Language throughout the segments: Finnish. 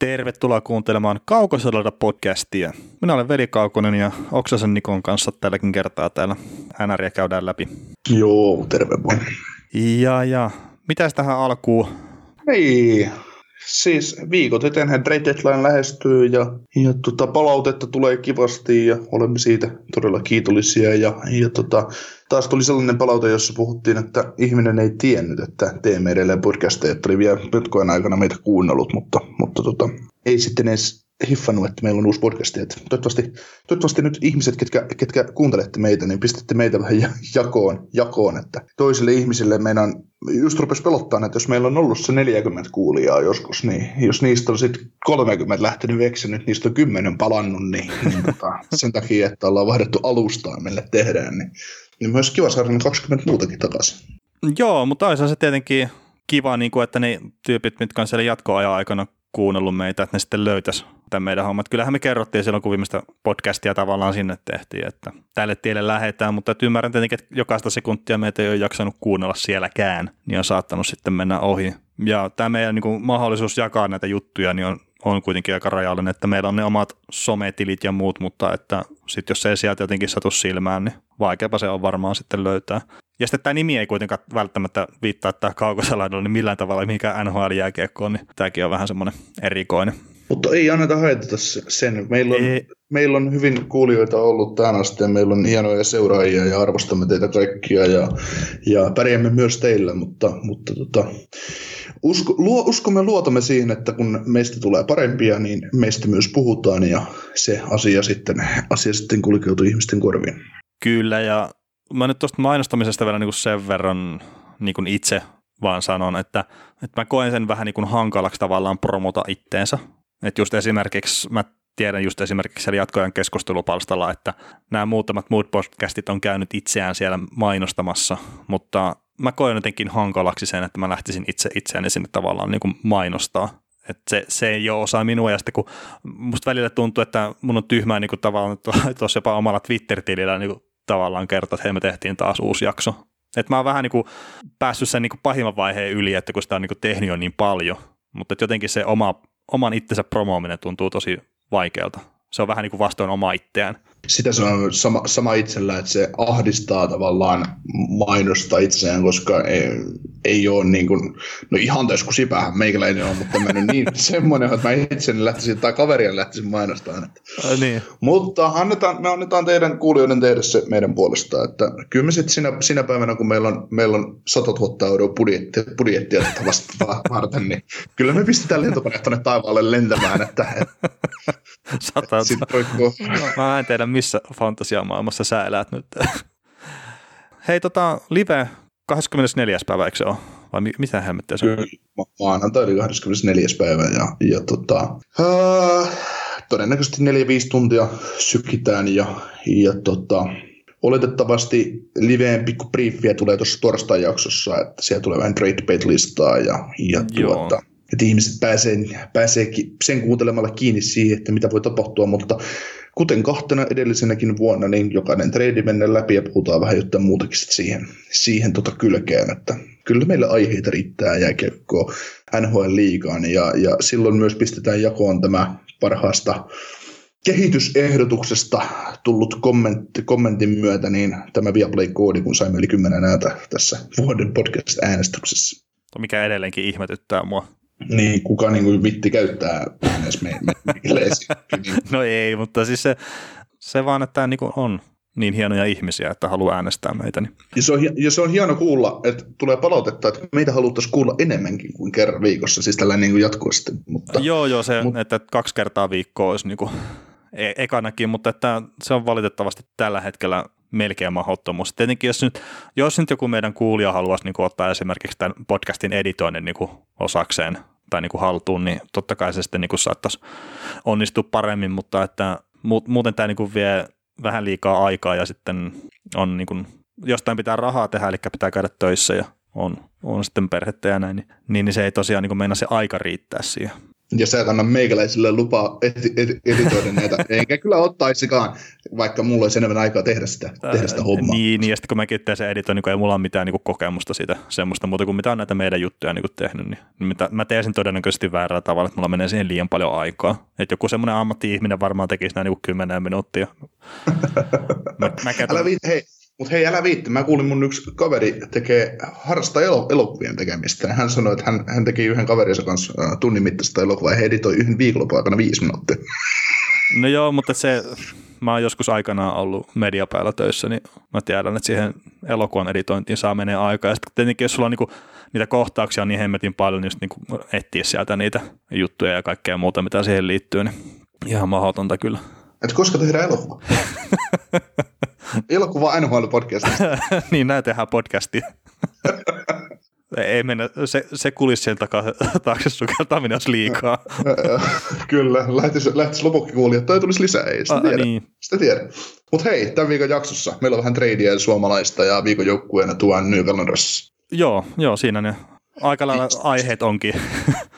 Tervetuloa kuuntelemaan Kaukosodalta podcastia. Minä olen Veli Kaukonen ja Oksasen Nikon kanssa tälläkin kertaa täällä NRiä käydään läpi. Joo, terve vaan. Ja, ja mitäs tähän alkuun? Ei, siis viikot etenhän trade deadline lähestyy ja, ja tota, palautetta tulee kivasti ja olemme siitä todella kiitollisia. Ja, ja tota, taas tuli sellainen palaute, jossa puhuttiin, että ihminen ei tiennyt, että teemme edelleen podcasteja, että oli vielä aikana meitä kuunnellut, mutta, mutta tota, ei sitten edes hiffannut, että meillä on uusi podcast. Toivottavasti, toivottavasti nyt ihmiset, ketkä, ketkä kuuntelette meitä, niin pistätte meitä vähän jakoon, jakoon että toisille ihmisille meidän just rupesi pelottaa, että jos meillä on ollut se 40 kuulijaa joskus, niin jos niistä on sitten 30 lähtenyt veksi, nyt niistä on 10 palannut, niin, niin tota, sen takia, että ollaan vaihdettu alustaa, mille tehdään, niin, niin myös kiva saada 20 muutakin takaisin. Joo, mutta olisi se tietenkin kiva, niin kuin, että ne tyypit, mitkä on siellä jatkoajan aikana kuunnellut meitä, että ne sitten löytäisi tämän meidän hommat. Kyllähän me kerrottiin silloin, kun viimeistä podcastia tavallaan sinne tehtiin, että tälle tielle lähdetään, mutta että ymmärrän tietenkin, että jokaista sekuntia meitä ei ole jaksanut kuunnella sielläkään, niin on saattanut sitten mennä ohi. Ja tämä meidän niin kuin, mahdollisuus jakaa näitä juttuja niin on, on kuitenkin aika rajallinen, että meillä on ne omat sometilit ja muut, mutta että sitten jos se ei sieltä jotenkin satu silmään, niin vaikeapa se on varmaan sitten löytää. Ja sitten tämä nimi ei kuitenkaan välttämättä viittaa tämä kaukosalaidalla niin millään tavalla mikä NHL-jääkiekko on, niin tämäkin on vähän semmoinen erikoinen. Mutta ei anneta haitata sen. Meillä on, meillä on hyvin kuulijoita ollut tähän asti ja meillä on hienoja seuraajia ja arvostamme teitä kaikkia ja, ja pärjäämme myös teillä, mutta, mutta tota, usko, luo, uskomme luotamme siihen, että kun meistä tulee parempia, niin meistä myös puhutaan ja se asia sitten, asia sitten kulkeutuu ihmisten korviin. Kyllä ja mä nyt tuosta mainostamisesta vielä niin sen verran niin itse vaan sanon, että, että mä koen sen vähän niin kuin hankalaksi tavallaan promota itteensä. Että just esimerkiksi mä tiedän just esimerkiksi siellä jatkojen keskustelupalstalla, että nämä muutamat muut podcastit on käynyt itseään siellä mainostamassa, mutta mä koen jotenkin hankalaksi sen, että mä lähtisin itse itseäni sinne tavallaan niin kuin mainostaa. Että se, se ei ole osa minua, ja sitten kun musta välillä tuntuu, että mun on tyhmää niin kuin tavallaan tuossa jopa omalla Twitter-tilillä niin kuin tavallaan kertoa, että hei me tehtiin taas uusi jakso. Että mä oon vähän niin kuin päässyt sen niin kuin pahimman vaiheen yli, että kun sitä on niin kuin tehnyt jo niin paljon, mutta jotenkin se oma, oman itsensä promoaminen tuntuu tosi vaikealta. Se on vähän niin kuin vastoin omaa itseään sitä se on sama, sama itsellä, että se ahdistaa tavallaan mainosta itseään, koska ei, ei ole niin kuin, no ihan täys kuin sipähän meikäläinen on, mutta mennyt niin semmoinen, että mä itseni lähtisin tai kaverien lähtisin mainostamaan. Että. niin. Mutta annetaan, me annetaan teidän kuulijoiden tehdä se meidän puolesta, että kyllä me sitten sinä, sinä päivänä, kun meillä on, meillä on 100 000 euroa budjettia, budjettia tätä vasta varten, niin kyllä me pistetään lentokoneet tuonne taivaalle lentämään, että, että Sata, Mä en tiedä, missä fantasiamaailmassa sä elät nyt. Hei, tota, live 24. päivä, eikö se ole? Vai mitä hemmettiä se on? Kyllä, maanantai oli 24. päivä ja, ja tota, äh, todennäköisesti 4-5 tuntia sykitään ja, ja tota, oletettavasti liveen pikku briefiä tulee tuossa torstain jaksossa, että siellä tulee vähän trade bait listaa ja, ja tuota, että ihmiset pääsee, pääsee sen kuuntelemalla kiinni siihen, että mitä voi tapahtua, mutta kuten kahtena edellisenäkin vuonna, niin jokainen trade mennään läpi ja puhutaan vähän jotain muutakin siihen, siihen tota kylkeen, että kyllä meillä aiheita riittää jääkiekkoa NHL-liigaan ja, ja silloin myös pistetään jakoon tämä parhaasta kehitysehdotuksesta tullut kommentti, kommentin myötä, niin tämä Viaplay-koodi, kun saimme yli kymmenen ääntä tässä vuoden podcast-äänestyksessä. Mikä edelleenkin ihmetyttää mua. Niin, kuka niin kuin vitti käyttää edes me, me, me No ei, mutta siis se, se vaan, että tämä niin on niin hienoja ihmisiä, että haluaa äänestää meitä. Niin. Ja, se on, ja se on hieno kuulla, että tulee palautetta, että meitä haluttaisiin kuulla enemmänkin kuin kerran viikossa, siis tällä niin kuin jatkuvasti. Mutta, joo, joo, se, mut, että kaksi kertaa viikkoa olisi niin kuin e- ekanakin, mutta että se on valitettavasti tällä hetkellä melkein mahdottomuus. Tietenkin jos nyt, jos nyt joku meidän kuulija haluaisi niin kuin, ottaa esimerkiksi tämän podcastin editoinnin niin kuin, osakseen tai niin kuin, haltuun, niin totta kai se sitten niin kuin, saattaisi onnistua paremmin, mutta että muuten tämä niin kuin, vie vähän liikaa aikaa ja sitten on niin kuin, jostain pitää rahaa tehdä, eli pitää käydä töissä ja on, on sitten perhettä ja näin, niin, niin se ei tosiaan niin meinaa se aika riittää siihen. Ja sä et anna meikäläisille lupaa eti- eti- editoida näitä, enkä kyllä ottaisikaan, vaikka mulla olisi enemmän aikaa tehdä sitä, tehdä sitä hommaa. Niin, niin, ja sitten kun mäkin teen sen editoin, niin ei mulla ole mitään niin kokemusta siitä semmoista muuta kuin mitä on näitä meidän juttuja niin tehnyt, niin mitä, mä teen sen todennäköisesti väärällä tavalla, että mulla menee siihen liian paljon aikaa. Että joku semmoinen ammatti-ihminen varmaan tekisi näin niin kuin 10 minuuttia. mä, mä kätän... Älä viitti, hei, mutta hei, älä viitti. Mä kuulin mun yksi kaveri tekee, harrastaa elo, elokuvien tekemistä. Hän sanoi, että hän, hän teki yhden kaverinsa kanssa tunnin mittaista elokuvaa ja he editoi yhden viikonlopun aikana viisi minuuttia. No joo, mutta se, mä oon joskus aikanaan ollut mediapäällä töissä, niin mä tiedän, että siihen elokuvan editointiin saa menee aikaa. Ja sitten tietenkin, jos sulla on niinku, niitä kohtauksia niin hemmetin paljon, niin niinku etsiä sieltä niitä juttuja ja kaikkea muuta, mitä siihen liittyy, niin ihan mahdotonta kyllä. Et koska tehdään elokuva? elokuva NHL podcast. niin, näin tehdään podcastia. Ei mennä, se, se kulissien takaa, taakse sukeltaminen olisi liikaa. Kyllä, lähtisi, lähtisi lopukki kuulia, että toi tulisi lisää, ei sitä Ah, tiedä. niin. Sitä tiedä. Mutta hei, tämän viikon jaksossa meillä on vähän tradea suomalaista ja viikon joukkueena tuon New Calendarissa. Joo, joo, siinä ne aika lailla aiheet onkin.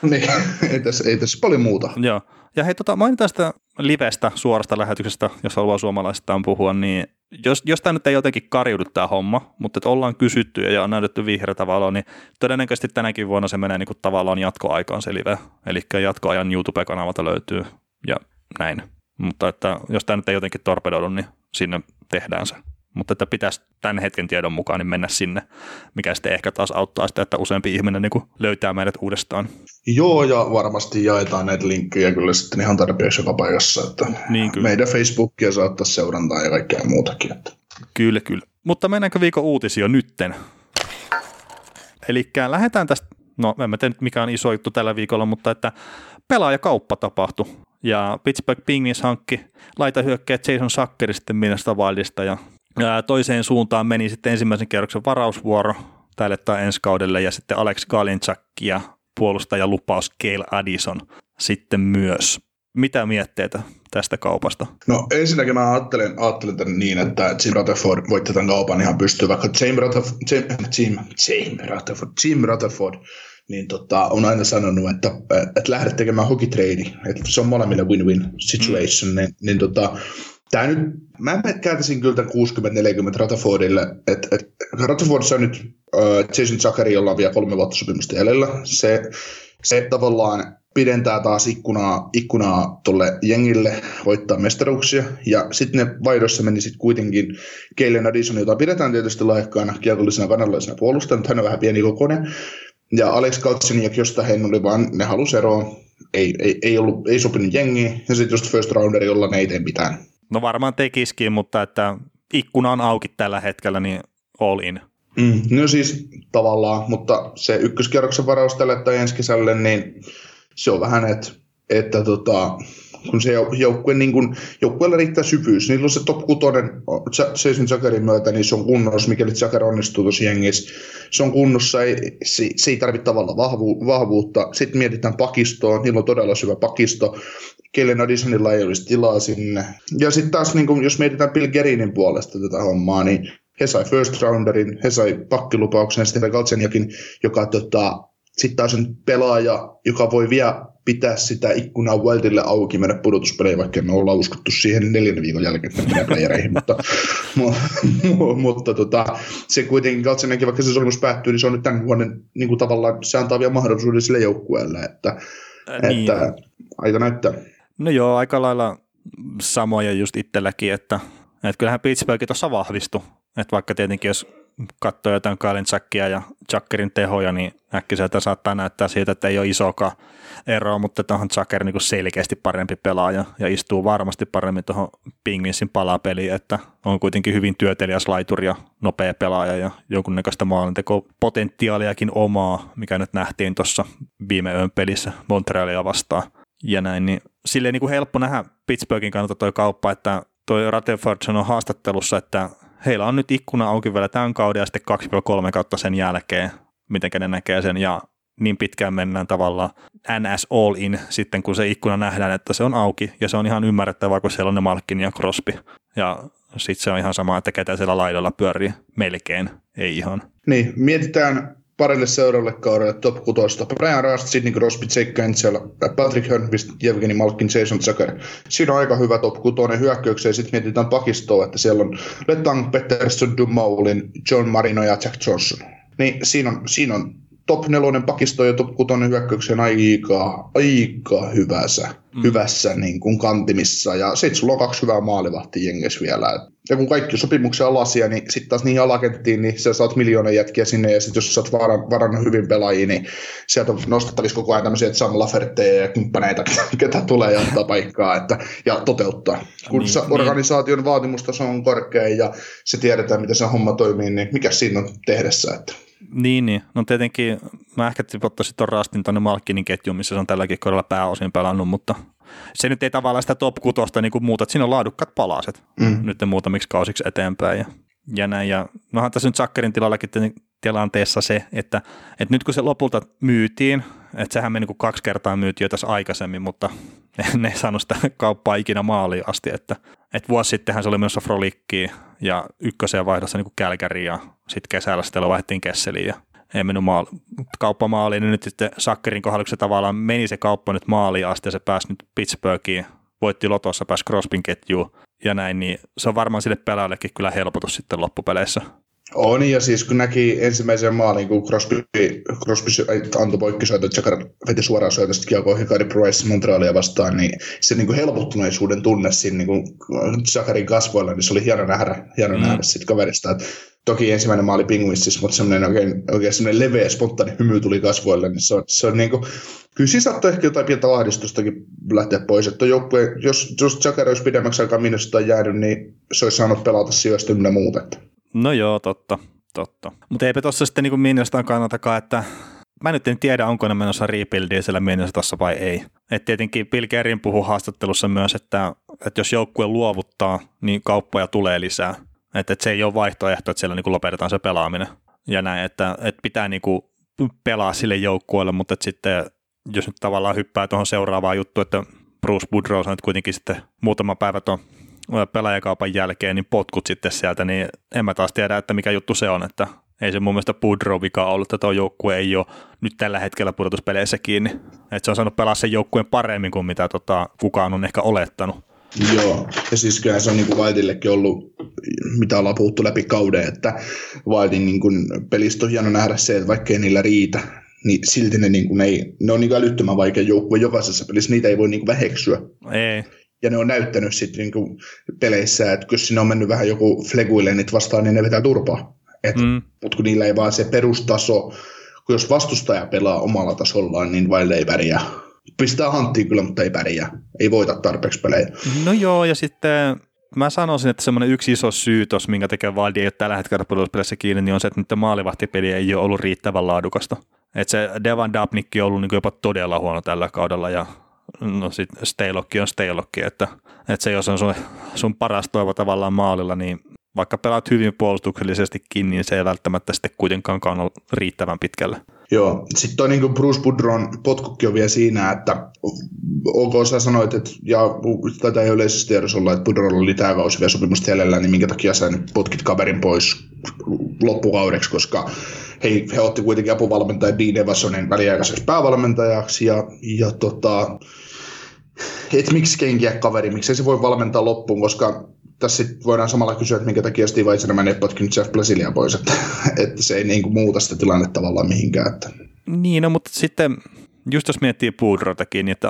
niin, ei tässä, ei tässä paljon muuta. joo. Ja hei, tota, mainitaan tästä livestä, suorasta lähetyksestä, jos haluaa suomalaisistaan puhua, niin jos, jos tämä nyt ei jotenkin karjudu tämä homma, mutta että ollaan kysytty ja on näytetty vihreätä valoa, niin todennäköisesti tänäkin vuonna se menee niin kuin tavallaan jatkoaikaan se live. Eli jatkoajan YouTube-kanavalta löytyy ja näin. Mutta että jos tämä nyt ei jotenkin torpedoidu, niin sinne tehdään se. Mutta että pitäisi tämän hetken tiedon mukaan niin mennä sinne, mikä sitten ehkä taas auttaa sitä, että useampi ihminen niin kuin löytää meidät uudestaan. Joo, ja varmasti jaetaan näitä linkkejä kyllä sitten ihan tarpeeksi joka paikassa, että Niin kyllä. meidän Facebookia saattaa seurantaa ja kaikkea muutakin. Että. Kyllä, kyllä. Mutta mennäänkö viikon uutisia nytten? Eli lähdetään tästä, no en mä tiedä mikä on iso juttu tällä viikolla, mutta että pelaajakauppa tapahtui. Ja Pittsburgh Penguins hankki laitahyökkäjä Jason Sackeri sitten Minnesota Wildista ja toiseen suuntaan meni sitten ensimmäisen kierroksen varausvuoro tälle tai ensi kaudelle ja sitten Alex Galinchak ja puolustaja lupaus Cale Addison sitten myös. Mitä mietteitä tästä kaupasta? No ensinnäkin mä ajattelen, ajattelen tämän niin, että Jim Rutherford voitti tämän kaupan ihan pystyy, vaikka Jim Rutherford, Jim, Jim, Jim Rutherford, Jim Rutherford niin tota, on aina sanonut, että, että lähde tekemään hokitrade, että se on molemmille win-win situation, mm. niin, niin tota, Tämä nyt, mä kääntäisin kyllä tämän 60-40 Rutherfordille, että et, Rutherford on nyt äh, Jason Zachary, jolla on vielä kolme vuotta sopimusta jäljellä. Se, se tavallaan pidentää taas ikkunaa, ikkunaa tuolle jengille voittaa mestaruuksia. Ja sitten ne vaihdossa meni sitten kuitenkin Keilen Addison, jota pidetään tietysti lahjakkaana kiekollisena kanadalaisena puolustajana, mutta hän on vähän pieni kokoinen. Ja Alex Galchenyuk, josta hän oli vaan, ne halusi eroon. Ei, ei, ei, ollut, ei sopinut jengiin. Ja sitten just first rounderi, jolla ne ei tee mitään. No varmaan tekisikin, mutta että ikkuna on auki tällä hetkellä, niin all in. Mm, no siis tavallaan, mutta se ykköskierroksen varaus tälle tai ensi kesälle, niin se on vähän, että, että tota, kun se joukkue, niin kun, joukkueella riittää syvyys, niillä on se top 6 Jason Zuckerin myötä, niin se on kunnossa, mikäli Zucker onnistuu tuossa jengissä. Se on kunnossa, ei, se, se ei tarvitse tavallaan vahvu, vahvuutta. Sitten mietitään pakistoa, niillä on todella syvä pakisto. Kellen Addisonilla ei olisi tilaa sinne. Ja sitten taas, niin kun, jos mietitään Bill Gerinin puolesta tätä hommaa, niin he sai first rounderin, he sai pakkilupauksen ja sitten Galtseniakin, joka tota, sitten taas on pelaaja, joka voi vielä pitää sitä ikkunaa Wildille auki mennä pudotuspelejä, vaikka me ollaan uskottu siihen neljännen viikon jälkeen, playereihin, mutta, mu, mutta tota, se kuitenkin Galtseniakin, vaikka se sopimus päättyy, niin se on nyt tämän vuoden niin kuin tavallaan, se antaa vielä mahdollisuuden sille joukkueelle, että, Äh, niin. että aika näyttää. No joo, aika lailla samoja just itselläkin, että, että kyllähän Pittsburgh tuossa vahvistui. Että vaikka tietenkin jos katsoo jotain Kylin Jackia ja Jackerin tehoja, niin äkkiseltä saattaa näyttää siitä, että ei ole isoka eroa, mutta onhan Jacker niin selkeästi parempi pelaaja ja istuu varmasti paremmin tuohon Pingvinsin palapeliin, että on kuitenkin hyvin työtelijäs laituri ja nopea pelaaja ja jonkunnäköistä maalinteko-potentiaaliakin omaa, mikä nyt nähtiin tuossa viime yön pelissä Montrealia vastaan ja näin, niin silleen niin kuin helppo nähdä Pittsburghin kannalta toi kauppa, että toi Rutherford sanoi haastattelussa, että heillä on nyt ikkuna auki vielä tämän kauden ja sitten 2-3 kautta sen jälkeen, miten ne näkee sen, ja niin pitkään mennään tavallaan NS all in sitten, kun se ikkuna nähdään, että se on auki, ja se on ihan ymmärrettävää, kun siellä on ne Malkin ja Crosby, ja sitten se on ihan sama, että ketä siellä laidalla pyörii melkein, ei ihan. Niin, mietitään, parille seuraavalle kaudelle top 6. Brian Rust, Sidney Crosby, Jake Cancel, Patrick Hörnqvist, Jevgeni Malkin, Jason Zucker. Siinä on aika hyvä top 6 hyökkäykseen. Sitten mietitään pakistoa, että siellä on Letang, Pettersson, Dumoulin, John Marino ja Jack Johnson. Niin siinä on, siinä on top nelonen pakisto ja top kutonen hyökkäyksen aika, aika hyvässä, mm. hyvässä niin kuin kantimissa. Ja sitten sulla on kaksi hyvää maalivahtia jenges vielä. Ja kun kaikki sopimuksia alasia, niin sitten taas niin alakenttiin, niin sä saat miljoona jätkiä sinne, ja sitten jos sä oot varan, varannut hyvin pelaajia, niin sieltä on nostettavissa koko ajan tämmöisiä Sam Laferteja ja kumppaneita, ketä tulee ja ottaa paikkaa että, ja toteuttaa. Kun niin, niin. organisaation niin. vaatimustaso on korkea ja se tiedetään, miten se homma toimii, niin mikä siinä on tehdessä, että niin, niin. No tietenkin mä ehkä tipottaisin tuon Rastin tuonne Malkkinin ketjuun, missä se on tälläkin kohdalla pääosin pelannut, mutta se nyt ei tavallaan sitä top 6 niin kuin muuta, että siinä on laadukkaat palaset mm. nyt muutamiksi kausiksi eteenpäin ja, ja näin. Ja nohan tässä nyt Sakkerin tilallakin tilanteessa se, että, että nyt kun se lopulta myytiin, että sehän meni niin kuin kaksi kertaa myytiin jo tässä aikaisemmin, mutta ne ei saanut sitä kauppaa ikinä maaliin asti, että, että vuosi sittenhän se oli menossa Frolikkiin ja ykköseen vaihdossa niin Kälkäriin ja sitten kesällä sitten vaihdettiin Kesseliin ja ei mennyt maali, kauppa maaliin, niin nyt sitten Sakkerin kohdalla, se tavallaan meni se kauppa nyt maaliin asti ja se pääsi nyt Pittsburghiin, voitti Lotossa, pääsi Crosbyn ketjuun ja näin, niin se on varmaan sille pelaajallekin kyllä helpotus sitten loppupeleissä. On, ja siis kun näki ensimmäisen maalin, kun Crosby, Crosby antoi poikkisoita, Jakar veti suoraan soitosta Kiako Hikari Price Montrealia vastaan, niin se niin kuin helpottuneisuuden tunne siinä niin kuin Jakarin kasvoilla, niin se oli hieno nähdä, hieno mm. nähdä siitä kaverista. Että toki ensimmäinen maali Penguinsissa, mutta semmoinen oikein, oikein semmoinen leveä, spontaani hymy tuli kasvoille, niin se on, se on niin kuin, kyllä siinä saattoi ehkä jotain pientä ahdistustakin lähteä pois, että joukkue, jos, jos Jakar olisi pidemmäksi aikaa minusta jäänyt, niin se olisi saanut pelata sijoista ynnä muuta. No joo, totta, totta. Mutta eipä tuossa sitten niin Minnestaan kannatakaan, että mä nyt en tiedä, onko ne menossa rebuildiin siellä Minnesotassa vai ei. Et tietenkin Bill Gerin puhuu haastattelussa myös, että, että jos joukkue luovuttaa, niin kauppoja tulee lisää. Että, että se ei ole vaihtoehto, että siellä niin lopetetaan se pelaaminen. Ja näin, että, että pitää niin kuin pelaa sille joukkueelle, mutta että sitten jos nyt tavallaan hyppää tuohon seuraavaan juttuun, että Bruce Boudreau on nyt kuitenkin sitten muutama päivä tuon pelaajakaupan jälkeen, niin potkut sitten sieltä, niin en mä taas tiedä, että mikä juttu se on, että ei se mun mielestä Pudro vika ollut, että tuo joukkue ei ole nyt tällä hetkellä pudotuspeleissä kiinni. Että se on saanut pelaa sen joukkueen paremmin kuin mitä tota, kukaan on ehkä olettanut. Joo, ja siis kyllä se on niin Vaitillekin ollut, mitä ollaan puhuttu läpi kauden, että Vaitin niin kuin pelistä on hieno nähdä se, että vaikka ei niillä riitä, niin silti ne, niin kuin ei, ne on niin älyttömän vaikea joukkue jokaisessa pelissä, niitä ei voi niin väheksyä. Ei ja ne on näyttänyt sitten niinku peleissä, että jos sinne on mennyt vähän joku fleguille vastaan, niin ne vetää turpaa. mm. Mutta kun niillä ei vaan se perustaso, kun jos vastustaja pelaa omalla tasollaan, niin vaille ei pärjää. Pistää hanttiin kyllä, mutta ei pärjää. Ei voita tarpeeksi pelejä. No joo, ja sitten mä sanoisin, että semmoinen yksi iso syy tuossa, minkä tekee Valdi ei ole tällä hetkellä pudotuspelissä kiinni, niin on se, että nyt maalivahtipeli ei ole ollut riittävän laadukasta. Että se Devan Dabnikki on ollut niin jopa todella huono tällä kaudella ja no sit Staylokki on Staylokki, että, että se jos on sun, sun paras toivo tavallaan maalilla, niin vaikka pelaat hyvin puolustuksellisestikin, niin se ei välttämättä sitten kuitenkaan ole riittävän pitkälle. Joo, sitten toi niin Bruce Budron potkukki on vielä siinä, että OK sä sanoit, että, ja tätä ei yleisesti tiedossa että Budron oli tämä kausi vielä sopimusta jäljellä, niin minkä takia sä nyt potkit kaverin pois loppukaudeksi, koska he, he otti kuitenkin apuvalmentaja Dean Evasonin väliaikaiseksi päävalmentajaksi, ja, ja tota, että miksi kenkiä kaveri, miksi se voi valmentaa loppuun, koska tässä voidaan samalla kysyä, että minkä takia Steve Eisenman ei potkinut Jeff Blasilia pois, että, että se ei niin kuin muuta sitä tilannetta tavallaan mihinkään. Että. Niin, no, mutta sitten just jos miettii Puudrotakin, niin että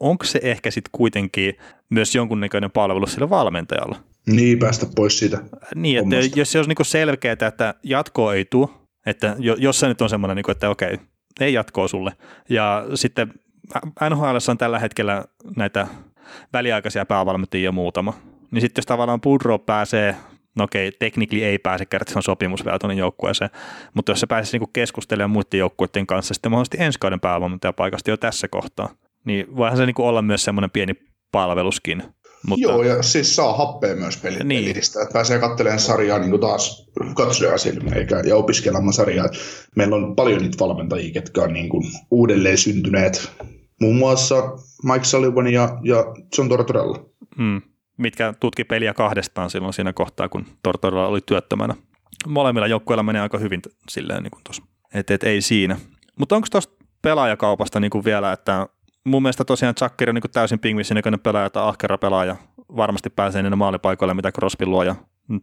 onko se ehkä sitten kuitenkin myös jonkunnäköinen palvelu sillä valmentajalla? Niin, päästä pois siitä Niin, että hommasta. jos se olisi niin selkeää, että jatkoa ei tule, että jos se nyt on semmoinen, niin että okei, ei jatkoa sulle. Ja sitten NHL on tällä hetkellä näitä väliaikaisia päävalmentajia muutama niin sitten jos tavallaan Pudro pääsee, no okei, teknikli ei pääse kerran, se on sopimus vielä tuonne joukkueeseen, mutta jos se pääsisi niinku keskustelemaan muiden joukkueiden kanssa sitten mahdollisesti ensi kauden päävalmentajapaikasta jo tässä kohtaa, niin voihan se niinku olla myös semmoinen pieni palveluskin. Mutta... Joo, ja siis saa happea myös peli- niin. pelistä, että pääsee katselemaan sarjaa niin kuin taas katsoja silmiä eikä, ja opiskelemaan sarjaa. Meillä on paljon niitä valmentajia, jotka on niin kuin uudelleen syntyneet, muun muassa Mike Sullivan ja, ja John Tortorella. Mm mitkä tutki peliä kahdestaan silloin siinä kohtaa, kun Tortorella oli työttömänä. Molemmilla joukkueilla menee aika hyvin silleen niin kuin tuossa että et ei siinä. Mutta onko tuosta pelaajakaupasta niin kuin vielä, että mun mielestä tosiaan Chucker on niin täysin pingvissin näköinen pelaaja tai ahkera pelaaja, varmasti pääsee niille maalipaikoille, mitä Crosby luo ja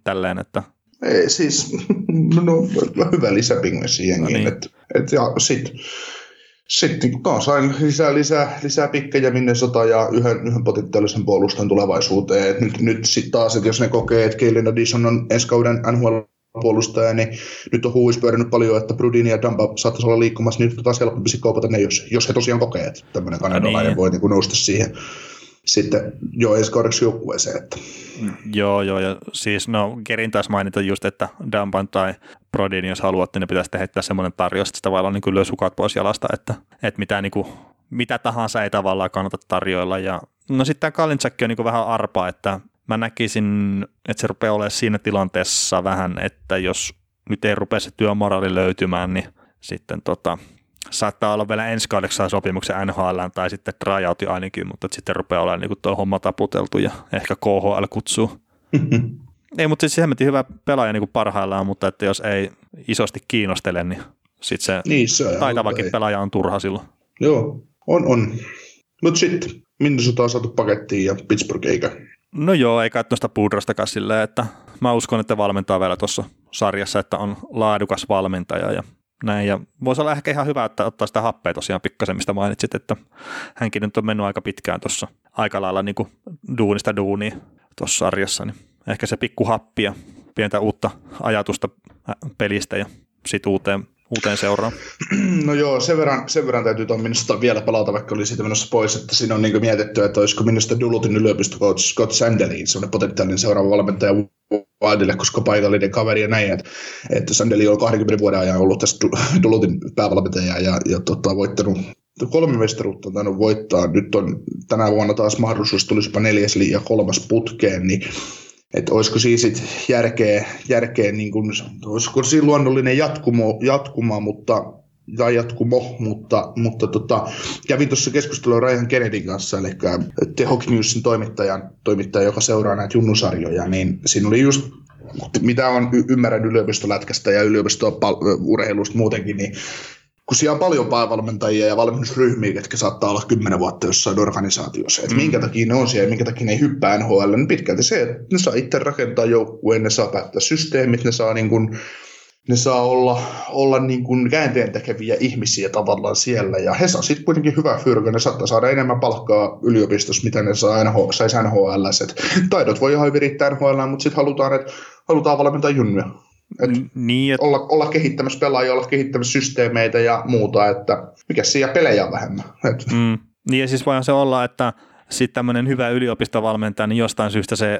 tälleen, että ei, siis, no, no hyvä lisäpingvissi jengiin. No niin. et, et, ja sitten sitten taas sain lisää, lisää, lisää pikkejä minne sota ja yhden, yhden potentiaalisen puolustan tulevaisuuteen. Et nyt, nyt sitten taas, että jos ne kokee, että Kaelin Addison on ensi kauden NHL puolustaja, niin nyt on huuis pyörinyt paljon, että Brudin ja Dumba saattaisi olla liikkumassa, niin nyt on taas helpompi kaupata ne, jos, jos he tosiaan kokee, että tämmöinen kanadalainen niin. voi niin nousta siihen sitten jo ensi kaudeksi joukkueeseen. Että. Joo, joo, ja siis no Kerin taas mainita just, että Dumban tai Brodin, jos haluat, niin pitäisi heittää semmoinen tarjous, että sitä niin kyllä sukat pois jalasta, että, että mitä, niin kuin, mitä tahansa ei tavallaan kannata tarjoilla. Ja, no sitten tämä Kalinchak on niin vähän arpa, että mä näkisin, että se rupeaa olemaan siinä tilanteessa vähän, että jos nyt ei rupea se työmoraali löytymään, niin sitten tota, saattaa olla vielä ensi kaudeksi sopimuksen NHL tai sitten tryouti ainakin, mutta sitten rupeaa olemaan niin tuo homma taputeltu ja ehkä KHL kutsuu. ei, mutta siis hemmetin hyvä pelaaja niin kuin parhaillaan, mutta että jos ei isosti kiinnostele, niin sitten se, niin, se taitavakin ei. pelaaja on turha silloin. Joo, on, on. Mutta sitten, Minnesota on saatu pakettiin ja Pittsburgh eikä. No joo, eikä tuosta puudrastakaan silleen, että mä uskon, että valmentaa vielä tuossa sarjassa, että on laadukas valmentaja ja näin, ja voisi olla ehkä ihan hyvä, että ottaa sitä happea tosiaan pikkasen, mistä mainitsit, että hänkin nyt on mennyt aika pitkään tuossa aika lailla niin kuin duunista duuniin tuossa sarjassa, niin ehkä se pikku happi ja pientä uutta ajatusta pelistä ja sitten uuteen, seuraan. No joo, sen verran, sen verran täytyy tuon minusta vielä palata, vaikka oli siitä menossa pois, että siinä on niin mietitty, että olisiko minusta Dulutin yliopisto Scott Sandelin sellainen potentiaalinen seuraava valmentaja Wildille, koska paikallinen kaveri ja näin, että, että Sandeli on 20 vuoden ajan ollut tässä Dulutin päävalmentaja ja, ja tota, voittanut kolme mestaruutta on tainnut voittaa. Nyt on tänä vuonna taas mahdollisuus, tulisipa neljäs ja kolmas putkeen, niin että olisiko siis sit järkeä, järkeä niin kuin, olisiko siinä luonnollinen jatkumo, jatkuma, mutta tai jatkumo, mutta, mutta tota, kävin tuossa keskustelua Ryan Kennedyn kanssa, eli The Hockey Newsin toimittajan, toimittaja, joka seuraa näitä junnusarjoja, niin siinä oli just mitä on y- ymmärrän yliopistolätkästä ja yliopistourheilusta muutenkin, niin kun siellä on paljon päävalmentajia ja valmennusryhmiä, jotka saattaa olla kymmenen vuotta jossain organisaatiossa, että mm. minkä takia ne on siellä ja minkä takia ne ei hyppää NHL, niin pitkälti se, että ne saa itse rakentaa joukkueen, ne saa päättää systeemit, ne saa niin kuin, ne saa olla, olla niin kuin käänteen tekeviä ihmisiä tavallaan siellä, ja he saa sitten kuitenkin hyvää fyrkä, ne saattaa saada enemmän palkkaa yliopistossa, mitä ne saa NH, saisi NHL. Taidot voi ihan virittää NHL, mutta sitten halutaan, että halutaan valmentaa junnuja. Et niin, et... olla, olla kehittämässä pelaajia, olla kehittämässä systeemeitä ja muuta, että mikä siellä pelejä on vähemmän. Et... Mm. Niin ja siis voihan se olla, että sitten tämmöinen hyvä yliopistovalmentaja, niin jostain syystä se,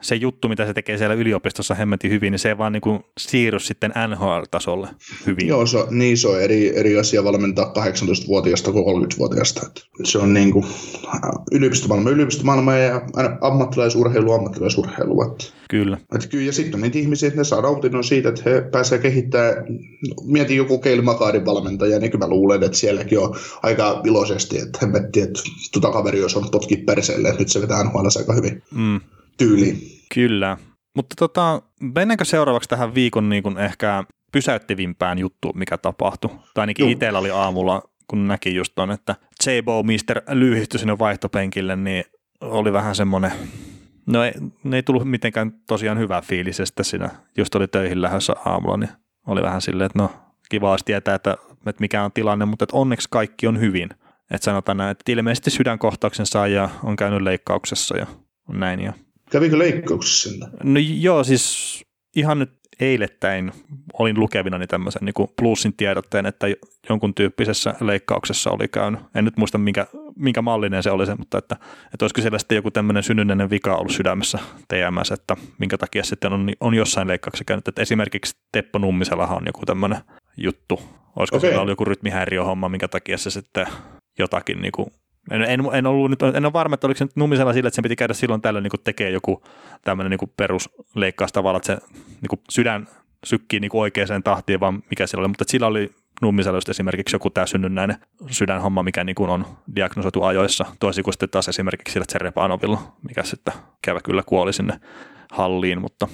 se juttu, mitä se tekee siellä yliopistossa hemmetin hyvin, niin se ei vaan niin kuin siirry sitten NHL-tasolle hyvin. Joo, se, niin se on eri, eri asia valmentaa 18-vuotiaasta kuin 30-vuotiaasta. Se on niin kuin yliopistomaailma, yliopistomaailma ja ammattilaisurheilu, ammattilaisurheilu. Kyllä. Että kyllä, ja sitten on niitä ihmisiä, että ne saa nautinnon siitä, että he pääsevät kehittämään, mietin joku Keil Makarin valmentaja, niin kyllä mä luulen, että sielläkin on aika iloisesti, että he miettii, että tuota kaveri olisi on potki perseelle, että nyt se vetää NHL aika hyvin mm. tyyliin. Kyllä. Mutta tota, mennäänkö seuraavaksi tähän viikon niin kuin ehkä pysäyttävimpään juttuun, mikä tapahtui? Tai ainakin itsellä oli aamulla, kun näki just ton, että J-Bo Mister lyhistyi sinne vaihtopenkille, niin oli vähän semmoinen, no ei, ne ei tullut mitenkään tosiaan hyvää fiilis, että siinä just oli töihin lähdössä aamulla, niin oli vähän silleen, että no kiva olisi tietää, että, että mikä on tilanne, mutta että onneksi kaikki on hyvin. Että sanotaan näin, että ilmeisesti sydänkohtauksen saaja on käynyt leikkauksessa ja näin. Ja... Kävikö leikkauksessa sinne? No joo, siis ihan nyt eilettäin olin lukevina niin tämmöisen niin plussin tiedotteen, että jonkun tyyppisessä leikkauksessa oli käynyt. En nyt muista, minkä, minkä mallinen se oli se, mutta että, että olisiko siellä sitten joku tämmöinen synnynnäinen vika ollut sydämessä TMS, että minkä takia sitten on, on jossain leikkauksessa käynyt. Että esimerkiksi Teppo Nummisellahan on joku tämmöinen juttu. Olisiko okay. siellä ollut joku rytmihäiriöhomma, minkä takia se sitten jotakin niin kuin, en, en, en, ollut nyt, en ole varma, että oliko se nyt numisella sillä, että sen piti käydä silloin tällöin niin tekee joku tämmöinen niin perusleikkaus tavalla, että se niin sydän sykkii niin oikeaan tahtiin, vaan mikä sillä oli, mutta sillä oli nummisella esimerkiksi joku tämä synnynnäinen sydänhomma, mikä niin kuin on diagnosoitu ajoissa, toisin kuin sitten taas esimerkiksi sillä Tserepanovilla, mikä sitten kävä kyllä kuoli sinne halliin, mutta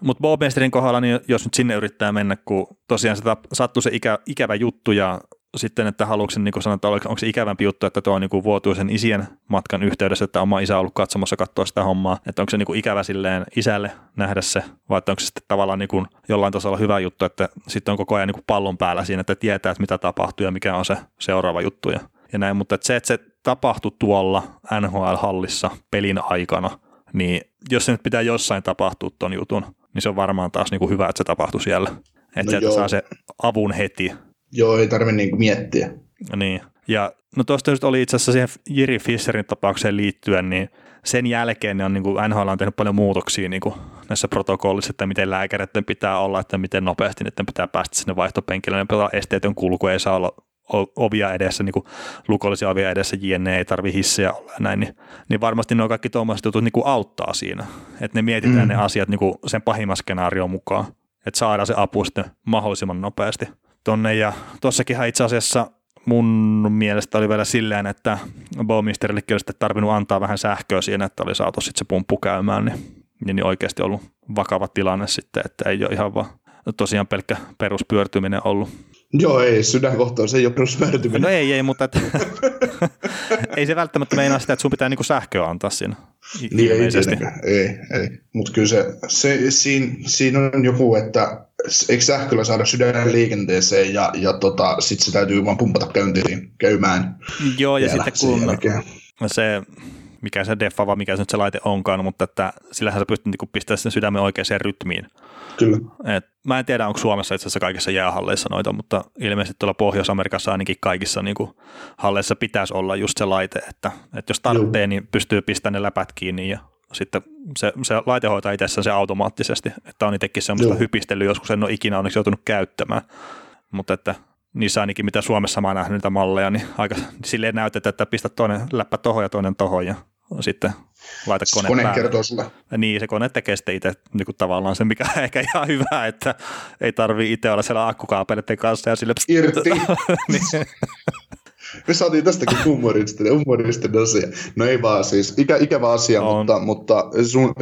Mutta Bowmeisterin kohdalla, niin jos nyt sinne yrittää mennä, kun tosiaan se sattuu se ikä, ikävä juttu ja sitten, että haluatko niin sanoa, että onko se ikävämpi juttu, että tuo on niin vuotuisen isien matkan yhteydessä, että oma isä on ollut katsomassa katsoa sitä hommaa, että onko se niin ikävä silleen isälle nähdä se, vai onko se sitten tavallaan niin kuin jollain tasolla hyvä juttu, että sitten on koko ajan niin pallon päällä siinä, että tietää, että mitä tapahtuu ja mikä on se seuraava juttu ja, ja näin, mutta että se, että se tapahtui tuolla NHL-hallissa pelin aikana, niin jos se nyt pitää jossain tapahtua ton jutun, niin se on varmaan taas niin kuin hyvä, että se tapahtui siellä. Että no sieltä saa se avun heti Joo, ei tarvitse niinku miettiä. Niin. Ja no tuosta oli itse asiassa siihen Jiri Fisherin tapaukseen liittyen, niin sen jälkeen ne on, niin kuin NHL on tehnyt paljon muutoksia niin kuin näissä protokollissa, että miten lääkäreiden pitää olla, että miten nopeasti niiden pitää päästä sinne vaihtopenkille, ne pitää esteetön kulku, ei saa olla ovia edessä, niin kuin lukollisia ovia edessä, jne, ei tarvi hissejä olla näin, niin, niin varmasti ne on kaikki tuommoiset jutut niin kuin auttaa siinä, että ne mietitään mm. ne asiat niin kuin sen pahimman skenaarion mukaan, että saadaan se apu sitten mahdollisimman nopeasti tonne. Ja tuossakinhan itse asiassa mun mielestä oli vielä silleen, että Bowmisterillekin olisi tarvinnut antaa vähän sähköä siinä, että oli saatu sitten se pumppu käymään, niin, niin, niin oikeasti ollut vakava tilanne sitten, että ei ole ihan vaan tosiaan pelkkä peruspyörtyminen ollut. Joo, ei, sydänkohtaus ei ole peruspyörtyminen. No ei, ei, mutta et, ei se välttämättä meinaa sitä, että sun pitää niinku sähköä antaa siinä. Niin ei, ei, ei. mutta kyllä se, se siinä, siinä on joku, että eikö sähköllä saada sydän liikenteeseen ja, ja tota, sitten se täytyy vaan pumpata käyntiin käymään. Joo, ja sitten kun se, mikä se defa vai mikä se nyt se laite onkaan, mutta että sillähän sä pystyt niin pistämään sen sydämen oikeaan rytmiin. Kyllä. Et mä en tiedä, onko Suomessa itse asiassa kaikissa jäähalleissa noita, mutta ilmeisesti tuolla Pohjois-Amerikassa ainakin kaikissa niin kuin halleissa pitäisi olla just se laite, että, että jos tarvitsee, niin pystyy pistämään ne läpät kiinni ja sitten se, se laite hoitaa itsessään se automaattisesti, että on itsekin semmoista hypistelyä, joskus en ole ikinä onneksi joutunut käyttämään, mutta että niissä ainakin mitä Suomessa mä oon nähnyt niitä malleja, niin aika silleen näytetään, että pistä toinen läppä tohon ja toinen tohon ja sitten laita kone, kone päälle. kertoo sulle. Niin, se kone tekee sitten itse niin kuin tavallaan se, mikä on ehkä ihan hyvä, että ei tarvii itse olla siellä akkukaapeleiden kanssa ja sille... Irti. niin. Me saatiin tästäkin humoristinen, humoristinen asia. No ei vaan siis, ikä, ikävä asia, on. mutta, mutta sun,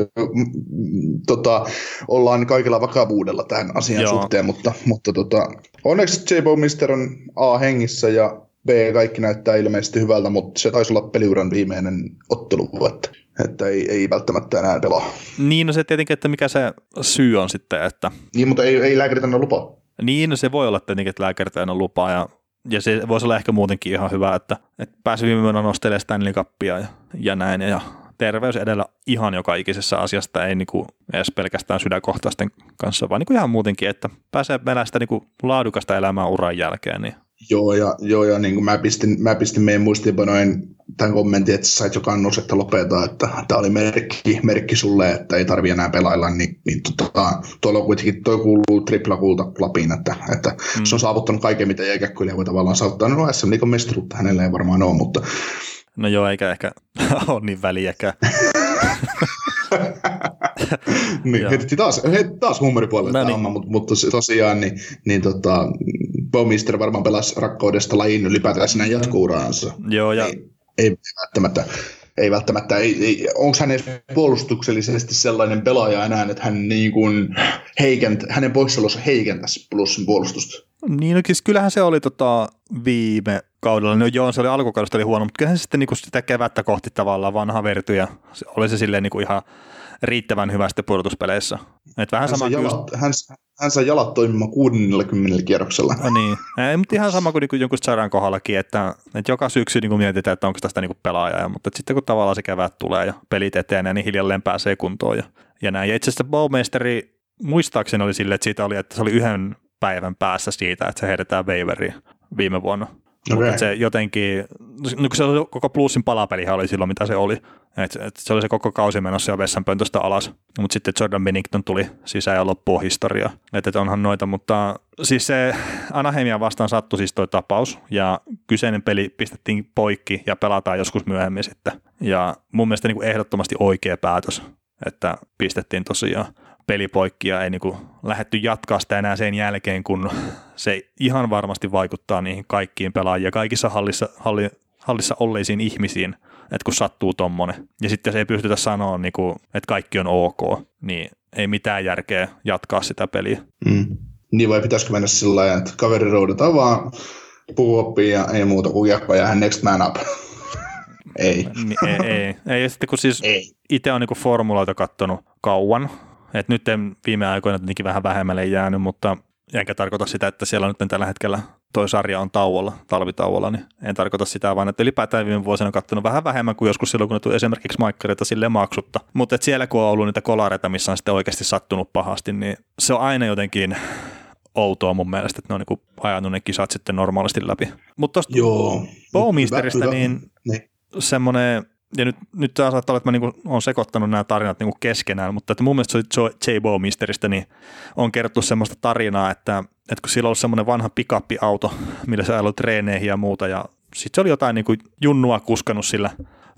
tota, ollaan kaikilla vakavuudella tähän asian Joo. suhteen, mutta, mutta tota, onneksi J. Mister on A hengissä ja B kaikki näyttää ilmeisesti hyvältä, mutta se taisi olla peliuran viimeinen ottelu, että, että ei, ei välttämättä enää pelaa. Niin, no se tietenkin, että mikä se syy on sitten, että... Niin, mutta ei, ei lääkärit anna lupaa. Niin, no se voi olla tietenkin, että lääkärit anna lupaa ja ja se voisi olla ehkä muutenkin ihan hyvä, että, että pääsi viime vuonna nostelemaan Stanley Cupia ja, ja näin, ja terveys edellä ihan joka ikisessä asiasta, ei niinku edes pelkästään sydänkohtaisten kanssa, vaan niinku ihan muutenkin, että pääsee elämään sitä niinku laadukasta elämää uran jälkeen, niin Joo, ja, joo, ja niin kuin mä, pistin, mä pistin meidän muistiinpanoin tämän kommentin, että sä sait jo kannus, että lopeta, että tämä oli merkki, merkki sulle, että ei tarvi enää pelailla, niin, niin tota, tuolla kuitenkin, toi kuuluu tripla kulta Lapin, että, että mm. se on saavuttanut kaiken, mitä kyllä voi tavallaan saavuttaa. No SM Liikan mestaruutta hänelle ei varmaan ole, mutta... No joo, eikä ehkä ole niin väliäkään. niin, heitettiin taas, heitettiin taas huumoripuolelle no niin. Mutta, mutta tosiaan niin, niin tota, Bowmister varmaan pelasi rakkaudesta lajiin ylipäätään sinä jatkuuraansa. Joo, ja... Ei, ei välttämättä ei välttämättä, ei, ei, onko hän edes puolustuksellisesti sellainen pelaaja enää, että hän niin kuin heikent, hänen poissaolonsa heikentäisi plussin puolustusta? Niin, no siis kyllähän se oli tota viime kaudella, no joo, se oli alkukaudesta oli huono, mutta kyllähän se sitten niin kuin sitä kevättä kohti tavallaan vanha verty ja oli se silleen niin kuin ihan riittävän hyvästi pudotuspeleissä. Et vähän hän, sama jalat, hän, hän sai jalat toimimaan 60 kierroksella. No niin, Ei, mutta ihan sama kuin, niin kuin jonkun sairaan kohdallakin, että, että joka syksy niin kuin mietitään, että onko tästä niin kuin pelaajaa, mutta sitten kun tavallaan se kevät tulee ja pelit etenee, niin hiljalleen pääsee kuntoon ja, ja näin. Ja itse asiassa Bowmeisteri muistaakseni oli sille, että siitä oli, että se oli yhden päivän päässä siitä, että se heitetään waiveriin viime vuonna. Okay. Mutta se jotenkin, no se oli, koko plussin palapelihan oli silloin, mitä se oli. Et, et se oli se koko kausi menossa jo vessanpöntöstä alas. Mutta sitten Jordan Bennington tuli sisään ja loppuu historia. Että et onhan noita, mutta siis se Anaheimia vastaan sattui siis toi tapaus. Ja kyseinen peli pistettiin poikki ja pelataan joskus myöhemmin sitten. Ja mun mielestä niin kuin ehdottomasti oikea päätös, että pistettiin tosiaan pelipoikki ja ei niin kuin lähdetty jatkaa sitä enää sen jälkeen, kun se ihan varmasti vaikuttaa niihin kaikkiin pelaajiin ja kaikissa hallissa, halli, hallissa olleisiin ihmisiin, että kun sattuu tommonen. Ja sitten se ei pystytä sanoa, niin kuin, että kaikki on ok, niin ei mitään järkeä jatkaa sitä peliä. Mm. Niin vai pitäisikö mennä sillä lailla, että kaveri roudataan vaan puuoppiin ja ei muuta kuin jakko ja next man up. ei. ei. ei. Ei. Ja sitten kun siis itse on niinku formuloita kattonut kauan, että nyt en viime aikoina tietenkin vähän vähemmälle jäänyt, mutta enkä tarkoita sitä, että siellä nyt tällä hetkellä toi sarja on tauolla, talvitauolla, niin en tarkoita sitä, vaan että ylipäätään viime vuosina on katsonut vähän vähemmän kuin joskus silloin, kun ne tuli esimerkiksi maikkareita sille maksutta. Mutta siellä kun on ollut niitä kolareita, missä on sitten oikeasti sattunut pahasti, niin se on aina jotenkin outoa mun mielestä, että ne on niin ajanut ne kisat sitten normaalisti läpi. Mutta tuosta Bowmisteristä, niin, niin. semmoinen ja nyt, nyt tämä saattaa olla, että mä niin olen sekoittanut nämä tarinat niin keskenään, mutta että mun mielestä se J. Bowmisteristä niin on kerrottu semmoista tarinaa, että, että kun sillä ollut semmoinen vanha pikappiauto, millä se ajoi treeneihin ja muuta, ja sitten se oli jotain niin kuin junnua kuskannut sillä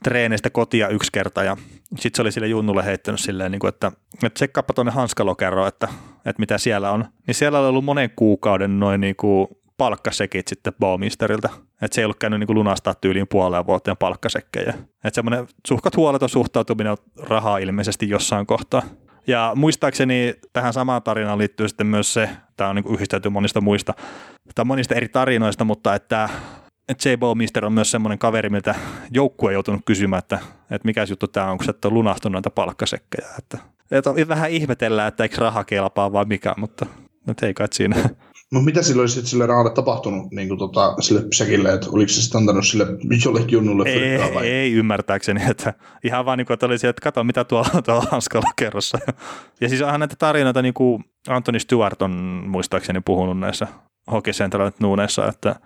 treeneistä kotia yksi kerta, ja sitten se oli sille junnulle heittänyt silleen, niin kuin, että, että tsekkaappa tuonne hanskalokeroon, että, että mitä siellä on. Niin siellä oli ollut monen kuukauden noin niin kuin palkkasekit sitten Baumisterilta. Että se ei ollut käynyt niin lunastaa tyyliin puoleen vuoteen palkkasekkejä. Että semmoinen suhkat huoleton suhtautuminen on rahaa ilmeisesti jossain kohtaa. Ja muistaakseni tähän samaan tarinaan liittyy sitten myös se, tämä on niin yhdistelty monista muista, tai monista eri tarinoista, mutta että J. Bowmister on myös semmoinen kaveri, miltä joukkue joutunut kysymään, että, että mikä juttu tämä on, kun sä et ole lunastunut näitä palkkasekkejä. Että, että vähän ihmetellään, että eikö raha kelpaa vai mikä, mutta nyt ei kai siinä. No mitä silloin sitten sille rahalle tapahtunut niin kuin tota, sille säkille, että oliko se sitten antanut sille jollekin junnulle ei, vai? Ei ymmärtääkseni, että ihan vaan niin kuin, että oli että kato mitä tuolla, tuolla hanskalla kerrossa. Ja siis onhan näitä tarinoita, niin kuin Anthony Stewart on muistaakseni puhunut näissä Hockey Central nuuneissa, että,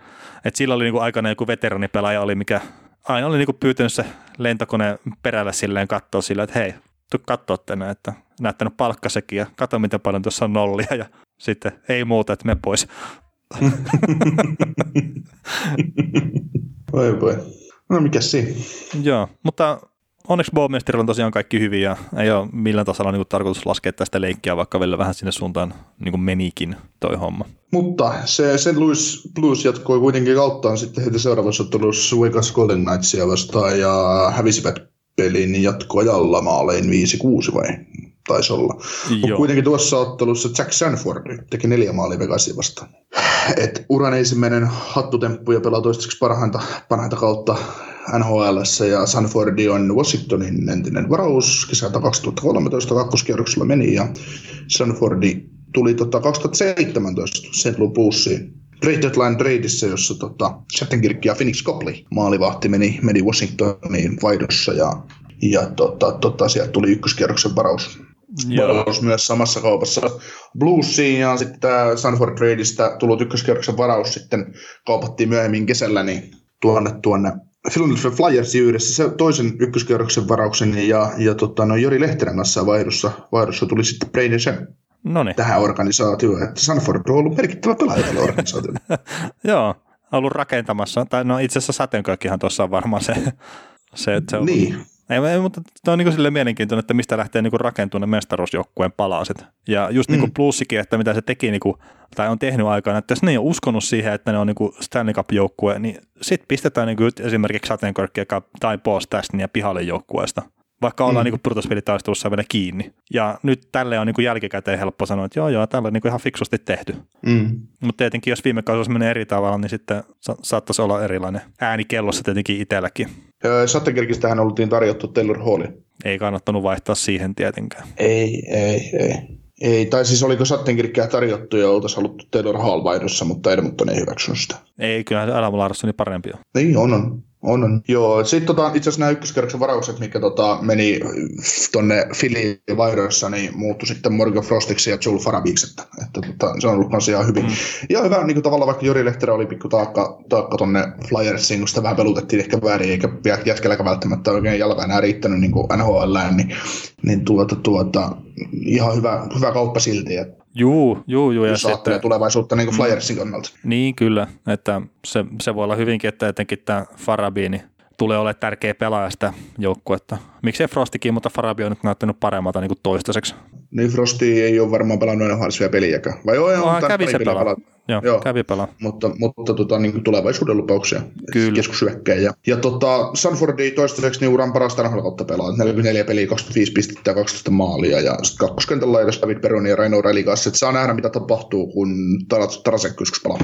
että sillä oli niin kuin aikana joku veteranipelaaja oli, mikä aina oli niin kuin pyytänyt se lentokone perällä silleen katsoa sillä, että hei, tuu katsoa tänne, että näyttänyt palkkasekin ja katso miten paljon tuossa on nollia ja sitten ei muuta, että me pois. voi voi. No mikä siinä? Joo, mutta onneksi Bowmesterilla on tosiaan kaikki hyvin ja ei ole millään tasolla niin tarkoitus laskea tästä leikkiä, vaikka vielä vähän sinne suuntaan niin kuin menikin toi homma. Mutta se St. Louis Blues jatkoi kuitenkin kauttaan sitten heti seuraavassa ottelussa Vegas Golden Knightsia vastaan ja hävisivät pelin jatkoajalla maalein 5-6 vai taisi olla. Mutta kuitenkin tuossa ottelussa Jack Sanford teki neljä maalia Vegasia vastaan. Et uran ensimmäinen hattutemppu ja pelaa toistaiseksi parhainta, parhainta kautta NHL ja Sanfordi on Washingtonin entinen varaus. Kesältä 2013 kakkoskierroksella meni ja Sanfordi tuli tota 2017 St. Louisiin Trade Deadline Tradeissa, jossa tota, Shattenkirk ja Phoenix Copley maalivahti meni, meni Washingtoniin vaihdossa ja, ja tota, tota, sieltä tuli ykköskierroksen varaus varaus myös samassa kaupassa Bluesiin ja sitten tämä Sanford Tradeista tullut ykköskierroksen varaus sitten kaupattiin myöhemmin kesällä niin tuonne tuonne Philadelphia Flyers yhdessä se toisen ykköskierroksen varauksen ja, ja tota, no Jori Lehterän kanssa vaihdossa, vaihdossa tuli sitten Brady Shem Noniin. tähän organisaatioon. Että Sanford on ollut merkittävä pelaaja tällä organisaatiolla. Joo, ollut rakentamassa. Tai no itse asiassa Sateenkökkihan tuossa on varmaan se, se, että se on niin. Ei, mutta tämä on niin kuin mielenkiintoinen, että mistä lähtee niin rakentumaan ne mestaruusjoukkueen palaset. Ja just niin kuin mm. plussikin, että mitä se teki niin kuin, tai on tehnyt aikana, että jos ne ei ole uskonut siihen, että ne on niin kuin Stanley Cup-joukkue, niin sitten pistetään niin kuin esimerkiksi Sateenkörkkiä tai Boss ja pihalle joukkueesta vaikka ollaan mm. niin pudotuspelitaistelussa vielä kiinni. Ja nyt tälle on niin kuin jälkikäteen helppo sanoa, että joo joo, tällä on niin kuin ihan fiksusti tehty. Mm. Mutta tietenkin jos viime kaudella menee eri tavalla, niin sitten sa- saattaisi olla erilainen ääni kellossa tietenkin itselläkin. Sattenkirkistähän oltiin tarjottu Taylor Hallin. Ei kannattanut vaihtaa siihen tietenkään. Ei, ei, ei. Ei, tai siis oliko Sattenkirkkiä tarjottu ja oltaisiin haluttu Taylor Hall vaihdossa, mutta Edmonton ei hyväksynyt sitä. Ei, kyllä Adam Larssoni parempi on. Niin, on, on. On, on. Joo, sitten tota, itse asiassa nämä ykköskerroksen varaukset, mikä tota, meni tuonne Filiin vaihdoissa, niin muuttui sitten Morgan Frostiksi ja Joel Farabiksi, että, että tota, se on ollut myös ihan hyvin. Mm. Ja hyvä, niin kuin tavallaan vaikka Jori Lehterä oli pikku taakka, taakka tuonne Flyersiin, kun sitä vähän pelutettiin ehkä väärin, eikä jätkälläkään välttämättä oikein jalka enää riittänyt niin kuin NHL, niin, niin tuota, tuota, ihan hyvä, hyvä kauppa silti. Että Juu, juu, juu. Ja sitten, tulevaisuutta niin kuin mm. Flyersin kannalta. Niin, kyllä. Että se, se voi olla hyvinkin, että etenkin tämä Farabiini tulee olemaan tärkeä pelaaja sitä joukkuetta. Miksei Frostikin, mutta Farabi on nyt näyttänyt paremmalta niin kuin toistaiseksi. Niin Frosti ei ole varmaan pelannut aina vielä peliäkään. Vai joo, no, kävi se pelaa. joo, joo. kävi pelaa. Mutta, mutta tota, niin tulevaisuuden lupauksia keskushyökkäjä. Ja, ja tota, Sanfordi toistaiseksi niin uran parasta kautta pelaa. 44 peliä, 25 pistettä ja 12 maalia. Ja sitten kakkoskentällä laidassa David Peroni ja Reino Reli kanssa. Että saa nähdä, mitä tapahtuu, kun Tarasenko joskus pelaa.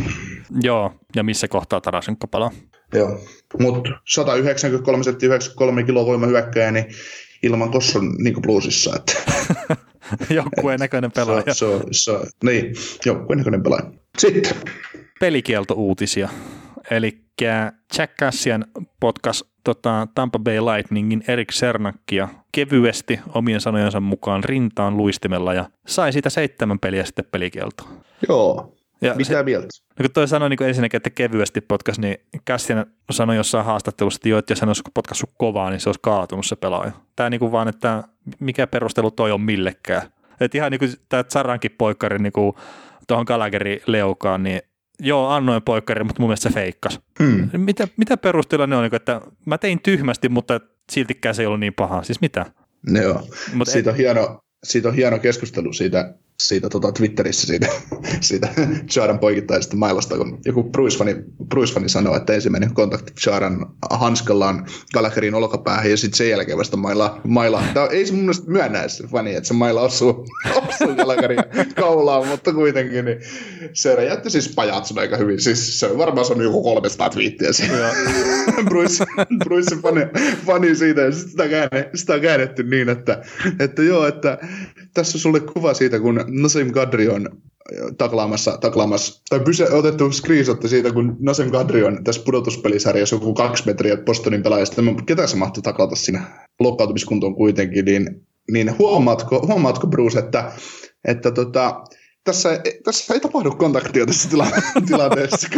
Joo, ja missä kohtaa Tarasenko pelaa. Joo, mutta 193 setti 93 kiloa voimahyökkäjä, niin ilman Kosson niin bluesissa. Että. joukkueen näköinen pelaaja. Se, se, se, niin, joukkueen näköinen pelaaja. Sitten. Pelikielto-uutisia. Eli Jack Cassian podcast tota, Tampa Bay Lightningin Erik Sernakkia kevyesti omien sanojensa mukaan rintaan luistimella ja sai siitä seitsemän peliä sitten pelikieltoa. Joo, ja Mitä se, mieltä? No kun toi sanoi niin ensinnäkin, että kevyesti potkas, niin Cassian sanoi jossain haastattelussa, että jo, että jos hän olisi potkassut kovaa, niin se olisi kaatunut se pelaaja. Tämä niin kuin vaan, että mikä perustelu toi on millekään. Että ihan niin kuin tämä Zarankin poikkari niin kuin tuohon Gallagherin leukaan, niin joo, annoin poikkari, mutta mun mielestä se feikkas. Hmm. Mitä, mitä perustella ne on, niin kuin, että mä tein tyhmästi, mutta siltikään se ei ollut niin paha. Siis mitä? Joo, Mut siitä, et... on hieno, siitä on hieno keskustelu siitä siitä tota, Twitterissä siitä, siitä Charan poikittaisesta mailasta, kun joku Bruce-fani sanoo, että ensimmäinen kontakti Charan hanskallaan Gallagherin olkapäähän ja sitten sen jälkeen vasta maila. maila. Tämä, ei se mun mielestä myönnä se fani, että se maila osuu, osuu Gallagherin kaulaan, mutta kuitenkin niin se räjäytti siis pajatson aika hyvin. Siis se varmaan se on joku 300 twiittiä siinä. Bruce, Bruce fani, fani siitä ja sitä, käänne, sitä on käännetty niin, että, että joo, että tässä on sulle kuva siitä, kun Nasim Kadri on taklaamassa, taklaamassa tai pyse, otettu screenshotti siitä, kun Nasem Kadri on tässä pudotuspelisarjassa joku kaksi metriä Bostonin pelaajasta. Ketä se mahtoi taklata siinä loukkaantumiskuntoon kuitenkin, niin, niin huomaatko, huomaatko Bruce, että, että tota, tässä, tässä ei tapahdu kontaktia tässä tila- tilanteessa,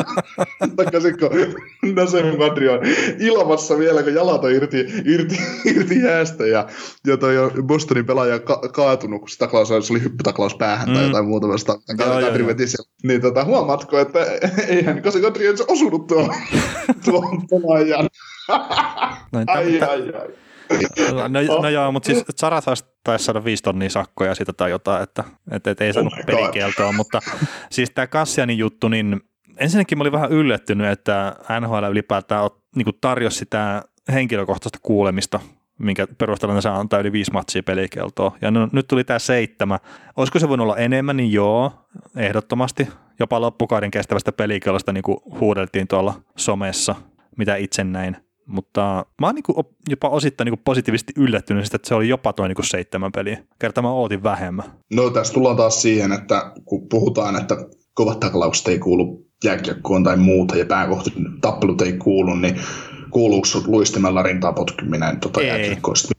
takaisin kun Nasem Kadri on ilmassa vielä, kun jalat on irti, irti, irti jäästä ja, ja toi Bostonin pelaaja ka- kaatunut, kun se, taklaus, se oli hyppytaklaus päähän mm. tai jotain muuta vasta. Kadri veti. Niin tota, huomaatko, että eihän Nasem Kadri ei osunut tuohon, tuohon pelaajan. Noin, ai, ai, ai. No, no joo, mutta siis Zara taisi saada viisi tonnia sakkoja siitä tai jotain, että, että, että ei oh saanut oh pelikieltoa, mutta siis tämä Kassianin juttu, niin ensinnäkin mä olin vähän yllättynyt, että NHL ylipäätään niin tarjosi sitä henkilökohtaista kuulemista, minkä perusteella ne saa antaa yli viisi matsia pelikeltoa. Ja no, nyt tuli tämä seitsemän. Olisiko se voinut olla enemmän, niin joo, ehdottomasti. Jopa loppukauden kestävästä pelikellosta niin kuin huudeltiin tuolla somessa, mitä itse näin. Mutta mä oon niinku jopa osittain niinku positiivisesti yllättynyt että se oli jopa tuo niinku seitsemän peliä. Kerta mä ootin vähemmän. No tässä tullaan taas siihen, että kun puhutaan, että kovat taklaukset ei kuulu jääkiekkoon tai muuta ja pääkohti tappelut ei kuulu, niin kuuluuko luistimella rintaa potkiminen tota jääkiekkoista.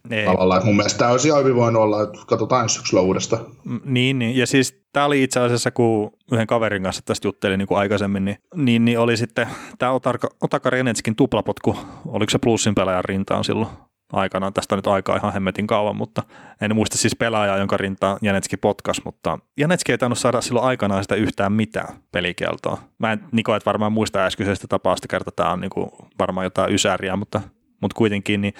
Mun mielestä tämä olisi ihan hyvin voinut olla, että katsotaan syksyllä uudestaan. Niin, niin, ja siis tämä oli itse asiassa, kun yhden kaverin kanssa tästä juttelin niin kuin aikaisemmin, niin, niin, niin oli sitten tämä Otakar Renetskin tuplapotku, oliko se plussin pelaajan rintaan silloin aikanaan. Tästä on nyt aikaa ihan hemmetin kauan, mutta en muista siis pelaajaa, jonka rinta Janetski potkas, mutta Janetski ei tainnut saada silloin aikanaan sitä yhtään mitään pelikieltoa. Mä en, Niko, et varmaan muista äskeisestä tapausta, kerta tämä on niinku varmaan jotain ysäriä, mutta, mutta kuitenkin, niin,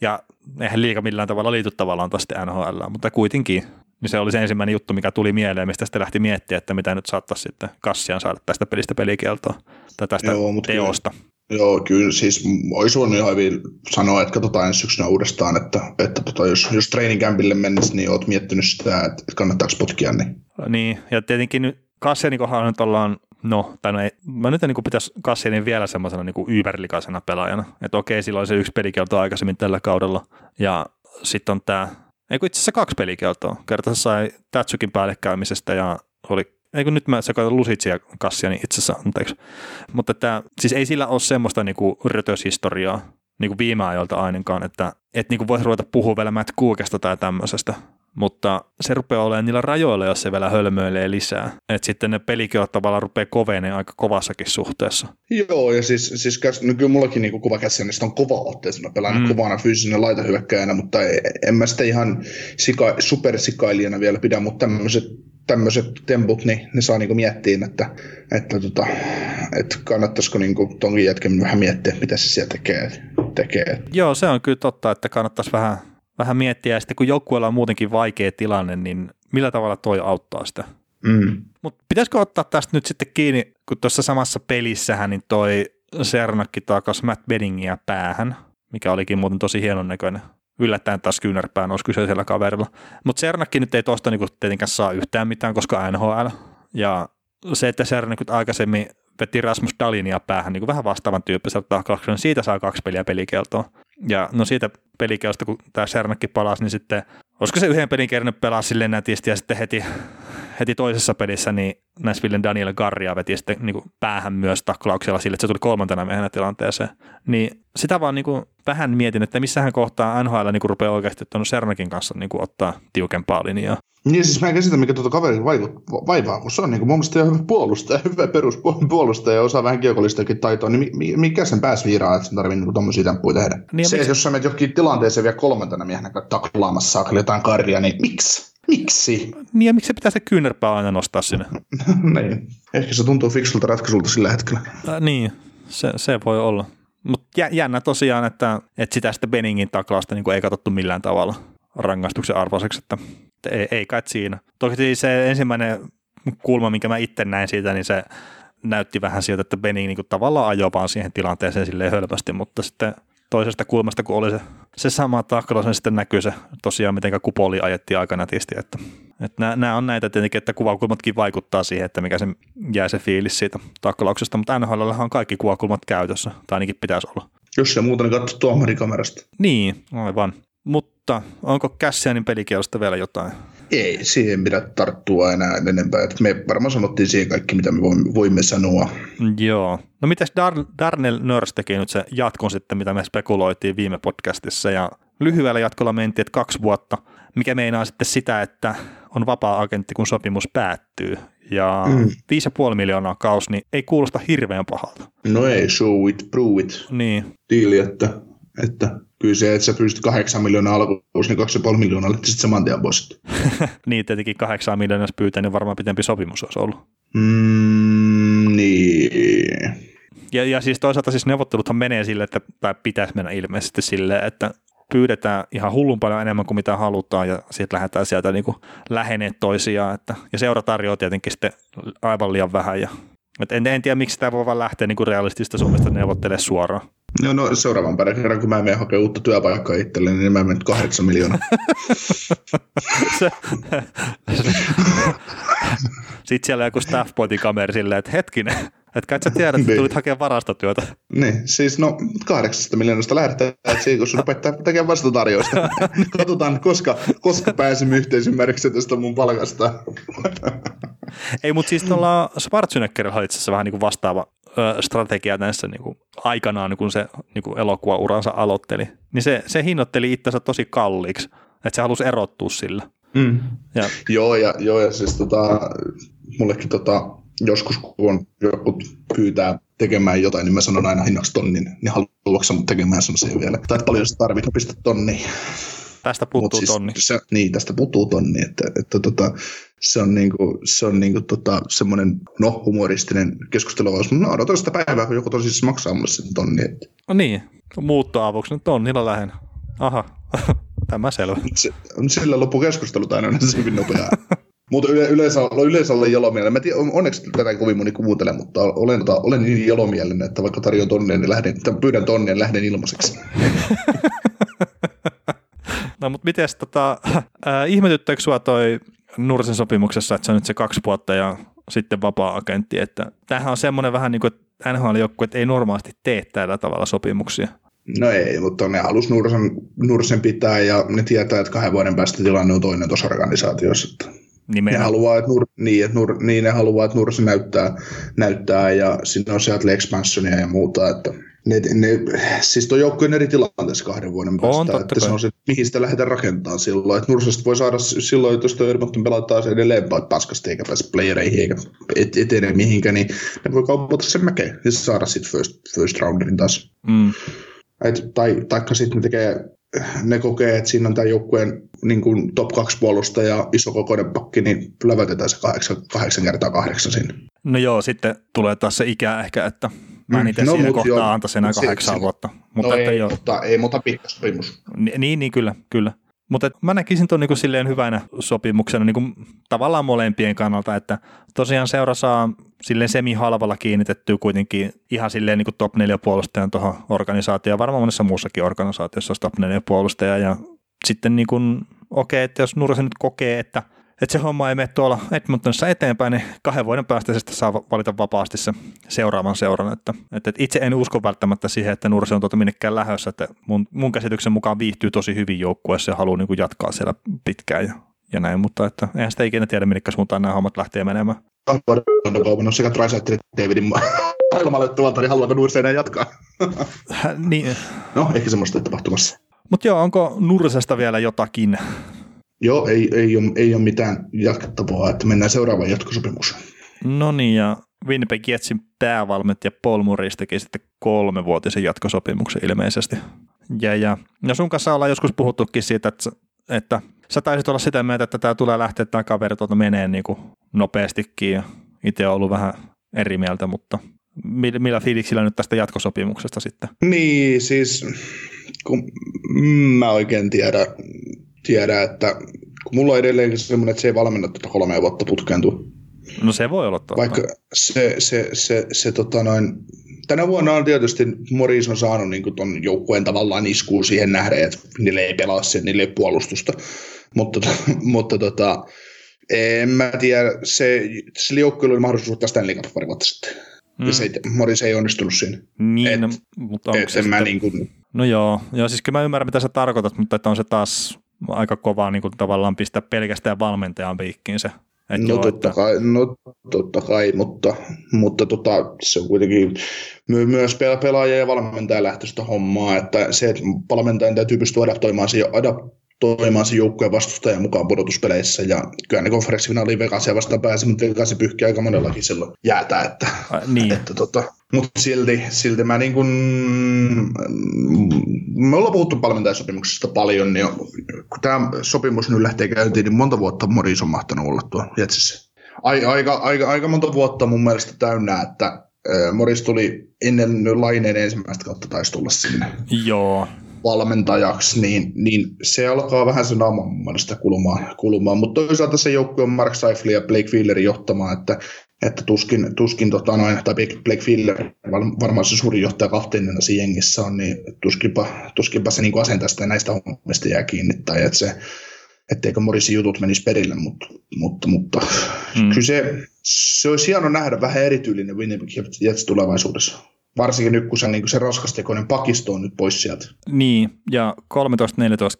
ja eihän liika millään tavalla liity tavallaan tästä NHL, mutta kuitenkin, niin se oli se ensimmäinen juttu, mikä tuli mieleen, mistä sitten lähti miettiä, että mitä nyt saattaisi sitten Kassian saada tästä pelistä pelikieltoa tai tästä Joo, teosta. Kyllä Joo, kyllä siis olisi voinut ihan hyvin sanoa, että katsotaan ensi syksynä uudestaan, että, että tota, jos, jos training campille mennessä, niin olet miettinyt sitä, että kannattaako potkia. Niin, niin ja tietenkin nyt Kassianin kohdalla nyt ollaan, no, tai no ei, mä nyt niin pitäisi Kassianin vielä semmoisena niin yberlikaisena pelaajana, että okei, silloin se yksi pelikielto aikaisemmin tällä kaudella, ja sitten on tämä, ei kun itse asiassa kaksi pelikieltoa, kerta sai Tatsukin päällekäymisestä ja oli ei kun nyt mä sekoitan Lusitsia kassia, niin itse asiassa, anteeksi. Mutta että, siis ei sillä ole semmoista niinku rötöshistoriaa niinku viime ajoilta ainakaan, että et niinku voisi ruveta puhua vielä Matt Cookesta tai tämmöisestä. Mutta se rupeaa olemaan niillä rajoilla, jos se vielä hölmöilee lisää. Että sitten ne pelikiot tavallaan rupeaa koveneen aika kovassakin suhteessa. Joo, ja siis, siis no kyllä mullakin niinku kuva käsissä on kova otteisena pelaan mm. kovana fyysinen laitahyökkäjänä, mutta en mä sitä ihan sika, supersikailijana vielä pidä, mutta tämmöiset tämmöiset temput, niin ne saa niinku miettiä, että, että, tota, että kannattaisiko niinku tonkin jätken vähän miettiä, mitä se siellä tekee. tekee. Joo, se on kyllä totta, että kannattaisi vähän, vähän miettiä, ja sitten kun joukkueella on muutenkin vaikea tilanne, niin millä tavalla toi auttaa sitä? Mm. Mutta pitäisikö ottaa tästä nyt sitten kiinni kun tuossa samassa pelissähän niin toi Sernakki takas Matt Beddingia päähän, mikä olikin muuten tosi hienon näköinen. Yllättäen taas kyynärpää nousi kyseisellä kaverilla. Mutta Sernakki nyt ei tuosta niinku tietenkään saa yhtään mitään, koska NHL. Ja se, että Sernakki aikaisemmin veti Rasmus Dalinia päähän niin kuin vähän vastaavan tyyppiseltä taklauksen, niin siitä saa kaksi peliä pelikeltoa. Ja no siitä pelikeltosta, kun tämä Sernakki palasi, niin sitten, olisiko se yhden pelin kerännyt pelaa silleen nätisti ja sitten heti heti toisessa pelissä niin Nashvillen Daniel Garria veti sitten niin kuin päähän myös taklauksella sille, että se tuli kolmantena miehenä tilanteeseen. Niin sitä vaan niin kuin vähän mietin, että missähän kohtaa NHL niin kuin rupeaa oikeasti tuon Sernakin kanssa niin kuin ottaa tiukempaa linjaa. Niin siis mä en käsitä, mikä tuota kaverin vaivaa, kun se on niin kuin mun mielestä hyvä puolustaja, hyvä peruspuolustaja ja osaa vähän kiekollistakin taitoa, niin mikä sen pääsi viiraa, että sen tarvii niin tuommoisia temppuja tehdä. Niin se, miksi... jos sä menet johonkin tilanteeseen vielä kolmantena miehenä taklaamassa jotain karjaa, niin miksi? Miksi? Niin ja miksi se pitää se kyynärpää aina nostaa sinne? niin. Ehkä se tuntuu fiksulta ratkaisulta sillä hetkellä. Äh, niin, se, se voi olla. Mutta jännä tosiaan, että, että sitä sitten Benningin taklausta niin ei katsottu millään tavalla rangaistuksen arvoiseksi, että, että ei, ei kai siinä. Toki se ensimmäinen kulma, minkä mä itse näin siitä, niin se näytti vähän siltä, että Benning niin tavallaan ajoi vaan siihen tilanteeseen silleen hölmästi, mutta sitten toisesta kulmasta, kun oli se, se sama taklaus, niin sitten näkyy se tosiaan, miten kupoli ajettiin aika nätisti. Että, että nämä, on näitä tietenkin, että kuvakulmatkin vaikuttaa siihen, että mikä se jää se fiilis siitä taklauksesta, mutta NHL on kaikki kuvakulmat käytössä, tai ainakin pitäisi olla. Jos se muuten katso tuomarikamerasta. Niin, aivan. Mutta onko Cassianin pelikielosta vielä jotain? Ei, siihen pidä tarttua enää enempää. Että me varmaan sanottiin siihen kaikki, mitä me voimme, voimme sanoa. Joo. No mitäs Dar- Darnell Nurse teki nyt se jatkon sitten, mitä me spekuloitiin viime podcastissa. Ja lyhyellä jatkolla mentiin, että kaksi vuotta, mikä meinaa sitten sitä, että on vapaa-agentti, kun sopimus päättyy. Ja mm. 5,5 miljoonaa kaus, niin ei kuulosta hirveän pahalta. No ei, show it, prove it. Niin. Diili, että, että kyllä se, että sä pystyt kahdeksan miljoonaa alkuun, niin kaksi puoli miljoonaa, sitten saman tien pois. niin, tietenkin kahdeksan miljoonaa pyytää, niin varmaan pitempi sopimus olisi ollut. Mm, niin. Ja, ja siis toisaalta siis neuvotteluthan menee sille, että tai pitäisi mennä ilmeisesti sille, että pyydetään ihan hullun paljon enemmän kuin mitä halutaan ja sitten lähdetään sieltä niin lähenee toisiaan. Että, ja seura tarjoaa tietenkin sitten aivan liian vähän. Ja, et en, en tiedä, miksi tämä voi vaan lähteä niin kuin realistista summista neuvottelemaan suoraan. No, no seuraavan kerran, kun mä menen hakemaan uutta työpaikkaa itselleni, niin mä menen kahdeksan miljoonaa. Sitten siellä joku staff kamera silleen, että hetkinen, että kai sä tiedät, että niin. tulit hakemaan varastotyötä. Niin, siis no kahdeksasta miljoonasta lähdetään, että siinä kun sun opettaa tekemään vastatarjoista. Katsotaan, koska, koska pääsimme yhteisymmärrykseen tästä mun palkasta. Ei, mutta siis tuolla Schwarzeneggerilla oli itse asiassa vähän niin kuin vastaava strategia näissä niin kuin aikanaan, kun se niin kuin elokuvauransa aloitteli. Niin se, se hinnoitteli itsensä tosi kalliiksi, että se halusi erottua sillä. Mm. Ja. Joo, ja, joo, ja siis tota, mullekin tota, joskus, kun on joku pyytää tekemään jotain, niin mä sanon aina hinnaksi tonnin, niin haluatko mut tekemään sen vielä. Tai paljon sä tarvitset, pistä tonni. Tästä puuttuu siis, tonni. Se, niin, tästä puuttuu tonni, että, että tota, se on, niinku, se on niinku tota, semmoinen no, humoristinen keskusteluvaus. No odotan sitä päivää, kun joku tosissaan maksaa mulle sen tonni. Että. No niin, muuttoavuksi nyt tonnilla lähden. Aha, tämä selvä. Se, sillä loppu keskustelut aina se hyvin nopeaa. Mutta yle, yleensä, yleensä olen jalomielinen. Mä tiedän, onneksi tätä kovin moni kuuntele, mutta olen, tota, olen niin jalomielinen, että vaikka tarjoan tonnia, niin lähden, pyydän tonnia, niin lähden ilmaiseksi. no mutta miten tota, äh, ihmetyttääkö sua toi Nursen sopimuksessa, että se on nyt se kaksi vuotta ja sitten vapaa-agentti, että tämähän on semmoinen vähän niin kuin, että NHL-joukkueet ei normaalisti tee tällä tavalla sopimuksia. No ei, mutta ne halus Nursen, Nursen pitää ja ne tietää, että kahden vuoden päästä tilanne on toinen tuossa organisaatiossa. Että ne haluaa, että, Nur, niin, että Nur, niin, ne haluaa, että Nurse näyttää, näyttää ja sinne on sieltä expansionia ja muuta, että ne, ne, siis tuo joukko on eri tilanteessa kahden vuoden päästä, on, että se on se, mihin sitä lähdetään rakentamaan silloin, että Nursesta voi saada silloin, jos tuo Edmonton pelataan se edelleen paskasti eikä pääse playereihin eikä et, etene mihinkään, niin ne voi kaupata sen mäkeen ja saada sitten first, first rounderin taas. Mm. Et, tai, taikka sitten ne tekee ne kokee, että siinä on tämän joukkueen niin kuin top 2 puolusta ja iso kokoinen pakki, niin lävätetään se kahdeksan, kahdeksan kertaa kahdeksan sinne. No joo, sitten tulee taas se ikä ehkä, että mä en mm. itse no, siinä kohtaa antaisin enää kahdeksan vuotta. Mutta, no että ei, joo. mutta ei muuta pitkä sopimus. Niin, niin, kyllä, kyllä. Mutta mä näkisin tuon niinku silleen hyvänä sopimuksena niinku tavallaan molempien kannalta, että tosiaan seura saa silleen semi-halvalla kiinnitettyä kuitenkin ihan silleen niinku top 4 puolustajan tuohon organisaatioon. Varmaan monessa muussakin organisaatiossa olisi top 4 puolustaja ja sitten niinku, okei, okay, että jos Nurse nyt kokee, että – että se homma ei mene tuolla Edmontonissa eteenpäin, niin kahden vuoden päästä se saa valita vapaasti se seuraavan seuran. Että, että itse en usko välttämättä siihen, että Nurse on tuota minnekään lähössä, että mun, mun käsityksen mukaan viihtyy tosi hyvin joukkueessa ja haluaa niin kuin jatkaa siellä pitkään ja, ja näin, mutta että eihän sitä ikinä tiedä, minne suuntaan nämä hommat lähtee menemään. Kaupannut sekä Trisaitl että Davidin maailmalle tuolta, niin haluaako Nurse enää jatkaa? niin. No, ehkä semmoista tapahtumassa. Mutta joo, onko Nursesta vielä jotakin Joo, ei, ei, ole, ei ole mitään jatkettavaa, että mennään seuraavaan jatkosopimukseen. No niin, ja Winnipeg Jetsin päävalmentaja Paul Morris teki sitten kolmevuotisen jatkosopimuksen ilmeisesti. Ja, ja, ja sun kanssa ollaan joskus puhuttukin siitä, että, että sä taisit olla sitä mieltä, että tämä tulee lähteä tämä kaveri tuolta menee niin kuin nopeastikin ja itse on ollut vähän eri mieltä, mutta millä fiiliksillä nyt tästä jatkosopimuksesta sitten? Niin, siis kun mä oikein tiedä, tiedä, että kun mulla on edelleenkin semmoinen, että se ei valmenna tätä kolmea vuotta putkeentua. No se voi olla totta. Vaikka se, se, se, se tota noin, tänä vuonna on tietysti Moris on saanut niin ton joukkueen tavallaan iskuun siihen nähden, että niille ei pelaa sen, niille ei puolustusta. Mutta, mutta tota, en mä tiedä, se, sillä joukkueella oli mahdollisuus ottaa Stanley Cup pari vuotta sitten. Mm. Ja se, Moris ei onnistunut siinä. Niin, et, no, mutta onko et, se sitten... niin kuin... No joo, joo, siis kyllä mä ymmärrän mitä sä tarkoitat, mutta että on se taas aika kovaa niin kuin tavallaan pistää pelkästään valmentajan piikkiin se. Et no, joo, totta että... kai, no totta kai, mutta, mutta tota, se on kuitenkin my, myös pelaaja ja valmentaja lähtöistä hommaa, että se, että valmentajan täytyy pystyä adaptoimaan siihen, adaptoimaan siihen joukkueen vastustajan mukaan pudotuspeleissä, ja kyllä ne konferenssifinaaliin Vegasia vastaan pääsi, mutta Vegasi pyyhki aika monellakin silloin jäätä, että, Ai, niin. että tota, mutta silti, silti mä niin kun, me ollaan puhuttu valmentajasopimuksesta paljon, niin kun tämä sopimus nyt lähtee käyntiin, niin monta vuotta Moris on mahtanut olla tuo Jetsissä. Aika, aika, aika monta vuotta mun mielestä täynnä, että Moris tuli ennen Laineen ensimmäistä kautta taisi tulla sinne. Joo. valmentajaksi, niin, niin se alkaa vähän se naama mun mielestä kulumaan, kulumaan. mutta toisaalta se joukkue on Mark Seifel ja Blake Wheelerin johtamaan, että että tuskin, tuskin tota noin, tai Blake Filler, varmaan se suurin johtaja kapteenina siinä jengissä on, niin tuskinpa, tuskinpa se niin asentaa näistä hommista jää kiinni, tai että se, etteikö Morisin jutut menisi perille, mutta, mutta, mutta mm. kyllä se, se olisi hieno nähdä vähän erityylinen Winnipeg Jets tulevaisuudessa. Varsinkin nyt, kun se, niin se raskastekoinen pakisto on nyt pois sieltä. Niin, ja 13-14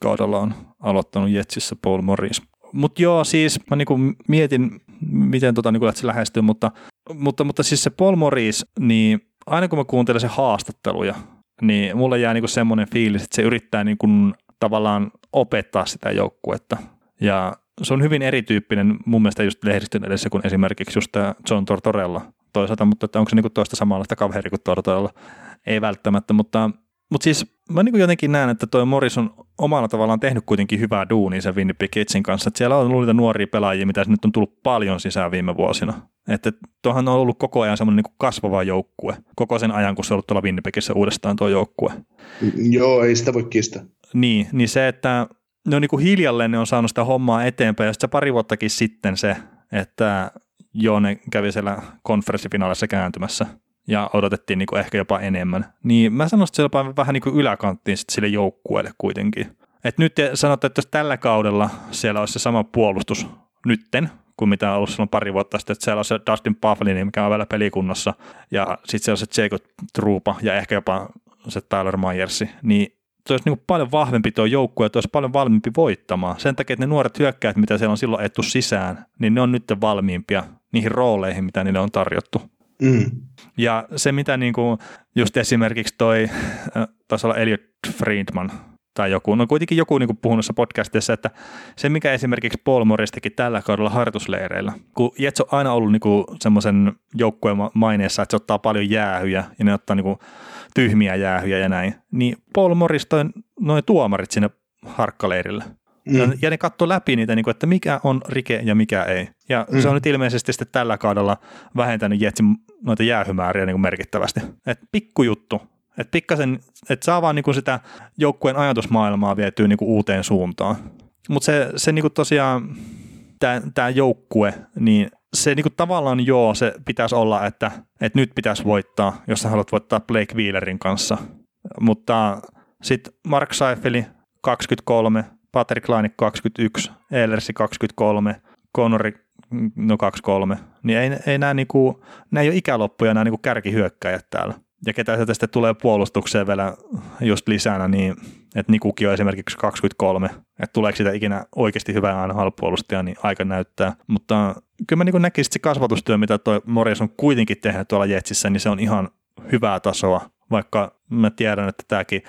kaudella on aloittanut Jetsissä Paul Morris. Mutta joo, siis mä niinku mietin, miten tota niinku se lähestyy, mutta, mutta, mutta siis se Paul Morris, niin aina kun mä kuuntelen se haastatteluja, niin mulle jää niinku semmoinen fiilis, että se yrittää niinku tavallaan opettaa sitä joukkuetta. Ja se on hyvin erityyppinen mun mielestä just lehdistön edessä kuin esimerkiksi just tämä John Tortorella toisaalta, mutta että onko se niinku toista samanlaista kaveri kuin Tortorella? Ei välttämättä, mutta mutta siis mä niin jotenkin näen, että toi Morris on omalla tavallaan tehnyt kuitenkin hyvää duunia sen Winnipeg Kitsin kanssa. Että siellä on ollut niitä nuoria pelaajia, mitä nyt on tullut paljon sisään viime vuosina. Että tuohan on ollut koko ajan semmoinen niin kasvava joukkue. Koko sen ajan, kun se on ollut tuolla Winnipegissä uudestaan tuo joukkue. Joo, ei sitä voi kistää. Niin, niin se, että ne on niin kuin hiljalleen ne on saanut sitä hommaa eteenpäin. Ja sitten se pari vuottakin sitten se, että joo, ne kävi siellä konferenssifinaalissa kääntymässä ja odotettiin niin kuin ehkä jopa enemmän. Niin mä sanoisin, että se jopa vähän niin kuin yläkanttiin sit sille joukkueelle kuitenkin. Et nyt te sanotte, että jos tällä kaudella siellä olisi se sama puolustus nytten, kuin mitä on ollut silloin pari vuotta sitten, että siellä on se Dustin Bufflin, mikä on vielä pelikunnassa, ja sitten siellä on se Jacob Truupa ja ehkä jopa se Tyler Myersi, niin se olisi niin paljon vahvempi tuo joukkue, että olisi paljon valmiimpi voittamaan. Sen takia, että ne nuoret hyökkäät, mitä siellä on silloin ettu sisään, niin ne on nyt valmiimpia niihin rooleihin, mitä niille on tarjottu. Mm. Ja se, mitä niin kuin just esimerkiksi toi, taisi olla Elliot Friedman tai joku, no kuitenkin joku niin kuin puhunut podcastissa, että se, mikä esimerkiksi Paul Morris teki tällä kaudella harjoitusleireillä, kun Jets on aina ollut niin semmoisen joukkueen maineessa, että se ottaa paljon jäähyjä ja ne ottaa niin kuin tyhmiä jäähyjä ja näin, niin Paul Morris toi noin tuomarit sinne harkkaleirille. Mm. Ja ne katsoo läpi niitä, niin kuin, että mikä on rike ja mikä ei. Ja mm. se on nyt ilmeisesti sitten tällä kaudella vähentänyt Jetsin noita jäähymääriä niin kuin merkittävästi. Et pikkujuttu. Että pikkasen, että saa vaan kuin sitä joukkueen ajatusmaailmaa vietyä kuin uuteen suuntaan. mutta se, se niinku tosiaan, tämä joukkue, niin se niinku tavallaan joo, se pitäisi olla, että, että nyt pitäisi voittaa, jos sä haluat voittaa Blake Wheelerin kanssa. Mutta sitten Mark Seifeli 23, Patrick Laine 21, Eilersi 23, Conori no 23, niin ei, ei nämä, niinku, nämä ei ole ikäloppuja nämä niinku kärkihyökkäjät täällä. Ja ketä sieltä sitten tulee puolustukseen vielä just lisänä, niin että Nikukin on esimerkiksi 23, että tuleeko sitä ikinä oikeasti hyvää NHL-puolustaja, niin aika näyttää. Mutta kyllä mä niin näkisin, että se kasvatustyö, mitä toi Morris on kuitenkin tehnyt tuolla Jetsissä, niin se on ihan hyvää tasoa, vaikka mä tiedän, että tämäkin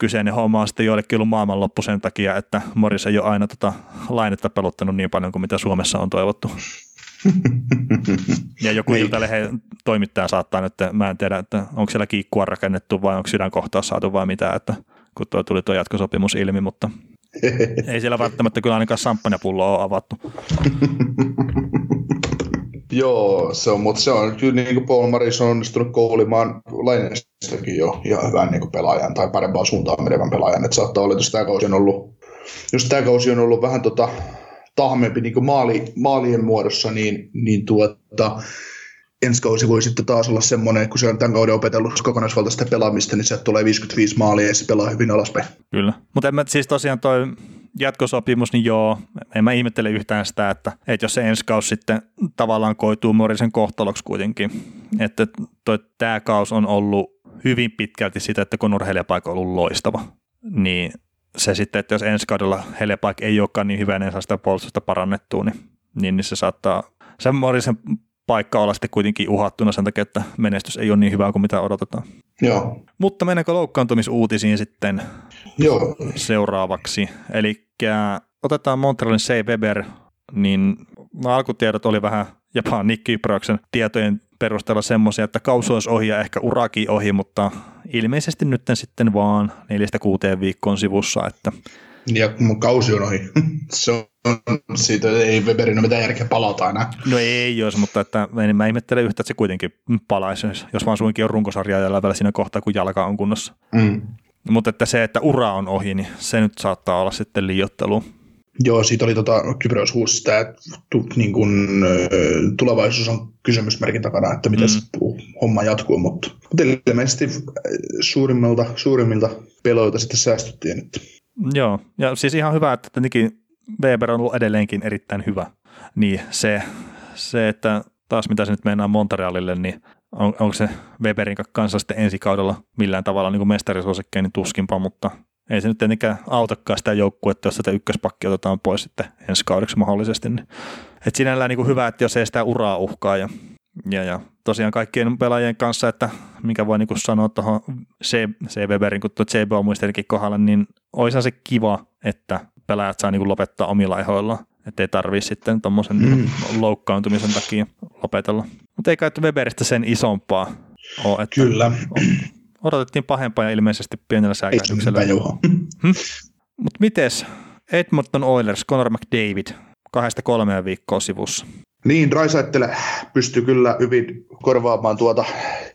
kyseinen homma on sitten joillekin ollut maailmanloppu sen takia, että Morris ei ole aina tota lainetta peluttanut niin paljon kuin mitä Suomessa on toivottu. ja joku niin. iltalehden toimittaja saattaa nyt, mä en tiedä, että onko siellä kiikkua rakennettu vai onko sydänkohtaus saatu vai mitä, että kun tuo tuli tuo jatkosopimus ilmi, mutta ei siellä välttämättä kyllä ainakaan samppanjapulloa ole avattu. Joo, se on, mutta se on kyllä niin kuin Paul Maris on onnistunut koulimaan Laineestakin jo ihan hyvän niin kuin pelaajan tai parempaa suuntaan menevän pelaajan. Että saattaa olla, että jos tämä kausi ollut, jos tämä kausi on ollut vähän tota, tahmempi niin maali, maalien muodossa, niin, niin tuota, ensi kausi voi sitten taas olla semmoinen, kun se on tämän kauden opetellut kokonaisvaltaista pelaamista, niin sieltä tulee 55 maalia ja se pelaa hyvin alaspäin. Kyllä, mutta siis tosiaan toi jatkosopimus, niin joo, en mä ihmettele yhtään sitä, että, että jos se ensi kausi sitten tavallaan koituu Morisen kohtaloksi kuitenkin, että tämä kaus on ollut hyvin pitkälti sitä, että kun urheilijapaikka on ollut loistava, niin se sitten, että jos ensi kaudella Helepaik ei olekaan niin hyvä, niin saa sitä puolustusta parannettua, niin, niin, niin se saattaa, se Morisen paikka olla sitten kuitenkin uhattuna sen takia, että menestys ei ole niin hyvä kuin mitä odotetaan. Joo. Mutta mennäänkö loukkaantumisuutisiin sitten Joo. seuraavaksi? Eli otetaan Montrealin C. Weber, niin alkutiedot oli vähän jopa Nick Kyproksen tietojen perusteella semmoisia, että kausi olisi ohi ja ehkä uraki ohi, mutta ilmeisesti nyt sitten vaan neljästä kuuteen viikkoon sivussa. Että... Ja mun kausi on ohi. Se on, siitä ei Weberin ole mitään järkeä palata enää. No ei jos, mutta että, en, mä ihmettelen yhtä, että se kuitenkin palaisi, jos vaan suinkin on runkosarja ja vielä siinä kohtaa, kun jalka on kunnossa. Mm. Mutta että se, että ura on ohi, niin se nyt saattaa olla sitten liiottelu. Joo, siitä oli tota, Kypros huusi sitä, että niin kun, tulevaisuus on kysymysmerkin takana, että miten mm. homma jatkuu, mutta, mutta ilmeisesti suurimmilta, suurimmilta peloilta sitten säästyttiin. Että. Joo, ja siis ihan hyvä, että tietenkin Weber on ollut edelleenkin erittäin hyvä. Niin se, se että taas mitä se nyt mennään Montrealille, niin on, onko se Weberin kanssa sitten ensi kaudella millään tavalla niin mestarisuosikkein, niin tuskinpa, mutta ei se nyt tietenkään autakaan sitä joukkuetta, jos sitä ykköspakki otetaan pois sitten ensi kaudeksi mahdollisesti. Niin. Et sinällään niin kuin hyvä, että jos ei sitä uraa uhkaa ja, ja, ja tosiaan kaikkien pelaajien kanssa, että mikä voi niin kuin sanoa tuohon C, C. Weberin, kun tuo CBO muistelikin kohdalla, niin olisi se kiva, että pelaajat saa niin kuin lopettaa omilla ehoillaan. Että ei tarvii sitten tuommoisen mm. loukkaantumisen takia lopetella. Mutta ei kai Weberistä sen isompaa ole. Että Kyllä. Odotettiin pahempaa ja ilmeisesti pienellä säikähdyksellä. Hm? Mutta mites Edmonton Oilers, Conor McDavid, kahdesta kolmeen viikkoa sivussa. Niin, Raisaittele pystyy kyllä hyvin korvaamaan tuota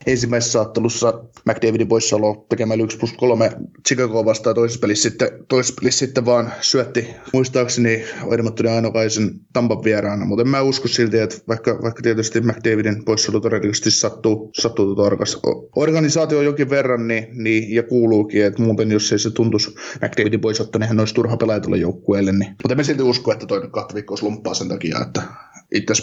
ensimmäisessä saattelussa McDavidin poissaolo tekemällä 1 plus 3 Chicago vastaan toisessa pelissä sitten, toisessa pelissä sitten vaan syötti muistaakseni Edmontonin ainokaisen Tampan vieraana, mutta en mä usko silti, että vaikka, vaikka tietysti McDavidin poissaolo todennäköisesti sattuu, sattuu tuota organisaatio jonkin verran niin, niin, ja kuuluukin, että muuten jos ei se tuntuisi McDavidin poisotto, niin hän olisi turha pelaaja joukkueelle, niin. mutta en mä silti usko, että toinen kahta viikkoa slumppaa sen takia, että itse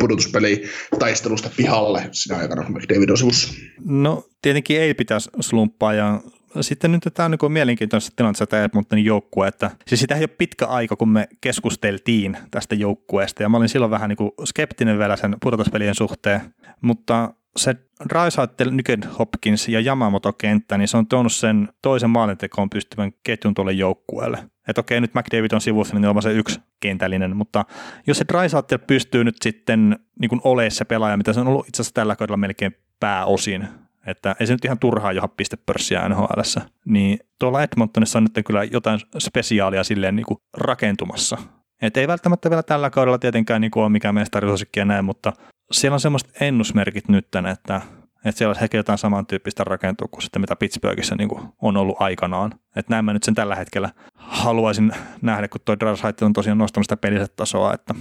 pudotuspeli taistelusta pihalle siinä aikana, kun McDavid on sivussa. No tietenkin ei pitäisi slumppaa ja sitten nyt tämä on niin mielenkiintoisessa tilanteessa tämä Edmontonin joukkue, että siis sitä ei ole pitkä aika, kun me keskusteltiin tästä joukkueesta ja mä olin silloin vähän niin kuin skeptinen vielä sen pudotuspelien suhteen, mutta se Raisaittel, Nyken Hopkins ja Yamamoto kenttä, niin se on tuonut sen toisen maalintekoon pystyvän ketjun tuolle joukkueelle. Että okei, nyt McDavid on sivussa, niin on se yksi kentällinen, mutta jos se Drysaitel pystyy nyt sitten niin olemaan se pelaaja, mitä se on ollut itse asiassa tällä kaudella melkein pääosin, että ei se nyt ihan turhaa joha pistepörssiä nhl niin tuolla Edmontonissa on nyt kyllä jotain spesiaalia silleen niin kuin rakentumassa. Et ei välttämättä vielä tällä kaudella tietenkään niin kuin ole mikään mestarisuosikki ja näin, mutta siellä on semmoiset ennusmerkit nyt, että, että siellä olisi jotain samantyyppistä rakentua kuin sitten mitä Pittsburghissa niin on ollut aikanaan. Että näin mä nyt sen tällä hetkellä haluaisin nähdä, kun toi Drasait on tosiaan nostamista peliset tasoa, että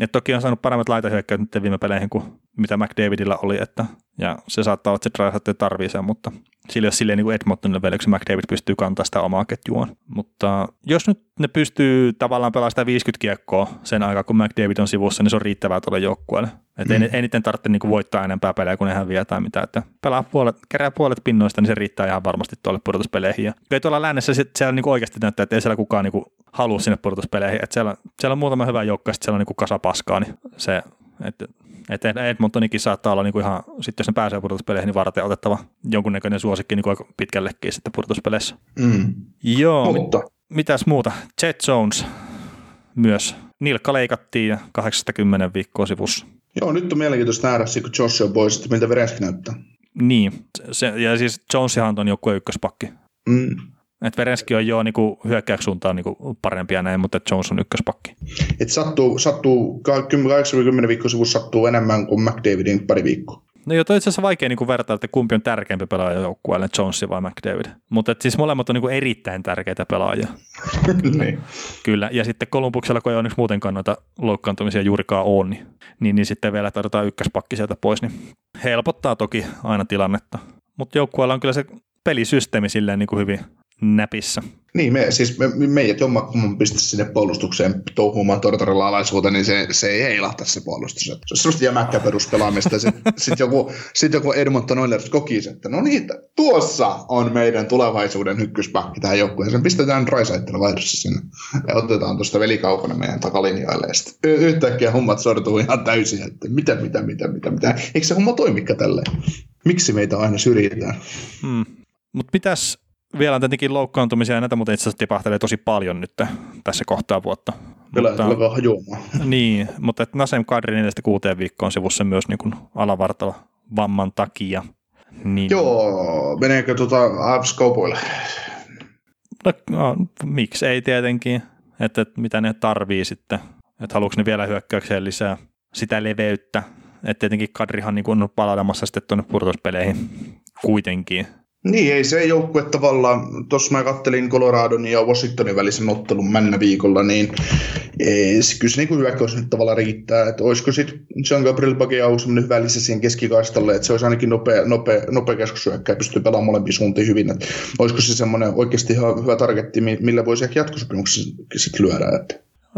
et toki on saanut paremmat laitahyökkäyt nyt viime peleihin kuin mitä McDavidilla oli, että, ja se saattaa olla, että se Drysaitel tarvii sen, mutta sillä ei ole silleen niin kuin Edmontonille vielä, kun McDavid pystyy kantaa sitä omaa ketjuaan. Mutta jos nyt ne pystyy tavallaan pelaamaan sitä 50 kiekkoa sen aikaa, kun McDavid on sivussa, niin se on riittävää tuolle joukkueelle. Että mm. ei, ei niiden tarvitse niin kuin voittaa enempää pelejä, kun ne häviää tai mitä. Että pelaa puolet, kerää puolet pinnoista, niin se riittää ihan varmasti tuolle pudotuspeleihin. Ja ei tuolla lännessä siellä niin kuin oikeasti näyttää, että ei siellä kukaan niin kuin halua sinne pudotuspeleihin. Että siellä, siellä on muutama hyvä joukko, ja siellä on niin kuin kasa paskaa, niin se, että että Edmontonikin saattaa olla niinku ihan, sitten jos ne pääsee pudotuspeleihin, niin varten otettava jonkunnäköinen suosikki niinku aika pitkällekin sitten pudotuspeleissä. Mm. Joo, Mutta. mit, mitäs muuta? Chet Jones myös. Nilkka leikattiin 80 viikkoa sivussa. Joo, nyt on mielenkiintoista nähdä, kun Josh on pois, että miltä näyttää. Niin, se, ja siis Jonesihan on joku ykköspakki. Mm. Et Verenski on jo niinku hyökkäykssuuntaan niinku parempia näin, mutta Jones on ykköspakki. Et sattuu, sattuu 80 viikkoa sivussa sattuu enemmän kuin McDavidin pari viikkoa. No joo, itse asiassa vaikea niinku verrata, että kumpi on tärkeämpi pelaaja joukkueelle, Jones vai McDavid. Mutta siis molemmat on niinku erittäin tärkeitä pelaajia. niin. Kyllä, ja sitten Kolumbuksella, kun ei onneksi muutenkaan noita loukkaantumisia juurikaan on, niin, niin, niin sitten vielä tarvitaan ykköspakki sieltä pois, niin helpottaa toki aina tilannetta. Mutta joukkueella on kyllä se pelisysteemi silleen niin kuin hyvin näpissä. Niin, me, siis me, meidät jomma, kun mun pistä sinne puolustukseen touhuumaan Tortorella alaisuuteen, niin se, se ei heilahta se puolustus. Se on sellaista jämäkkä peruspelaamista. sitten sit joku, sit joku Edmonton Oilers koki että no niin, tuossa on meidän tulevaisuuden hykkyspakki tähän joukkueeseen. Pistetään Raisaittelu vaihdossa sinne ja otetaan tuosta velikaukana meidän takalinjoille. Ja sitten yhtäkkiä hommat sortuu ihan täysin, että mitä, mitä, mitä, mitä, mitä. Eikö se homma toimikka tälleen? Miksi meitä aina syrjitään? Hmm. Mutta pitäisi vielä on tietenkin loukkaantumisia ja näitä, mutta itse asiassa tipahtelee tosi paljon nyt tässä kohtaa vuotta. Kyllä, mutta, hajoamaan. Niin, mutta että Nasem Kadri 4 kuuteen viikkoon sivussa myös niin kuin alavartalo vamman takia. Niin. Joo, meneekö tuota Avs kaupoille? No, no, miksi ei tietenkin, että, että mitä ne tarvii sitten, että haluatko ne vielä hyökkäykseen lisää sitä leveyttä, että tietenkin Kadrihan niin on palailemassa sitten tuonne purtuspeleihin kuitenkin, niin, ei se joukkue tavallaan, tuossa mä kattelin Coloradon ja Washingtonin välisen ottelun männä viikolla, niin ei, se kyllä se niin hyökkäys nyt tavallaan riittää, että olisiko sitten Jean Gabriel Pageau semmoinen hyvä lisä siihen keskikaistalle, että se olisi ainakin nopea, nopea, nopea keskushyökkäjä, pystyy pelaamaan molempiin suuntiin hyvin, että olisiko se semmoinen oikeasti ihan hyvä targetti, millä voisi ehkä jatkosopimuksessa sitten lyödä. Että.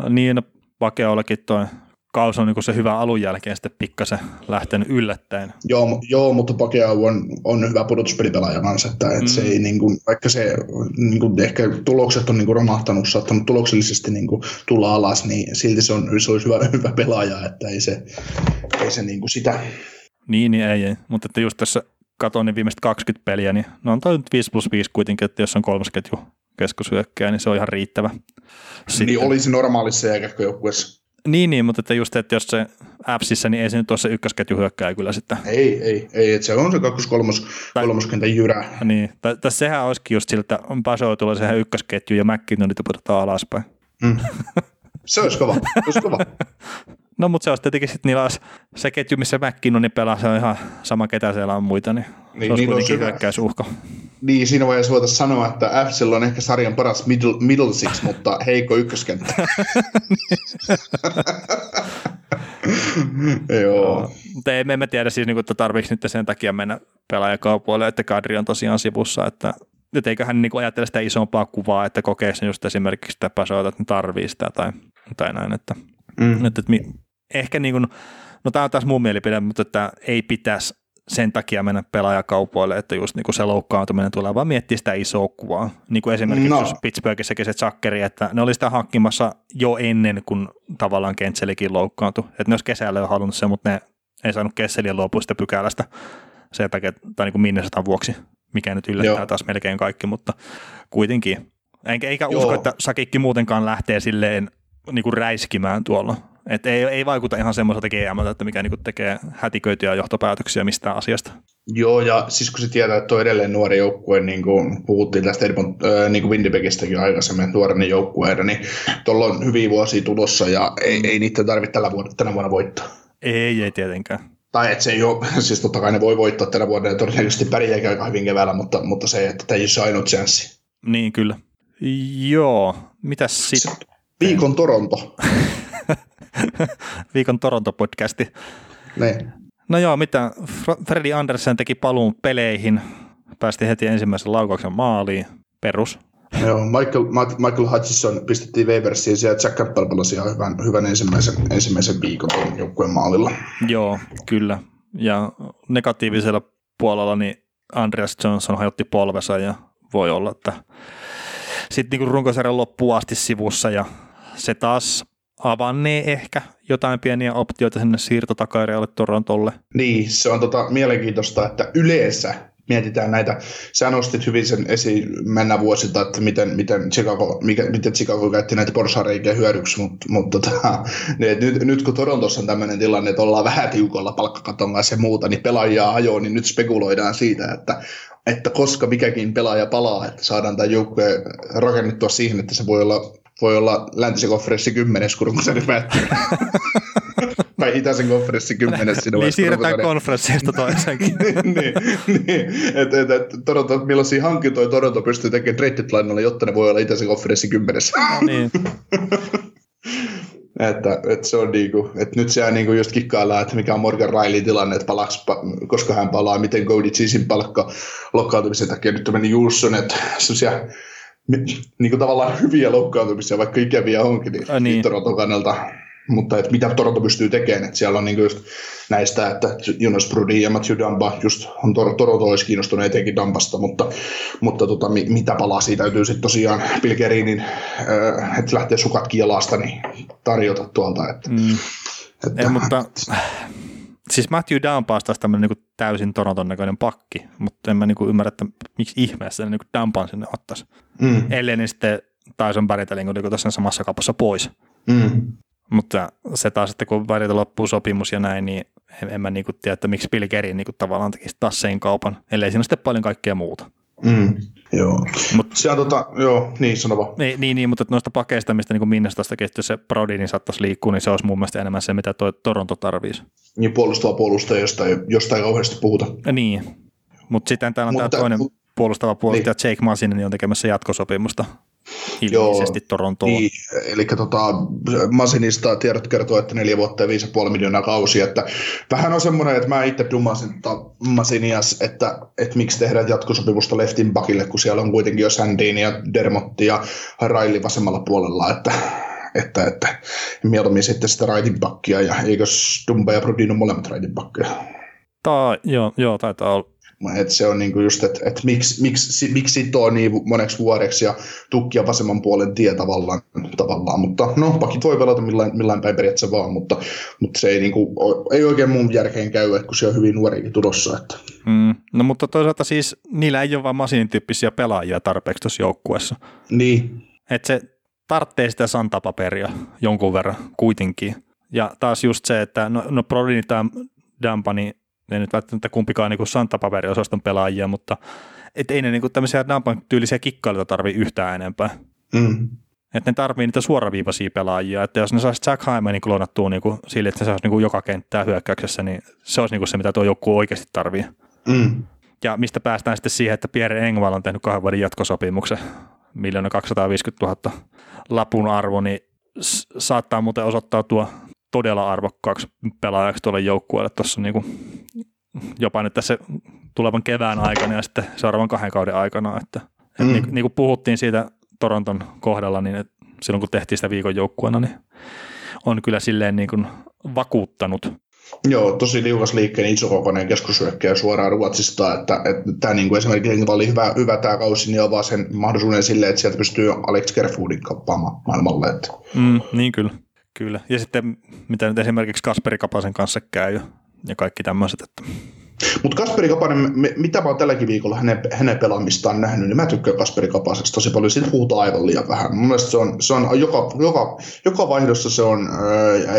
Niin, no toi kausi on niin se hyvä alun jälkeen sitten pikkasen lähtenyt yllättäen. Joo, joo mutta Pakeau on, on hyvä pudotuspelipelaaja kanssa, että, mm. se ei, niin kuin, vaikka se niin kuin, ehkä tulokset on niin kuin, romahtanut, saattanut tuloksellisesti niin kuin, tulla alas, niin silti se, on, se olisi hyvä, hyvä pelaaja, että ei se, ei se niin kuin sitä. Niin, niin ei, ei. mutta että just tässä katsoin niin viimeiset 20 peliä, niin no on nyt 5 plus 5 kuitenkin, että jos on kolmas ketju keskushyökkääjä, niin se on ihan riittävä. Niin Sitten, niin olisi normaalissa jääkäkköjoukkueessa niin, niin, mutta että just, että jos se appsissa, niin ei se nyt ole se ykkösketju hyökkää kyllä sitten. Ei, ei, ei, että se on se kakkos, kolmos, tai, kolmoskentän jyrä. Niin, tai, tai sehän olisikin just siltä, että on Paso tulee siihen ykkösketju ja McKinnonit pudotaan alaspäin. Mm. Se olisi kova, se olisi kova. no, mutta se olisi tietenkin sitten niillä olisi se ketju, missä McKinnoni pelaa, se on ihan sama ketä siellä on muita, niin, niin se olisi niin kuitenkin hyökkäysuhka. Niin, siinä vaiheessa voitaisiin sanoa, että FCL on ehkä sarjan paras middle, middle six, mutta heikko ykköskenttä. Joo. Mutta ei me emme tiedä siis, niinku, että tarvitsi nyt sen takia mennä pelaajakaupoille, että kadri on tosiaan sivussa, että nyt eiköhän niin ajattele sitä isompaa kuvaa, että kokee sen just esimerkiksi sitä pasoita, että ne tarvii sitä tai, tai näin, että, mm. että, että mi, ehkä niin kuin, no tämä on taas mun mielipide, mutta että ei pitäisi sen takia mennä pelaajakaupoille, että just niin kuin se loukkaantuminen tulee, vaan miettiä sitä isoa kuvaa. Niin kuin esimerkiksi no. jos Pittsburghissäkin se Zackeri, että ne oli sitä hankkimassa jo ennen kuin tavallaan Kentselikin loukkaantui. Että ne olisi kesällä jo halunnut sen, mutta ne ei saanut Kesseliä luopua sitä pykälästä sen takia, tai niin kuin Minnesotan vuoksi, mikä nyt yllättää Joo. taas melkein kaikki, mutta kuitenkin. Eikä, eikä usko, että Sakikki muutenkaan lähtee silleen niin kuin räiskimään tuolla. Et ei, ei vaikuta ihan semmoiselta GM, että mikä niinku tekee hätiköityjä johtopäätöksiä mistään asiasta. Joo, ja siis kun se tietää, että on edelleen nuori joukkue, niin kuin puhuttiin tästä Edmont, äh, niin kuin Winnipegistäkin aikaisemmin, nuorena joukkueena, niin tuolla on hyviä vuosia tulossa, ja ei, ei niitä tarvitse tällä vuonna, tänä vuonna voittaa. Ei, ei tietenkään. tai että se ei ole, siis totta kai ne voi voittaa tänä vuonna ja todennäköisesti pärjääkin aika hyvin keväällä, mutta, mutta se, että tämä ei ole se ainut chanssi. Niin, kyllä. Joo, mitäs sitten? Viikon Toronto. Viikon Toronto-podcasti. Niin. No joo, mitä? Freddy Andersen teki paluun peleihin, päästi heti ensimmäisen laukauksen maaliin, perus. Joo, Michael, Michael Hutchison pistettiin Waversiin ja Jack Campbell pelasi ihan hyvän, hyvän ensimmäisen, ensimmäisen viikon joukkueen maalilla. Joo, kyllä. Ja negatiivisella puolella niin Andreas Johnson hajotti polvesa ja voi olla, että sitten niin runkosarjan loppuun asti sivussa ja se taas avannee ehkä jotain pieniä optioita sinne siirtotakairealle Torontolle. Niin, se on tota mielenkiintoista, että yleensä mietitään näitä, sä nostit hyvin sen esiin mennä vuosilta, että miten, miten, Chicago, mikä, miten Chicago käytti näitä porsareikiä hyödyksi, mutta, mutta tota, nyt, nyt kun Torontossa on tämmöinen tilanne, että ollaan vähän tiukolla palkkakaton kanssa ja muuta, niin pelaajia ajoa, niin nyt spekuloidaan siitä, että että koska mikäkin pelaaja palaa, että saadaan tämä joukkue rakennettua siihen, että se voi olla, voi olla läntisen konferenssi kymmenes, kun se nyt tai itäisen konferenssi kymmenes. niin siirretään konferenssista toisenkin. niin, niin. että et, et, Toronto, millaisia hankintoja Toronto pystyy tekemään trade jotta ne voi olla itäisen konferenssi kymmenes. no niin. Että, että se on niinku, että nyt siellä niinku just kikkaillaan, että mikä on Morgan Riley tilanne, että palaks, koska hän palaa, miten Cody Cheesin palkka loukkaantumisen takia nyt meni Julson, että semmoisia niin kuin tavallaan hyviä loukkaantumisia, vaikka ikäviä onkin, niin, niin. niin Toronton kannalta mutta että mitä Toronto pystyy tekemään, että siellä on niin just näistä, että Jonas Brody ja Matthew Damba just on Tor- Toronto olisi kiinnostunut etenkin Dambasta, mutta, mutta tota, mitä palasia täytyy sitten tosiaan Bill Gerinin, äh, että lähtee sukat kielasta, niin tarjota tuolta. Että, mm. että, Ei, mutta siis Matthew Dampa on taas tämmöinen niin täysin Toronton näköinen pakki, mutta en mä niin ymmärrä, että miksi ihmeessä ne niin Dampan sinne ottaisi. Mm. Ellei niin sitten Tyson Barritelin, kun niin tuossa samassa kapassa pois. Mm. Mutta se taas, että kun välillä loppuu sopimus ja näin, niin en, en mä niinku tiedä, että miksi Bill niinku tavallaan tekisi taas sen kaupan, ellei siinä sitten paljon kaikkea muuta. Mm, joo. Mut, se on tota, joo, niin sano vaan. Niin, niin, niin mutta noista pakeista, mistä niin Minnestasta kehittyy se Brody, niin saattaisi liikkua, niin se olisi mun mielestä enemmän se, mitä tuo Toronto tarvitsisi. Niin puolustava puolustaja, josta ei, josta ei kauheasti puhuta. Ja niin, mutta sitten täällä on mutta, tämä toinen puolustava puolustaja niin. Jake Masinen, niin on tekemässä jatkosopimusta ilmeisesti Torontoon. Niin, eli tota, Masinista tiedot kertoo, että neljä vuotta ja 5,5 miljoonaa kausia, että vähän on semmoinen, että mä itse dumasin Masinias, että, että miksi tehdään jatkosopimusta leftin bakille, kun siellä on kuitenkin jo Sandin ja Dermotti ja Raili vasemmalla puolella, että, että, että mieluummin sitten sitä raitin bakkia, ja eikö Dumba ja Brodin molemmat raitin bakkia? Tää, joo, joo, taitaa olla et se on niinku just, että et miksi, miksi, miksi sitoo niin moneksi vuodeksi ja tukkia vasemman puolen tie tavallaan, tavallaan. mutta no pakit voi pelata millään, millään päin periaatteessa vaan, mutta, mutta se ei, niinku, ei oikein mun järkeen käy, kun se on hyvin nuorikin tulossa. Että. Mm, no mutta toisaalta siis niillä ei ole vaan masinin tyyppisiä pelaajia tarpeeksi tuossa joukkueessa. Niin. Että se tarvitsee sitä santapaperia jonkun verran kuitenkin. Ja taas just se, että no, no Prodin tai Dampa, niin ei nyt välttämättä kumpikaan niin Santa-paperiosaston pelaajia, mutta et ei ne niin kuin tämmöisiä Dampan tyylisiä kikkailuita tarvii yhtään enempää. Mm. Että ne tarvii niitä suoraviivaisia pelaajia, että jos ne saisi Jack Hymanin klonattua niin kuin sille, että se saisi niin kuin joka kenttää hyökkäyksessä, niin se olisi niin kuin se, mitä tuo joku oikeasti tarvii. Mm. Ja mistä päästään sitten siihen, että Pierre Engvall on tehnyt kahden vuoden jatkosopimuksen, miljoona 250 000 lapun arvo, niin saattaa muuten osoittautua todella arvokkaaksi pelaajaksi tuolle joukkueelle tuossa niin kuin, jopa nyt tässä tulevan kevään aikana ja sitten seuraavan kahden kauden aikana. Että, mm. et niin, niin kuin puhuttiin siitä Toronton kohdalla, niin että silloin kun tehtiin sitä viikon joukkueena, niin on kyllä silleen niin kuin vakuuttanut. Joo, tosi liukas liikkeen isokokoinen keskusyökkäjä suoraan Ruotsista, että, että tämä niin kuin esimerkiksi oli hyvä, hyvä tämä kausi, niin avaa sen mahdollisuuden silleen, että sieltä pystyy Alex Kerfoodin kappaamaan maailmalle. Että. Mm, niin kyllä. Kyllä. Ja sitten mitä nyt esimerkiksi Kasperi Kapasen kanssa käy ja kaikki tämmöiset. Että... Mutta Kasperi Kapanen, mitä mä oon tälläkin viikolla hänen, hänen pelaamistaan nähnyt, niin mä tykkään Kasperi Kapasesta tosi paljon. Siitä puhutaan aivan liian vähän. Mun mielestä se on, se on joka, joka, joka vaihdossa se on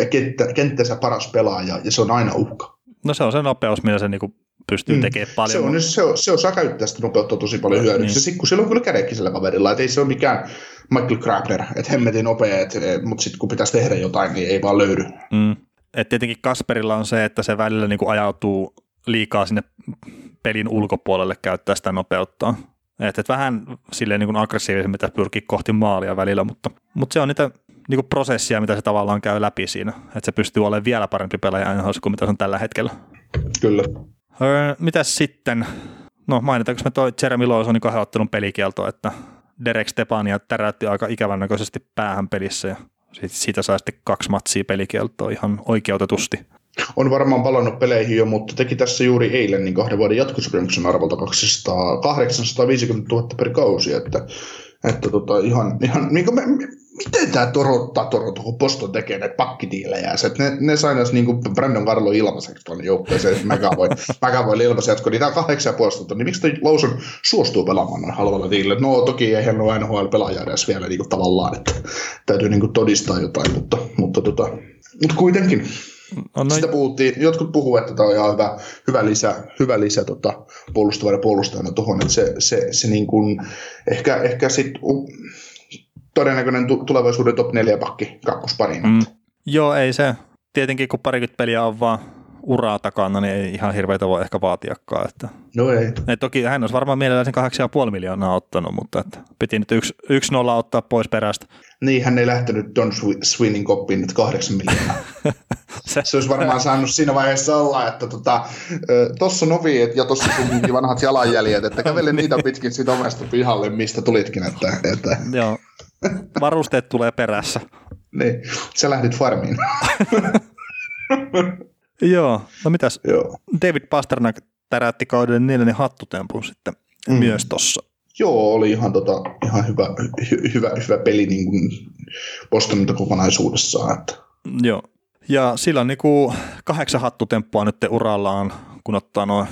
kenttä, kenttänsä paras pelaaja ja se on aina uhka. No se on se nopeus, millä se niinku pystyy mm. tekemään paljon. Se on, se on, se osaa käyttää sitä nopeutta tosi paljon hyödyksi. Niin. kun sillä on kyllä kädekki sillä kaverilla, että ei se ole mikään Michael Krabner, että hemmetin nopea, et, mutta sitten kun pitäisi tehdä jotain, niin ei vaan löydy. Mm. Et tietenkin Kasperilla on se, että se välillä niin kuin ajautuu liikaa sinne pelin ulkopuolelle käyttää sitä nopeutta. Että et vähän silleen niin kuin aggressiivisemmin mitä pyrkii kohti maalia välillä, mutta, mutta se on niitä niin kuin prosessia, mitä se tavallaan käy läpi siinä. Että se pystyy olemaan vielä parempi pelaaja NHL kuin mitä se on tällä hetkellä. Kyllä. Öö, mitäs sitten? No mainitaanko me toi Jeremy Lawsonin kahden ottelun pelikielto, että Derek Stepania täräytti aika ikävän näköisesti päähän pelissä ja siitä sai sitten kaksi matsia pelikieltoa ihan oikeutetusti. On varmaan palannut peleihin jo, mutta teki tässä juuri eilen niin kahden vuoden jatkosopimuksen arvolta 200, 850 000 per kausi, että, että tota, ihan, ihan niin me, miten tämä Toronto, Toronto, kun Boston tekee näitä pakkitiilejä, että ne, ne sai näissä niin Brandon Carlo ilmaiseksi tuonne joukkueeseen, että McAvoy, ilmaisen jatko, niin tämä on kahdeksan puolesta niin miksi Lawson suostuu pelaamaan noin halvalla diilillä? No toki ei hän ole NHL-pelaaja edes vielä niin kuin, tavallaan, että täytyy niin kuin, todistaa jotain, mutta, mutta, tota, mutta kuitenkin. No, noin. Sitä puhuttiin, jotkut puhuu, että tämä on ihan hyvä, hyvä lisä, hyvä lisä tota, puolustavana puolustajana tuohon, että se, se, se niin kuin, ehkä, ehkä sitten todennäköinen tulevaisuuden top 4 pakki kakkospariin. Mm. Joo, ei se. Tietenkin kun parikymmentä peliä on vaan uraa takana, niin ei ihan hirveitä voi ehkä vaatiakaan. Että. No ei. Et toki hän olisi varmaan mielellään sen 8,5 miljoonaa ottanut, mutta että piti nyt yksi, yksi nolla ottaa pois perästä. Niin, hän ei lähtenyt Don Sweenin koppiin nyt 8 miljoonaa. se, se olisi varmaan saanut siinä vaiheessa olla, että tota, tuossa novi ja tuossa vanhat jalanjäljet, että kävele niitä pitkin siitä omasta pihalle, mistä tulitkin. Että, että. Joo, varusteet tulee perässä. niin, sä lähdit farmiin. Joo, no mitäs? Joo. David Pasternak täräytti kauden neljännen hattutempun sitten mm. myös tossa. Joo, oli ihan, tota, ihan hyvä, hy, hyvä, hyvä peli niin kuin Bostonilta kokonaisuudessaan. Että. Joo, ja sillä on niinku kahdeksan hattutemppua nyt urallaan, kun ottaa nuo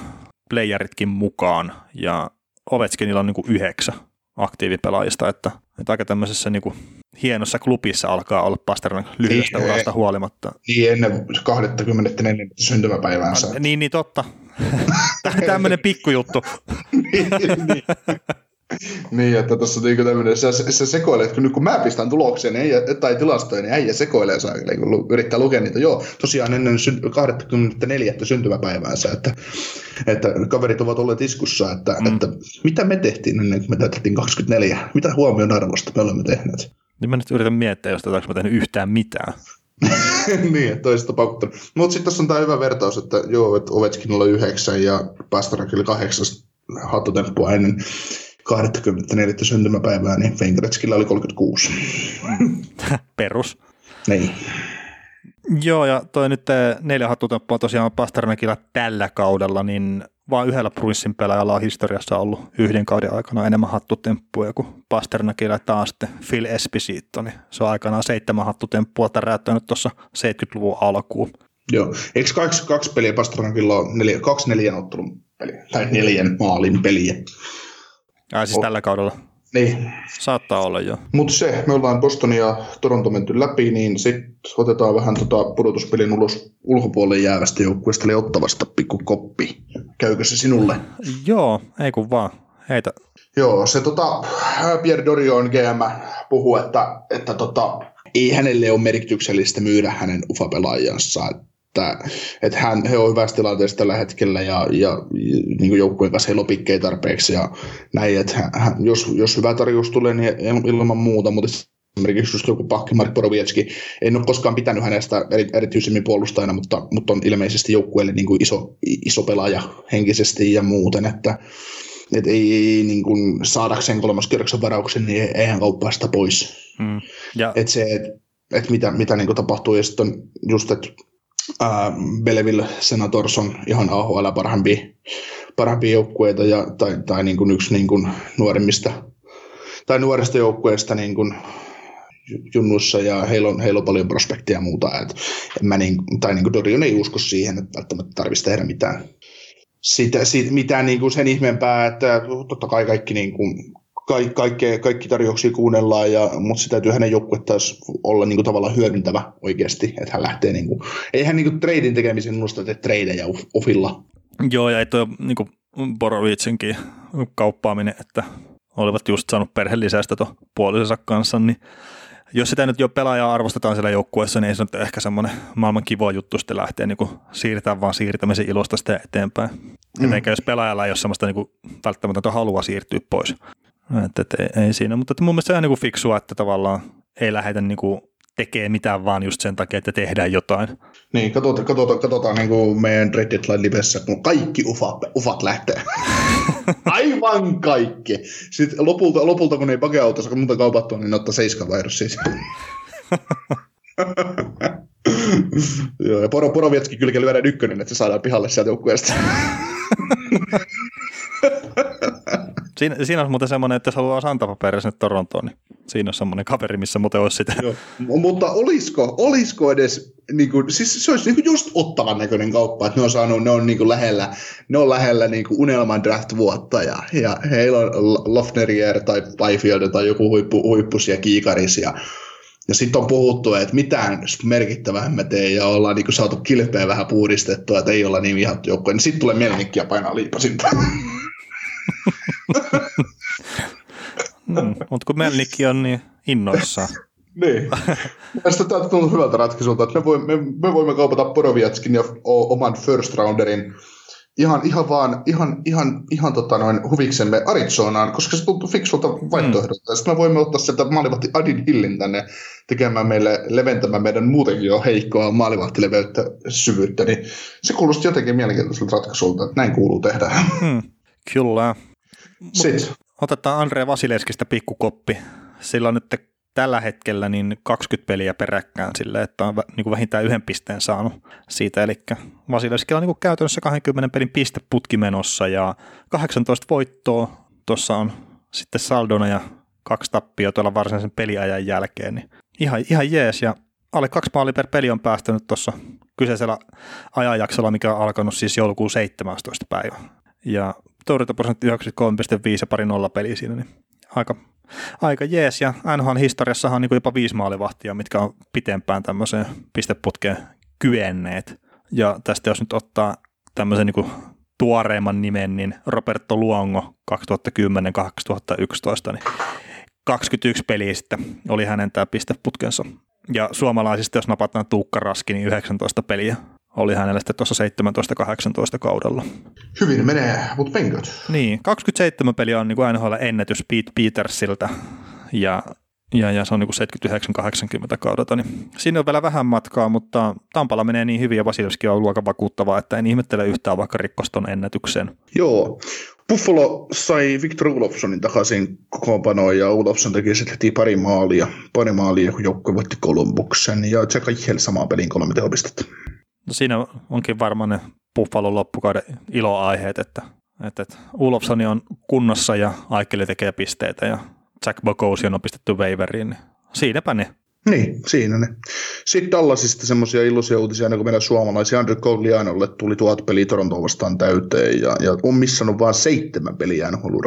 playeritkin mukaan, ja Ovechkinilla on niinku yhdeksän aktiivipelaajista, että, että aika tämmöisessä niin kuin hienossa klubissa alkaa olla Pasternak lyhyestä niin, urasta huolimatta. Niin, ennen 24. syntymäpäiväänsä. Niin, niin totta. Tämmöinen pikkujuttu. niin, niin. niin, että tuossa niinku tämmöinen, sä, sä sekoilet, kun nyt kun mä pistän tulokseen niin äijä, tai tilastoja, niin äijä sekoilee saa, kun yrittää lukea niitä. Joo, tosiaan ennen 24. syntymäpäiväänsä, että, että kaverit ovat olleet iskussa, että, mm. että mitä me tehtiin ennen kuin me täytettiin 24, mitä huomion arvosta me olemme tehneet. Niin mä nyt yritän miettiä, jos tätä mä tehnyt yhtään mitään. niin, että olisi. Mutta sitten tässä on tämä hyvä vertaus, että joo, että Ovechkin oli yhdeksän ja Pastarakilla kahdeksan hattutemppua ennen 24. syntymäpäivää, niin Fenkeretskillä oli 36. Perus. Niin. Joo, ja toi nyt neljä hattutemppua tosiaan Pasternakilla tällä kaudella, niin vain yhdellä Bruinsin pelaajalla on historiassa ollut yhden kauden aikana enemmän hattutemppuja kuin Pasternakilla taas sitten Phil Esposito, niin se on aikanaan seitsemän hattutemppua täräyttänyt tuossa 70-luvun alkuun. Joo, eikö kaksi, kaksi peliä Pasternakilla ole neljä, kaksi neljän ottelun peliä, tai neljän maalin peliä? Ai siis tällä kaudella? Niin. Saattaa olla jo. Mutta se, me ollaan Boston ja Toronto menty läpi, niin sitten otetaan vähän tota pudotuspelin ulos ulkopuolelle jäävästä joukkueesta, eli ottavasta pikku koppi. Käykö se sinulle? Joo, ei kun vaan. Heitä. Joo, se tota, Pierre Dorion GM puhuu, että, että tota, ei hänelle ole merkityksellistä myydä hänen ufa-pelaajansa että, että hän, he on hyvässä tilanteessa tällä hetkellä ja, ja niin kuin joukkueen kanssa heillä on pikkejä tarpeeksi ja näin, että hän, jos, jos hyvä tarjous tulee, niin ilman muuta, mutta esimerkiksi just joku pakki Mark Borowiecki, en ole koskaan pitänyt hänestä eri, erityisemmin puolustajana, mutta, mutta on ilmeisesti joukkueelle niin kuin iso, iso pelaaja henkisesti ja muuten, että et ei niin kuin saadakseen kolmoskierroksen varauksen, niin eihän kauppaa sitä pois. Mm. Ja. Et se, että et mitä, mitä niin kuin tapahtuu, ja sitten on just, että ää, Belleville Senators on ihan AHL parhaimpia, parhaimpia joukkueita ja, tai, tai niin kuin yksi niin kuin nuorimmista tai nuorista joukkueista niin kuin junnussa ja heillä on, heillä on paljon prospektia ja muuta. Et mä niin, tai niin kuin Dorion ei usko siihen, että välttämättä tarvitsisi tehdä mitään, sitä, siitä, mitään niin kuin sen ihmeempää, että totta kai kaikki niin kuin kaikki, kaikki, kaikki tarjouksia kuunnellaan, ja, mutta se täytyy hänen joukkuetta olla niin kuin, tavallaan hyödyntävä oikeasti, että hän lähtee, niin kuin, ei hän niin kuin, treidin tekemisen minusta tee treidejä ofilla. Joo, ja ei tuo niin kuin Borovitsinkin kauppaaminen, että olivat just saanut perhelisäistä tuon puolisensa kanssa, niin jos sitä nyt jo pelaajaa arvostetaan siellä joukkueessa, niin ei se nyt ehkä semmoinen maailman kiva juttu sitten lähteä niin kuin siirtää vaan siirtämisen ilosta sitten eteenpäin. Mm. Etenkä jos pelaajalla ei ole semmoista niin kuin välttämättä halua siirtyä pois. Että, että ei, ei, siinä, mutta että mun mielestä se on niin kuin fiksua, että tavallaan ei lähdetä niin kuin tekee mitään vaan just sen takia, että tehdään jotain. Niin, katsotaan, katsotaan, katsotaan niin kuin meidän Red Deadline livessä, kun kaikki ufat, ufat lähtee. Aivan kaikki. Sitten lopulta, lopulta kun ei pakeautossa muuta kaupattu, niin ottaa seiska virus siis. Joo, ja Poro, Porovietski kyllä lyödään ykkönen, että se saadaan pihalle sieltä joukkueesta. Siinä, siinä on muuten semmoinen, että jos haluaa Santa sinne Torontoon, niin siinä on semmoinen kaveri, missä muuten olisi sitä. Joo. Mutta olisiko, olisiko edes, niin kuin, siis se olisi niin kuin just ottavan näköinen kauppa, että ne on saanut, ne on niin kuin lähellä, ne on lähellä niin kuin unelman draft-vuotta ja, ja heillä on Lofnerier tai Byfield tai joku huippu, huippus ja kiikaris ja sitten on puhuttu, että mitään merkittävää me tee ja ollaan niin saatu kilpeä vähän puhdistettua, että ei olla niin vihattu joukkoja. Niin sitten tulee mielenkiä painaa liipasinta. mm, mutta kun Melnikki on niin innoissaan. niin. Mielestäni tämä on hyvältä ratkaisulta, että me voimme, me voimme kaupata Poroviatskin ja oman first rounderin ihan, ihan vaan, ihan, ihan, ihan tota noin huviksemme Arizonaan, koska se tuntuu fiksulta vaihtoehdolta. Mm. Sitten me voimme ottaa sieltä maalivahti Adin Hillin tänne tekemään meille, leventämään meidän muutenkin jo heikkoa maalivahtileveyttä, syvyyttä, niin se kuulosti jotenkin mielenkiintoiselta ratkaisulta, että näin kuuluu tehdä. Mm. Kyllä. Sitten. Otetaan Andre Vasilevskistä pikkukoppi. Sillä on nyt tällä hetkellä niin 20 peliä peräkkään sille, että on niin kuin vähintään yhden pisteen saanut siitä. Eli Vasilevskilla on niin kuin käytännössä 20 pelin pisteputki menossa ja 18 voittoa. Tuossa on sitten saldona ja kaksi tappia tuolla varsinaisen peliajan jälkeen. Niin ihan, ihan jees ja alle kaksi maali per peli on päästänyt tuossa kyseisellä ajanjaksolla, mikä on alkanut siis joulukuun 17. päivä. Ja torjuntaprosentti 93,5 ja pari nolla peliä siinä, niin aika, aika jees. Ja NHL-historiassahan on niin jopa viisi maalivahtia, mitkä on pitempään tämmöiseen pisteputkeen kyenneet. Ja tästä jos nyt ottaa tämmöisen niin tuoreimman nimen, niin Roberto Luongo 2010-2011, niin 21 peliä sitten oli hänen tämä pisteputkensa. Ja suomalaisista, jos napataan Tuukka Raski, niin 19 peliä oli hänelle sitten tuossa 17-18 kaudella. Hyvin menee, mutta penköt. Niin, 27 peliä on niin kuin NHL ennätys Pete Petersiltä ja, ja, ja se on niin 79-80 kaudelta, niin siinä on vielä vähän matkaa, mutta Tampalla menee niin hyvin ja Vasilevski on luokan vakuuttavaa, että en ihmettele yhtään vaikka rikkoston ennätyksen. Joo, Buffalo sai Victor Ulofsonin takaisin kokoonpanoon ja Ulofson teki sitten heti pari maalia, pari maalia, kun joukkue voitti Columbuksen ja Jack Eichel samaan peliin kolme tehopistettä. No siinä onkin varmaan ne Buffalon loppukauden iloaiheet, että, että, että Ulofsoni on kunnossa ja Aikeli tekee pisteitä ja Jack Bokousi on pistetty waiveriin, niin siinäpä ne. Niin, siinä ne. Sitten Dallasista semmoisia iloisia uutisia, kun meidän suomalaisia Andrew Coglianolle tuli tuhat peliä Torontoon vastaan täyteen ja, ja on missannut vain seitsemän peliä nhl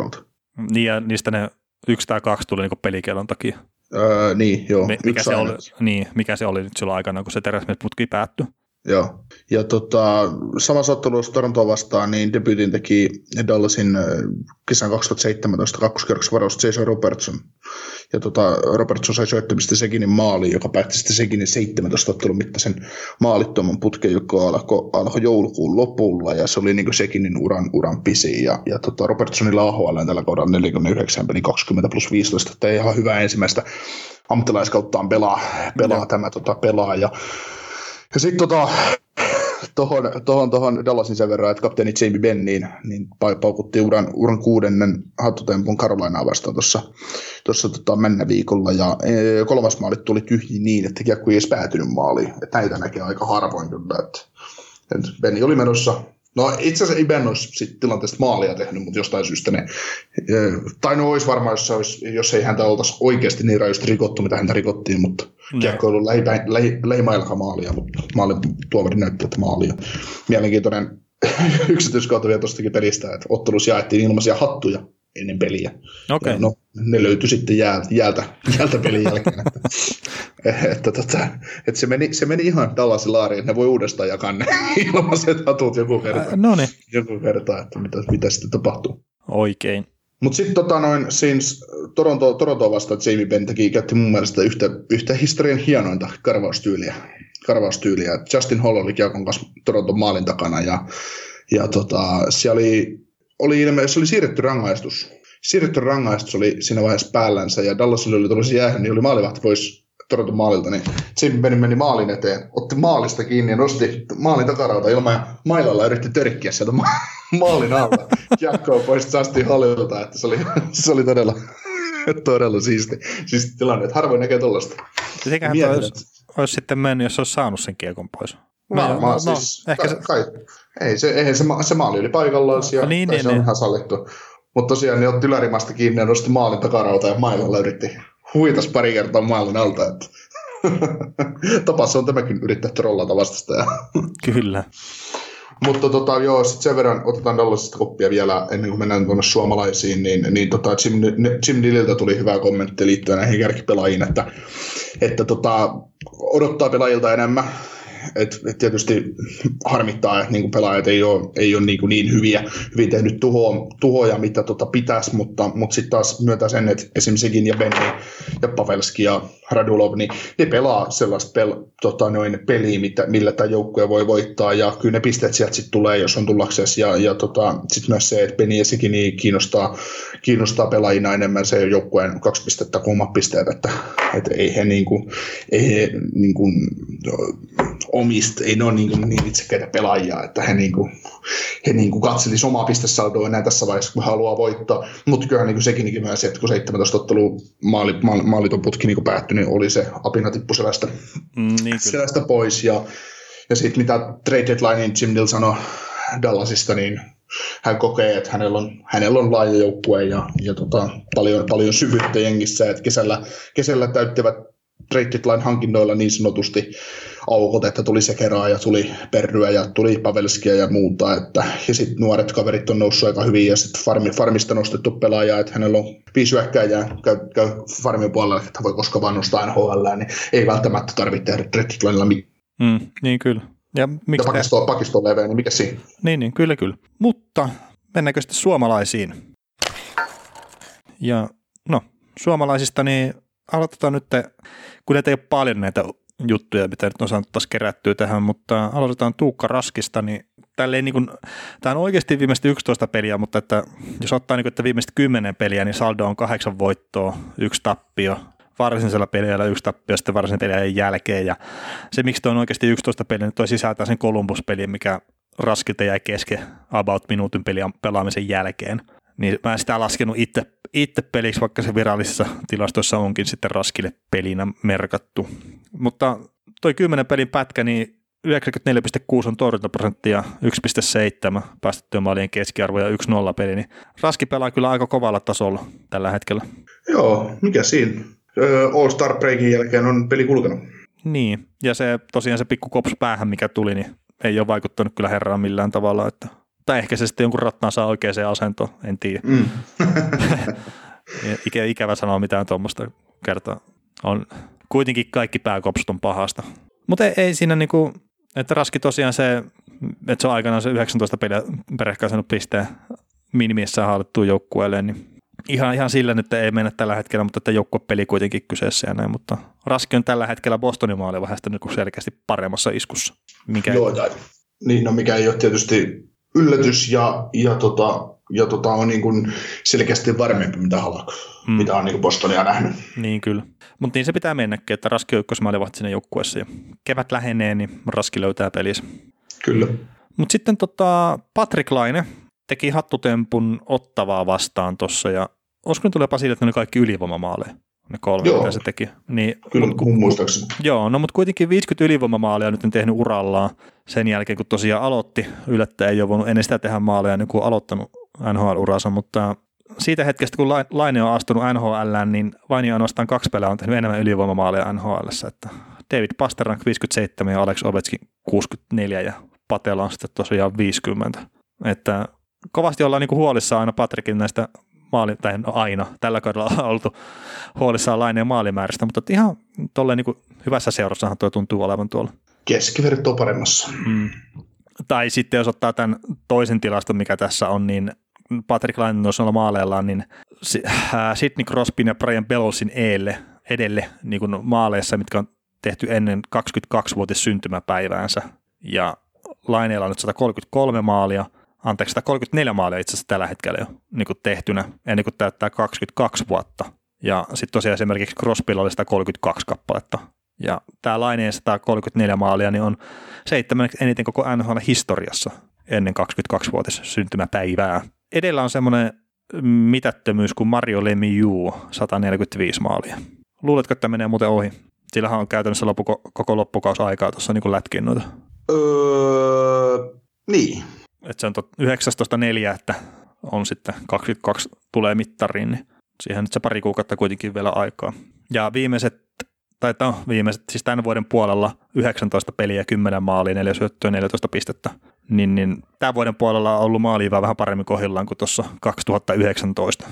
Niin ja niistä ne yksi tai kaksi tuli niin pelikielon takia. Öö, niin, joo. Mikä se, oli, niin, mikä se oli nyt silloin aikana, kun se teräsmiesputki päättyi? Joo. Ja tota, samassa ottelussa Torontoa vastaan, niin debyytin teki Dallasin kesän 2017 kakkoskierroksen varaus Jason Robertson. Ja tota, Robertson sai syöttämistä Seginin maali, joka päätti sitten Seginin 17 ottelun mittaisen maalittoman putken, joka alkoi, alkoi joulukuun lopulla, ja se oli niin Seginin uran, uran pisi. Ja, ja tota, Robertsonilla AHL tällä kaudella 49 peli 20 plus 15, että ihan hyvä ensimmäistä ammattilaiskauttaan pelaa, pelaa tämä tota, pelaaja. Ja sitten tota, tuohon tohon, tohon Dallasin sen verran, että kapteeni Jamie Benn niin, niin paukutti uran, uran kuudennen hattutempun Carolinaa vastaan tuossa tuossa tota, mennä viikolla. Ja e, kolmas maali tuli tyhji niin, että kiekko ei edes päätynyt maaliin. Että näitä näkee aika harvoin kyllä. Että Benni oli menossa No itse asiassa ei Ben olisi sit tilanteesta maalia tehnyt, mutta jostain syystä ne, tai no olisi varmaan, jos, olisi, jos ei häntä oltaisi oikeasti niin rajusti rikottu, mitä häntä rikottiin, mutta no. kiekko on ollut lähimailka maalia, mutta maali tuomari näytti, että maalia. Mielenkiintoinen yksityiskohta vielä tuostakin pelistä, että ottelussa jaettiin ilmaisia hattuja ennen peliä. Okay. no, ne löytyi sitten jäältä, jäältä, jäältä pelin jälkeen. että, että, tota, että se, meni, se meni ihan Dallasin laariin, ne voi uudestaan jakaa ne ilmaiset hatut joku kerta. Äh, no niin. Joku kerta, että mitä, mitä sitten tapahtuu. Oikein. Mutta sitten tota noin, siinä Toronto, Toronto vastaan Jamie Benn teki, käytti mun mielestä yhtä, yhtä historian hienointa karvaustyyliä. karvaustyyliä. Justin Hall oli Kiekon kanssa Toronton maalin takana ja, ja tota, siellä oli, oli ilmeisesti, oli siirretty rangaistus. Siirretty rangaistus oli siinä vaiheessa päällänsä ja Dallas oli tullut jäähän, niin oli maalivahti pois Toronton maalilta, niin Jamie Benn meni maalin eteen, otti maalista kiinni ja nosti maalin takarauta ilman ja mailalla yritti törkkiä sieltä ma- maalin alta. Kiekkoa pois Justin Hallilta, että se oli, se oli todella, todella siisti, siisti tilanne, että harvoin näkee tuollaista. Olisi, olisi sitten mennyt, jos olisi saanut sen kiekon pois? No, no, no, siis, ehkä se... Kai, ei, se, eihän se, se maali oli paikallaan no, niin, niin, se on niin. ihan sallittu. Mutta tosiaan ne otti ylärimasta kiinni ja nosti maalin takarauta ja mailalla yritti huitas pari kertaa maalin alta. Että Tapas on tämäkin yrittää trollata vastasta. Kyllä. Mutta tota, joo, sit sen verran otetaan Dallasista koppia vielä ennen kuin mennään tuonne suomalaisiin, niin, niin tota, Jim, Jim Dilliltä tuli hyvä kommentti liittyen näihin kärkipelaajiin, että, että tota, odottaa pelaajilta enemmän, et, et tietysti harmittaa, että niinku pelaajat ei ole, ei ole niinku niin hyviä, hyvin tehnyt tuho, tuhoja, mitä tota pitäisi, mutta, mutta sitten taas myöntää sen, että esimerkiksi Segin ja Benny ja Pavelski ja Radulov, niin ne pelaa sellaista pel, tota, noin peliä, mitä, millä tämä joukkue voi voittaa, ja kyllä ne pisteet sieltä sitten tulee, jos on tullaksessa, ja, ja tota, sitten myös se, että Benny ja Segin niin kiinnostaa, kiinnostaa pelaajina enemmän se joukkueen kaksi pistettä kuin omat pisteet, että, että ei he, niinku, ei he niinku, omista, ei ne ole niin, niin itsekkäitä pelaajia, että he, niin kuin, he niin kuin katselisivat omaa pistesaldoa enää tässä vaiheessa, kun haluaa voittaa. Mutta kyllähän niin kuin sekin myös, että kun 17 ottelu maali, maali, maaliton putki niin päättyi, niin oli se apina tippu selästä, mm, niin selästä pois. Ja, ja sitten mitä trade deadlinein Jim Dill sanoi Dallasista, niin hän kokee, että hänellä on, hänellä on laaja joukkue ja, ja tota, paljon, paljon syvyyttä jengissä, että kesällä, kesällä täyttävät trade deadline hankinnoilla niin sanotusti aukot, että tuli Sekeraa ja tuli Perryä ja tuli Pavelskia ja muuta. Että, ja sitten nuoret kaverit on noussut aika hyvin ja sitten farmi, farmista nostettu pelaaja, että hänellä on viisi hyökkääjää, käy, käy farmin puolella, että voi koskaan vaan nostaa NHL, niin ei välttämättä tarvitse tehdä Dreadlinella mitään. Mm, niin kyllä. Ja, miksi ja pakisto, pakisto on leveä, niin mikä siinä? Niin, niin, kyllä, kyllä. Mutta mennäänkö sitten suomalaisiin? Ja no, suomalaisista niin aloitetaan nyt, kun näitä ei ole paljon näitä juttuja, mitä nyt on saanut taas kerättyä tähän, mutta aloitetaan Tuukka Raskista, niin tälleen niin kuin, tämä on oikeasti viimeiset 11 peliä, mutta että jos ottaa niin kuin, että viimeiset 10 peliä, niin saldo on kahdeksan voittoa, yksi tappio, varsinaisella pelillä yksi tappio sitten varsinaisen pelin jälkeen. Ja se, miksi tuo on oikeasti 11 peliä, niin toi sisältää sen Columbus-pelin, mikä Raskilta jäi kesken about minuutin pelaamisen jälkeen. Niin mä en sitä laskenut itse, itse peliksi, vaikka se virallisissa tilastoissa onkin sitten Raskille pelinä merkattu. Mutta toi 10 pelin pätkä, niin 94,6 on torjuntaprosenttia, 1,7 päästettyä maalien keskiarvo ja 1-0 peli, niin Raski pelaa kyllä aika kovalla tasolla tällä hetkellä. Joo, mikä siinä? All-Star Breakin jälkeen on peli kulkenut. Niin, ja se tosiaan se pikku kops päähän, mikä tuli, niin ei ole vaikuttanut kyllä herraan millään tavalla, että tai ehkä se sitten jonkun rattaan saa oikeaan asentoon, en tiedä. Mm. Ikä, ikävä sanoa mitään tuommoista kertaa. On kuitenkin kaikki pääkopsut on pahasta. Mutta ei, ei siinä niinku, että Raski tosiaan se, että se on aikanaan se 19 peliä perehkäisenut pisteen minimissä hallittuun joukkueelle, niin ihan, ihan sillä nyt ei mennä tällä hetkellä, mutta että joukkuepeli kuitenkin kyseessä ja näin, mutta Raski on tällä hetkellä Bostonin maalivahdeesta niin selkeästi paremmassa iskussa. Mikä Joo, tai, niin, no mikä ei ole tietysti yllätys ja, ja, tota, ja tota, on niin kuin selkeästi varmempi, mitä Halak, mm. mitä on niin kuin Bostonia nähnyt. Niin kyllä. Mutta niin se pitää mennäkin, että Raski on ykkösmaalivahti sinne joukkueessa ja kevät lähenee, niin Raski löytää pelissä. Kyllä. Mutta sitten tota, Patrick Laine teki hattutempun ottavaa vastaan tuossa ja olisiko ne tulee Pasille, että ne kaikki ylivoimamaaleja? Ne kolme, joo. mitä se teki. Niin, Kyllä, mut, mun muistaakseni. Joo, no mutta kuitenkin 50 ylivoimamaalia nyt on tehnyt urallaan sen jälkeen, kun tosiaan aloitti. Yllättäen ei ole voinut ennen sitä tehdä maaleja, niin kuin aloittanut NHL-uransa, mutta siitä hetkestä, kun Laine on astunut NHL, niin vain ja ainoastaan kaksi pelaa on tehnyt enemmän ylivoimamaaleja NHL. Että David Pasternak 57 ja Alex Ovechkin 64 ja Patela on sitten tosiaan 50. Että kovasti ollaan niinku huolissaan aina Patrikin näistä maali, tai no aina, tällä kaudella on oltu huolissaan laineen maalimäärästä, mutta ihan tolleen niin hyvässä seurassahan tuo tuntuu olevan tuolla. Keskiverto on paremmassa. Mm. Tai sitten jos ottaa tämän toisen tilaston, mikä tässä on, niin Patrick Laine noilla maaleillaan, niin äh, Sidney Crosbyn ja Brian Bellosin eelle, edelle niin kuin maaleissa, mitkä on tehty ennen 22-vuotis syntymäpäiväänsä. Ja Laineella on nyt 133 maalia, anteeksi 134 maalia itse asiassa tällä hetkellä jo niin kuin tehtynä, ennen kuin täyttää 22 vuotta. Ja sitten tosiaan esimerkiksi Crosbylla oli 132 kappaletta. Ja tämä Laineen 134 maalia niin on seitsemänneksi eniten koko NHL-historiassa ennen 22-vuotis syntymäpäivää. Edellä on semmoinen mitättömyys kuin Mario Lemieux, 145 maalia. Luuletko, että menee muuten ohi? Sillähän on käytännössä loppu, koko loppukaus aikaa tuossa niin lätkiin noita. Öö, niin. Et se on 19.4, että on sitten 22 tulee mittariin, niin siihen nyt se pari kuukautta kuitenkin vielä aikaa. Ja viimeiset, tai no, viimeiset, siis tämän vuoden puolella 19 peliä, 10 maalia, 4 syöttöä, 14 pistettä. Niin, niin tämän vuoden puolella on ollut maaliin vähän paremmin kohillaan kuin tuossa 2019.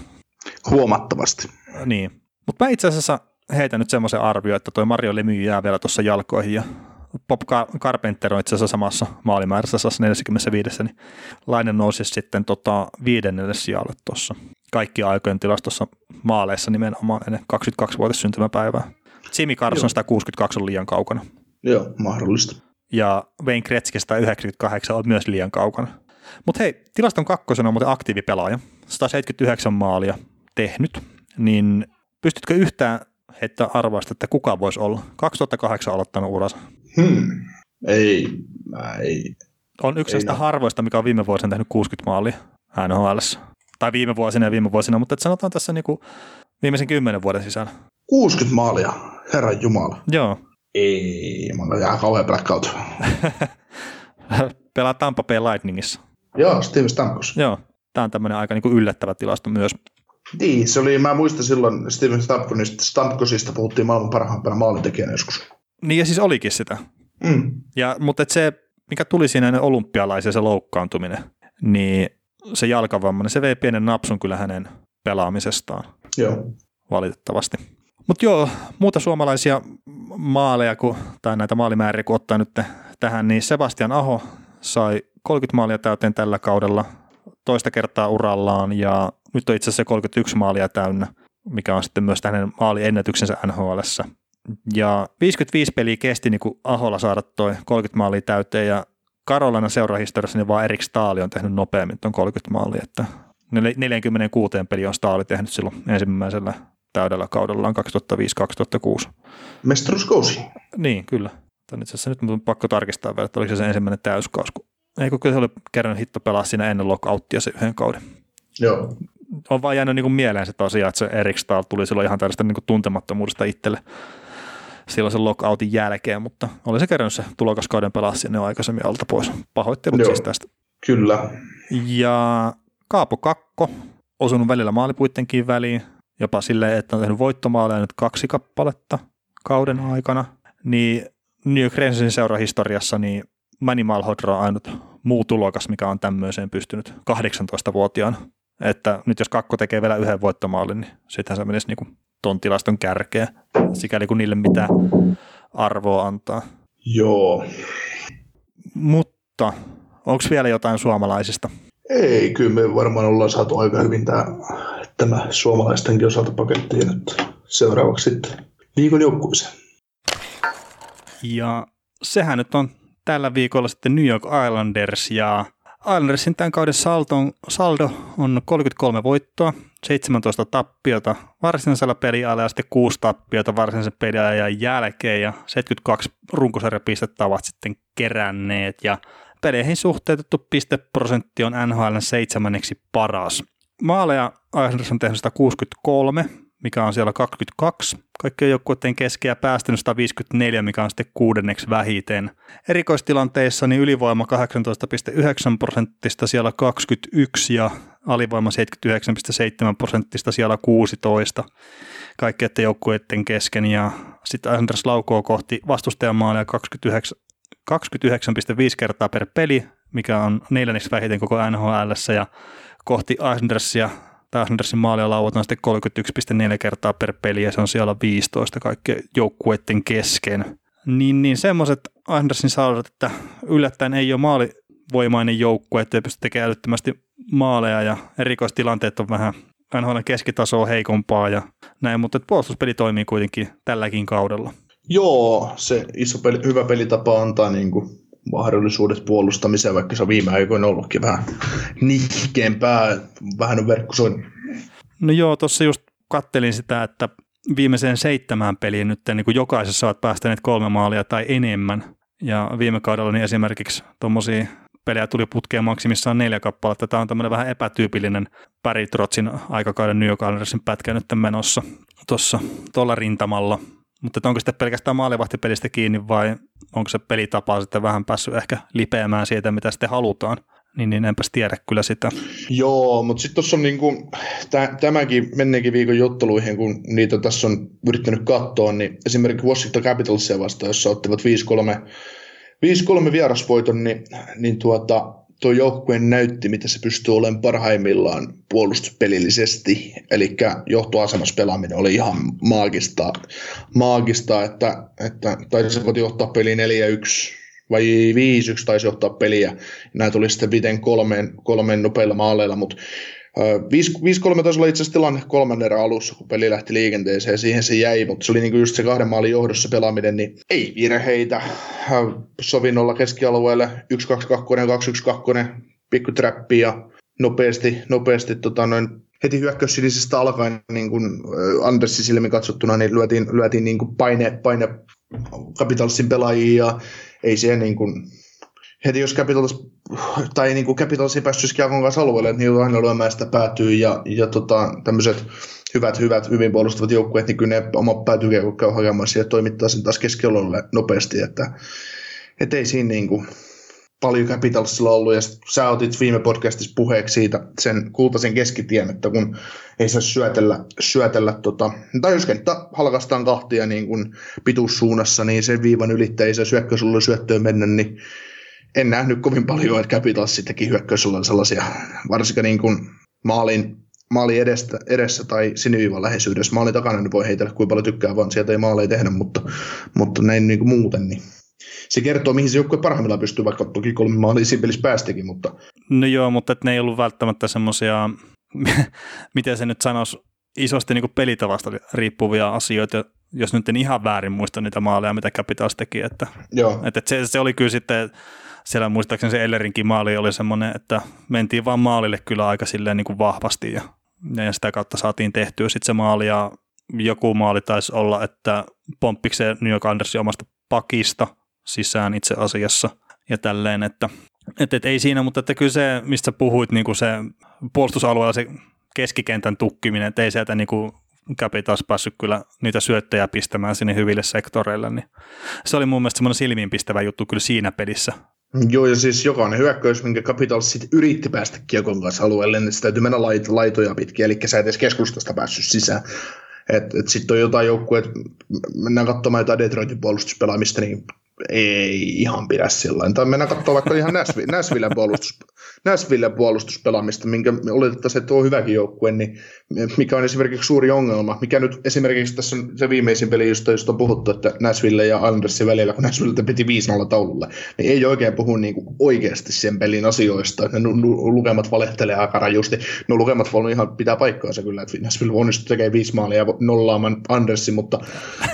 Huomattavasti. Niin. Mutta mä itse asiassa heitän nyt semmoisen arvio, että toi Mario Lemy jää vielä tuossa jalkoihin ja Bob Carpenter on itse asiassa samassa maalimäärässä 45, niin Lainen nousi sitten tota viidennelle sijalle tuossa kaikki aikojen tilastossa maaleissa nimenomaan ennen 22-vuotis syntymäpäivää. Jimmy Carson 162 on liian kaukana. Joo, mahdollista. Ja Wayne Gretzky 198 on myös liian kaukana. Mutta hei, tilaston kakkosena on muuten aktiivipelaaja, 179 maalia tehnyt, niin pystytkö yhtään heittää arvausta, että kuka voisi olla? 2008 aloittanut uransa. Hmm. Ei, mä ei. On yksi näistä harvoista, mikä on viime vuosina tehnyt 60 maalia NHL. Tai viime vuosina ja viime vuosina, mutta sanotaan tässä niinku viimeisen kymmenen vuoden sisällä. 60 maalia, herran jumala. Joo. Ei, mä oon ihan kauhean blackout. Pelaa Tampa Bay Lightningissa. Joo, Steve Stamkos. Joo, tämä on tämmöinen aika niinku yllättävä tilasto myös. Niin, se oli, mä muistan silloin Steven Stamkosista, Stamkosista puhuttiin maailman parhaimpana maalintekijänä joskus. Niin ja siis olikin sitä. Mm. Ja, mutta se, mikä tuli siinä ennen olympialaisia, se loukkaantuminen, niin se jalkavammainen, se vei pienen napsun kyllä hänen pelaamisestaan. Joo. Valitettavasti. Mutta joo, muuta suomalaisia maaleja, kun, tai näitä maalimääriä, kun ottaa nyt tähän, niin Sebastian Aho sai 30 maalia täyteen tällä kaudella toista kertaa urallaan ja nyt on itse asiassa 31 maalia täynnä, mikä on sitten myös hänen maaliennätyksensä NHLssä. Ja 55 peliä kesti niin kuin Aholla saada toi 30 maalia täyteen ja Karolana seurahistoriassa niin vaan Erik Staali on tehnyt nopeammin tuon 30 maalia, että 46 peli on Staali tehnyt silloin ensimmäisellä täydellä kaudellaan 2005-2006. Mestaruuskausi. Niin, kyllä. Tän itse asiassa nyt on pakko tarkistaa vielä, että oliko se, se ensimmäinen täyskausi. Eikö kyllä se oli kerran hitto pelaa siinä ennen lockouttia se yhden kauden. Joo. On vaan jäänyt niin kuin mieleen se tosiaan, että se Erik Stahl tuli silloin ihan tällaista niin kuin tuntemattomuudesta itselle silloin sen lockoutin jälkeen, mutta oli se kerran se tulokaskauden pelasi sinne aikaisemmin alta pois. Pahoittelut Joo. siis tästä. Kyllä. Ja Kaapo Kakko osunut välillä maalipuittenkin väliin, jopa silleen, että on tehnyt voittomaaleja nyt kaksi kappaletta kauden aikana, niin New Rangersin seurahistoriassa niin Manny Malhodra on ainut muu tulokas, mikä on tämmöiseen pystynyt 18-vuotiaana. Että nyt jos Kakko tekee vielä yhden voittomaalin, niin sittenhän se menisi niin ton tilaston kärkeä, sikäli kun niille mitään arvoa antaa. Joo. Mutta onko vielä jotain suomalaisista? Ei, kyllä me varmaan ollaan saatu aika hyvin tämä, tämä suomalaistenkin osalta pakettiin nyt seuraavaksi sitten viikon joukkueeseen. Ja sehän nyt on tällä viikolla sitten New York Islanders ja Islandersin tämän kauden saldo, saldo on 33 voittoa, 17 tappiota varsinaisella peliajalla ja sitten 6 tappiota varsinaisen peliajan jälkeen ja 72 runkosarjapistettä ovat sitten keränneet ja peleihin suhteutettu pisteprosentti on NHL seitsemänneksi paras. Maaleja Islanders on tehnyt 163, mikä on siellä 22 kaikkien joukkueiden keskeä päästänyt 154, mikä on sitten kuudenneksi vähiten. Erikoistilanteissa niin ylivoima 18,9 prosenttista siellä 21 ja alivoima 79,7 prosenttista siellä 16 kaikkien joukkueiden kesken ja sitten Anders laukoo kohti vastustajan maalia 29, 29,5 kertaa per peli, mikä on neljänneksi vähiten koko NHL ja kohti Andersia Andersin maalia lauataan sitten 31,4 kertaa per peli ja se on siellä 15 kaikkien joukkueiden kesken. Niin, niin semmoiset Andersin saadut, että yllättäen ei ole maalivoimainen joukkue, ettei pysty tekemään älyttömästi maaleja ja erikoistilanteet on vähän NHL keskitasoa heikompaa ja näin, mutta puolustuspeli toimii kuitenkin tälläkin kaudella. Joo, se iso peli, hyvä pelitapa antaa niin kuin mahdollisuudet puolustamiseen, vaikka se on viime aikoina ollutkin vähän nihkeämpää, vähän on. No joo, tuossa just kattelin sitä, että viimeiseen seitsemään peliin nyt niin kuin jokaisessa ovat päästäneet kolme maalia tai enemmän. Ja viime kaudella niin esimerkiksi tuommoisia pelejä tuli putkeen maksimissaan neljä kappaletta. Tämä on tämmöinen vähän epätyypillinen Barry Trotsin aikakauden New York Islandersin pätkä nyt menossa tuossa tuolla rintamalla. Mutta onko sitten pelkästään maalivahtipelistä kiinni vai onko se pelitapa sitten vähän päässyt ehkä lipeämään siitä, mitä sitten halutaan? Niin, niin enpäs tiedä kyllä sitä. Joo, mutta sitten tuossa on niinku, tämäkin menneenkin viikon jutteluihin, kun niitä tässä on yrittänyt katsoa, niin esimerkiksi Washington Capitalsia vastaan, jossa ottivat 5-3, 5-3 vierasvoiton, niin, niin tuota, tuo joukkue näytti, mitä se pystyy olemaan parhaimmillaan puolustuspelillisesti. Eli johtoasemassa pelaaminen oli ihan maagista, maagista että, että taisivat johtaa peli 4-1 vai 5-1 taisi johtaa peliä. Nämä tuli sitten viten kolmeen, kolmeen nopeilla maaleilla, mutta 5-3 taisi olla itse asiassa tilanne kolmannen erän alussa, kun peli lähti liikenteeseen, siihen se jäi, mutta se oli niinku just se kahden maalin johdossa pelaaminen, niin ei virheitä. Sovinnolla keskialueelle 1-2-2, 2-1-2, pikku trappi ja nopeasti, nopeasti tota, noin, heti hyökkäyssinisestä alkaen niin kuin Andersin silmin katsottuna, niin lyötiin, lyötiin niin kuin paine, paine Capitalsin pelaajia ja ei se niin kuin, heti jos Capitals, tai niin kuin Capitals ei päässyt Skiakon kanssa alueelle, niin aina lyömään sitä päätyy ja, ja tota, tämmöiset hyvät, hyvät, hyvin puolustavat joukkueet, niin kyllä ne oma päätyy käy hakemaan ja toimittaa sen taas keskiololle nopeasti, että et ei siinä niin kuin, paljon Capitalsilla ollut, ja sä otit viime podcastissa puheeksi siitä sen kultaisen keskitien, että kun ei saa syötellä, syötellä tota, tai jos kenttä halkastaan kahtia niin kuin pituussuunnassa, niin sen viivan ylittä ei saa syökkäysulla syöttöön mennä, niin en nähnyt kovin paljon, että Capitals teki hyökkäysulla sellaisia, varsinkin niin kuin maalin, maali edestä, edessä tai siniviivan läheisyydessä. Maalin takana ne voi heitellä kuinka paljon tykkää, vaan sieltä ei maaleja tehdä, mutta, mutta näin niin kuin muuten, niin se kertoo, mihin se joukkue parhaimmillaan pystyy, vaikka toki kolme maalia siinä pelissä päästikin. Mutta... No joo, mutta ne ei ollut välttämättä semmoisia, miten se nyt sanoisi, isosti niin pelitavasta riippuvia asioita, jos nyt en ihan väärin muista niitä maaleja, mitä Capitals teki. Että, Joo. Että se, se, oli kyllä sitten, siellä muistaakseni se Ellerinkin maali oli semmoinen, että mentiin vaan maalille kyllä aika silleen niin kuin vahvasti ja, ja sitä kautta saatiin tehtyä sitten se maali ja joku maali taisi olla, että pomppiko se New York Andersin omasta pakista – sisään itse asiassa ja tälleen, että et, et ei siinä, mutta että kyllä se, mistä puhuit, niin kuin se puolustusalueella se keskikentän tukkiminen, että ei sieltä niin kuin Capitals päässyt kyllä niitä syöttejä pistämään sinne hyville sektoreille, niin se oli mun mielestä semmoinen silmiinpistävä juttu kyllä siinä pelissä. Joo, ja siis jokainen hyökkäys, minkä Capitals sitten yritti päästä kiekon kanssa alueelle, niin se täytyy mennä lait, laitoja pitkin, eli sä et edes keskustasta päässyt sisään. Sitten on jotain joukkueet, mennään katsomaan jotain Detroitin puolustuspelaamista, niin ei ihan pidä sillä Tai mennään katsomaan vaikka ihan Näsvillen puolustus, Näsvillen puolustuspelaamista, minkä oletettaisiin, että on hyväkin joukkue, niin mikä on esimerkiksi suuri ongelma, mikä nyt esimerkiksi tässä on se viimeisin peli, josta, josta on puhuttu, että Näsville ja Andersin välillä, kun Näsville piti 5-0 taululle, niin ei oikein puhu niin kuin oikeasti sen pelin asioista, ne lukemat valehtelee aika rajusti. No lukemat voi ihan pitää paikkaansa kyllä, että Näsville onnistui tekemään viisi maalia ja nollaamaan Andersin, mutta,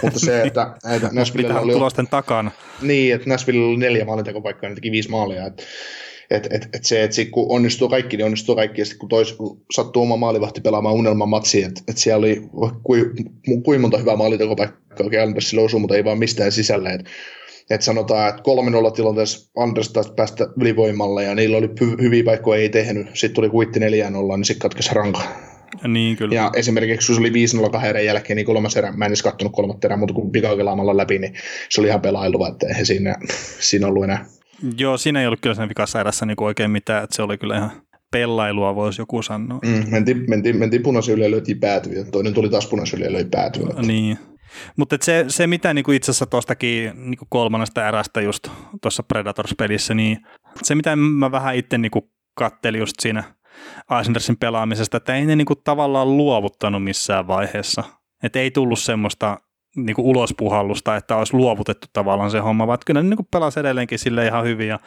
mutta se, että, että Näsville oli... tulosten takana. Niin, että Näsville oli neljä maalintekopaikkaa, niin teki viisi maalia, että et, et, et se, että kun onnistuu kaikki, niin onnistuu kaikki, ja sitten kun tois, sattuu oma maalivahti pelaamaan unelmamatsi, että et siellä oli kuin kui monta hyvää maalintekopaikkaa oikein Andersille osuu, mutta ei vaan mistään sisälle, että et sanotaan, että 3-0 tilanteessa Anders taisi päästä ylivoimalle, ja niillä oli hy- hyviä paikkoja, ei tehnyt, sitten tuli kuitti 4-0, niin sitten katkesi ranka. Niin, kyllä. Ja esimerkiksi kun se oli 5-0 kahden erän jälkeen, niin kolmas erä, mä en edes kattonut kolmatta erää, mutta kun pikakelaamalla läpi, niin se oli ihan pelailua, että eihän siinä, siinä ollut enää Joo, siinä ei ollut kyllä sen vikassa erässä niin oikein mitään, että se oli kyllä ihan pellailua, voisi joku sanoa. Mm, mentiin, mentiin, mentiin punaisen yli ja löytiin päätyä, toinen tuli taas punaisen yli ja löi päätyä. Niin. Mutta se, se, mitä niinku itse asiassa tuostakin niinku kolmannesta erästä just tuossa Predators-pelissä, niin se mitä mä vähän itse niinku kattelin just siinä Eisendersin pelaamisesta, että ei ne niinku tavallaan luovuttanut missään vaiheessa. Että ei tullut semmoista niin kuin ulospuhallusta, että olisi luovutettu tavallaan se homma, vaan kyllä ne niin kuin pelasi edelleenkin sille ihan hyvin ja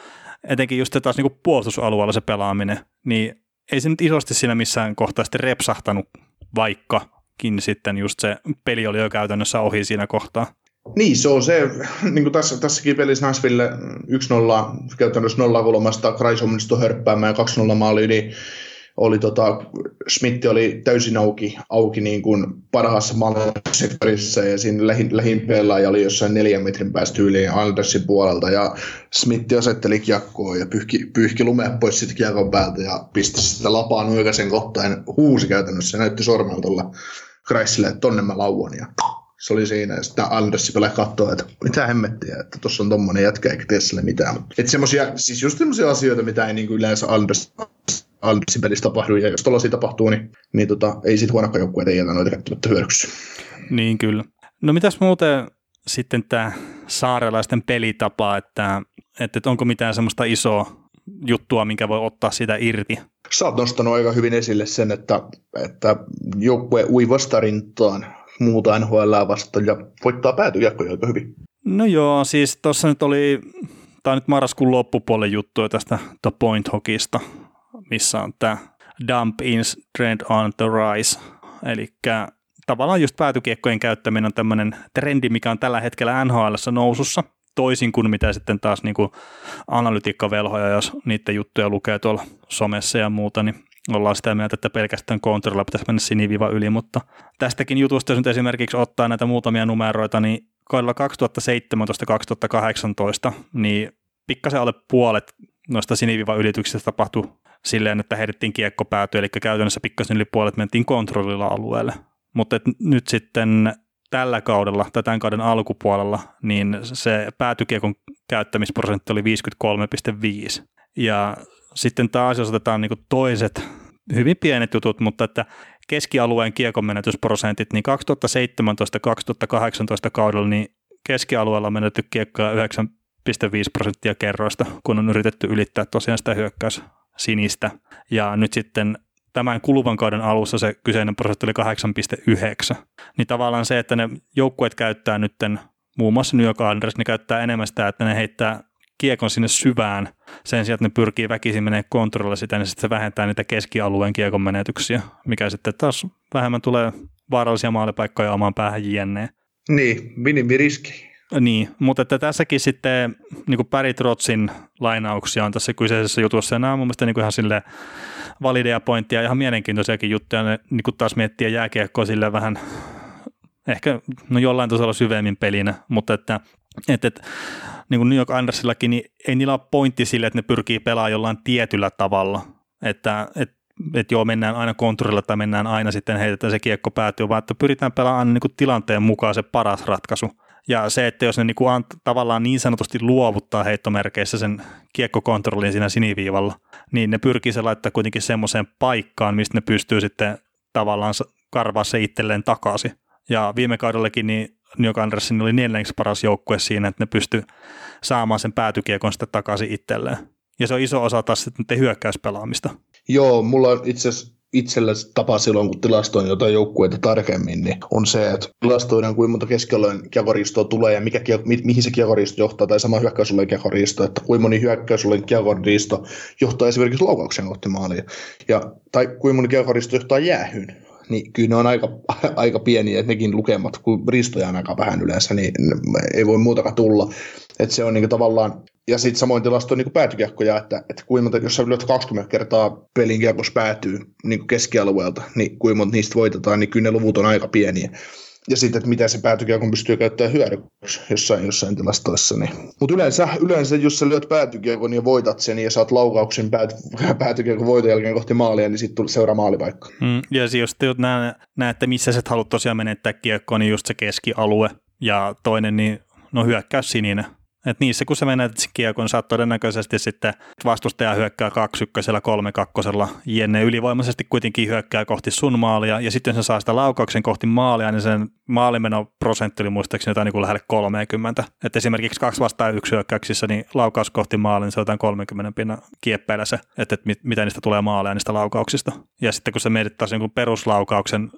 etenkin just taas niin kuin puolustusalueella se pelaaminen, niin ei se nyt isosti siinä missään kohtaa sitten repsahtanut, vaikkakin sitten just se peli oli jo käytännössä ohi siinä kohtaa. Niin, se on se, niin kuin tässä, tässäkin pelissä Nashville 1-0, käytännössä 0-3, Kreis onnistui hörppäämään ja 2-0 maali, niin oli tota, Schmidt oli täysin auki, auki niin kuin parhaassa sektorissa ja siinä lähin, lähin pelaaja oli jossain neljän metrin päästä yli Andersin puolelta ja Smith asetteli kiekkoa ja pyyhki, pyyhki lumea pois sitten kiekon päältä ja pisti sitä lapaan oikeasen kohtaan huusi käytännössä ja näytti sormella tuolla Kreisille, että tonne mä lauan ja se oli siinä, ja sitten Andersi vielä katsoi, että mitä hemmettiä, että tuossa on tommonen jätkä, eikä tee sille mitään. Että semmosia, siis just semmoisia asioita, mitä ei niinku yleensä Anders, Andersin pelissä tapahdu, ja jos tuollaisia tapahtuu, niin, niin tota, ei sit huonokka joukkueet ei jätä noita käyttämättä hyödyksi. Niin kyllä. No mitäs muuten sitten tämä saarelaisten pelitapa, että, että onko mitään semmoista isoa juttua, minkä voi ottaa sitä irti? Sä oot nostanut aika hyvin esille sen, että, että joukkue ui vastarintaan muuta NHL vastaan ja voittaa päätyjäkkoja aika hyvin. No joo, siis tuossa nyt oli, on nyt marraskuun loppupuolen juttu tästä The Point Hockeysta, missä on tämä Dump in Trend on the Rise, eli tavallaan just päätykiekkojen käyttäminen on tämmöinen trendi, mikä on tällä hetkellä NHL nousussa, toisin kuin mitä sitten taas niin analytiikkavelhoja, jos niiden juttuja lukee tuolla somessa ja muuta, niin ollaan sitä mieltä, että pelkästään kontrolla pitäisi mennä siniviva yli, mutta tästäkin jutusta, jos nyt esimerkiksi ottaa näitä muutamia numeroita, niin kaudella 2017-2018, niin pikkasen alle puolet noista siniviva ylityksistä tapahtui silleen, että heitettiin kiekko pääty, eli käytännössä pikkasen yli puolet mentiin kontrollilla alueelle. Mutta nyt sitten tällä kaudella tai tämän kauden alkupuolella, niin se päätykiekon käyttämisprosentti oli 53,5. Ja sitten taas jos otetaan niin toiset hyvin pienet jutut, mutta että keskialueen kiekonmenetysprosentit, niin 2017-2018 kaudella niin keskialueella on menetty kiekkoja 9,5 prosenttia kerroista, kun on yritetty ylittää tosiaan sitä hyökkäys sinistä. Ja nyt sitten tämän kuluvan kauden alussa se kyseinen prosentti oli 8,9. Niin tavallaan se, että ne joukkueet käyttää nytten, muun muassa New York Anders, ne käyttää enemmän sitä, että ne heittää kiekon sinne syvään sen sijaan, että ne pyrkii väkisin menee kontrollilla sitä, niin sitten se vähentää niitä keskialueen kiekon menetyksiä, mikä sitten taas vähemmän tulee vaarallisia maalipaikkoja omaan päähän jne. Niin, minimiriski. Niin, mutta että tässäkin sitten niin Barry Trotsin lainauksia on tässä kyseisessä jutussa, ja nämä on mun mielestä niin ihan sille valideja pointtia, ihan mielenkiintoisiakin juttuja, ne niin kuin taas miettiä jääkiekkoa sille vähän ehkä no jollain tasolla syvemmin pelinä, mutta että, että, että niin kuin New York Andersillakin, niin ei niillä ole pointti sille, että ne pyrkii pelaamaan jollain tietyllä tavalla. Että, että että joo, mennään aina kontrollilla tai mennään aina sitten heitetään se kiekko päätyy, vaan että pyritään pelaamaan niin kuin tilanteen mukaan se paras ratkaisu. Ja se, että jos ne niin kuin ant, tavallaan niin sanotusti luovuttaa heittomerkeissä sen kiekkokontrollin siinä siniviivalla, niin ne pyrkii se laittaa kuitenkin semmoiseen paikkaan, mistä ne pystyy sitten tavallaan karvaa se itselleen takaisin. Ja viime kaudellakin niin New York Andersin oli neljänneksi paras joukkue siinä, että ne pysty saamaan sen päätykiekon sitten takaisin itselleen. Ja se on iso osa taas sitten hyökkäyspelaamista. Joo, mulla on itse asiassa itsellä tapa silloin, kun tilastoin jotain joukkueita tarkemmin, niin on se, että tilastoidaan kuinka monta keskialueen kiekoristoa tulee ja mikä, mi, mihin se kiekoristo johtaa, tai sama hyökkäysalueen kiekoristo, että kuinka moni hyökkäysalueen kiekoristo johtaa esimerkiksi laukauksen kohti maalia, ja, tai kuinka moni kiekoristo johtaa jäähyyn niin kyllä ne on aika, aika pieniä, että nekin lukemat, kun ristoja on aika vähän yleensä, niin ei voi muutakaan tulla. Että se on niin tavallaan, ja sitten samoin tilasto on niin päätykiekkoja, että, että kuinka monta, jos sä lyöt 20 kertaa pelin kiekossa päätyy niin keskialueelta, niin kuinka monta niistä voitetaan, niin kyllä ne luvut on aika pieniä ja sitten, että miten se päätykiekon pystyy käyttämään hyödyksi jossain, jossain tilastoissa. Niin. Mutta yleensä, yleensä, jos sä lyöt päätykiekon ja voitat sen ja saat laukauksen päät, päätykiekon voiton jälkeen kohti maalia, niin sitten seuraa maalipaikka. Mm, ja jos te näette, missä sä haluat tosiaan menettää kiekkoa, niin just se keskialue. Ja toinen, niin no hyökkäys sininen et niissä kun sä menet kiekon, saat todennäköisesti sitten vastustaja hyökkää 2 ykkösellä, 3 kakkosella, jenne ylivoimaisesti kuitenkin hyökkää kohti sun maalia, ja sitten se saa sitä laukauksen kohti maalia, niin sen prosentti oli muistaakseni jotain niin lähelle 30. Et esimerkiksi kaksi vastaan yksi hyökkäyksissä, niin laukaus kohti maalia, niin se on jotain 30 pinnan kieppeillä se, että, että mit, mitä niistä tulee maalia niistä laukauksista. Ja sitten kun sä mietit taas niin peruslaukauksen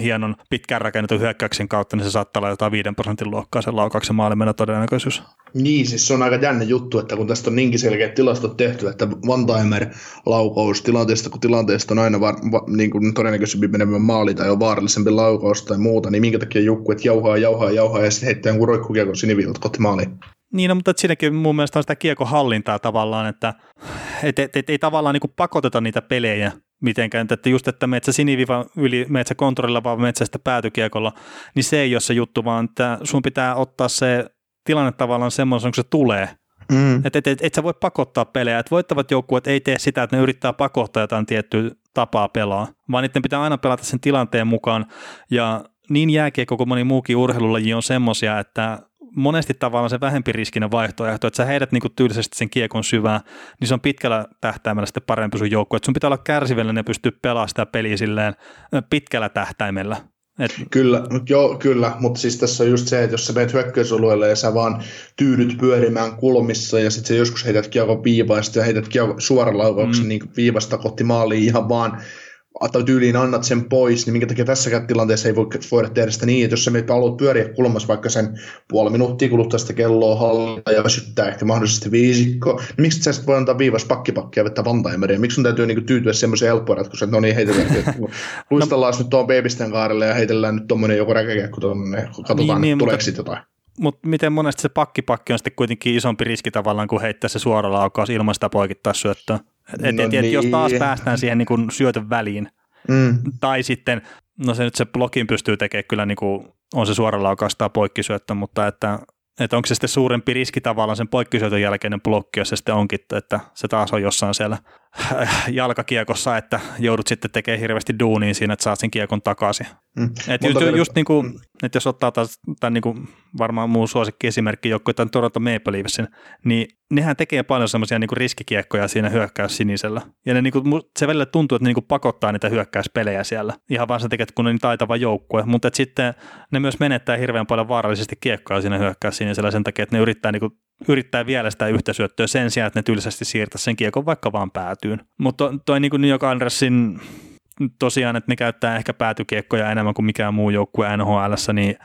hienon pitkään rakennetun hyökkäyksen kautta, niin se saattaa olla jotain 5 prosentin luokkaa sen laukauksen maalimennä todennäköisyys. Niin, siis se on aika jännä juttu, että kun tästä on niinkin selkeät tilastot tehty, että one-timer laukaus tilanteesta, kun tilanteesta on aina var, va, niin kuin todennäköisempi menemään maali tai on vaarallisempi laukaus tai muuta, niin minkä takia että jauhaa, jauhaa, jauhaa ja sitten heittää jonkun roikkukiekon siniviivalta kohti maaliin. Niin, no, mutta siinäkin mun mielestä on sitä kiekon hallintaa tavallaan, että et, et, et, ei tavallaan niin pakoteta niitä pelejä mitenkään, että just, että metsä siniviva yli metsä kontrollilla vaan metsästä päätykiekolla, niin se ei ole se juttu, vaan että sun pitää ottaa se tilanne tavallaan semmoisen, kun se tulee. Mm. Että et, et, et sä voi pakottaa pelejä, että voittavat joukkueet ei tee sitä, että ne yrittää pakottaa jotain tiettyä tapaa pelaa, vaan niiden pitää aina pelata sen tilanteen mukaan, ja niin jääkiekko kuin moni muukin urheilulaji on semmoisia, että monesti tavallaan se vähempi riskinen vaihtoehto, että sä heidät niinku tyylisesti sen kiekon syvään, niin se on pitkällä tähtäimellä sitten parempi sun joukkue. Sun pitää olla kärsivällinen ja pystyä pelaamaan sitä peliä silleen pitkällä tähtäimellä. Et... Kyllä, joo, kyllä, mutta siis tässä on just se, että jos sä menet hyökkäysalueelle ja sä vaan tyydyt pyörimään kulmissa ja sitten sä joskus heität kiekon viivaista ja heität kiekon suoran laukauksen mm. niin viivasta kohti maaliin ihan vaan tyyliin annat sen pois, niin minkä takia tässäkään tilanteessa ei voi voida tehdä sitä niin, että jos sä haluat pyöriä kulmassa vaikka sen puoli minuuttia kuluttaa sitä kelloa hallita ja väsyttää ehkä mahdollisesti viisikko, niin miksi sä sitten voi antaa viivas pakkipakkia vettä vantaimeria? Miksi sun täytyy niinku tyytyä semmoiseen helppoon ratkaisuun, että no niin heitellään, luistellaan no, nyt tuon babisten kaarelle ja heitellään nyt tuommoinen joku räkäkiekko tuonne, katsotaan, niin, niin, tuleeko sitten jotain mutta miten monesti se pakkipakki on sitten kuitenkin isompi riski tavallaan kuin heittää se suora laukaus ilman sitä poikittaa syöttöä. Et, no et, niin. jos taas päästään siihen niin kuin syötön väliin, mm. tai sitten, no se nyt se blokin pystyy tekemään kyllä niin kuin, on se suora laukaus tai poikkisyöttö, mutta että että onko se sitten suurempi riski tavallaan sen poikkisyötön jälkeinen blokki, jos se sitten onkin, että se taas on jossain siellä jalkakiekossa, että joudut sitten tekemään hirveästi duuniin siinä, että saat sen kiekon takaisin. Mm. Et just, just niin kuin, että jos ottaa taas tämän niin kuin varmaan muu suosikki esimerkki joku tämän Toronto Maple Leafsin, niin nehän tekee paljon semmoisia niin riskikiekkoja siinä hyökkäys sinisellä. Ja ne, niin kuin, se välillä tuntuu, että ne niin kuin pakottaa niitä hyökkäyspelejä siellä. Ihan vaan se tekee, kun ne on niin taitava joukkue. Mutta sitten ne myös menettää hirveän paljon vaarallisesti kiekkoja siinä hyökkäys sinisellä sen takia, että ne yrittää niin kuin yrittää vielä sitä yhtä syöttöä sen sijaan, että ne tylsästi siirtää sen kiekon vaikka vaan päätyyn. Mutta toi niin kuin New York Andersin tosiaan, että ne käyttää ehkä päätykiekkoja enemmän kuin mikään muu joukkue NHL, niin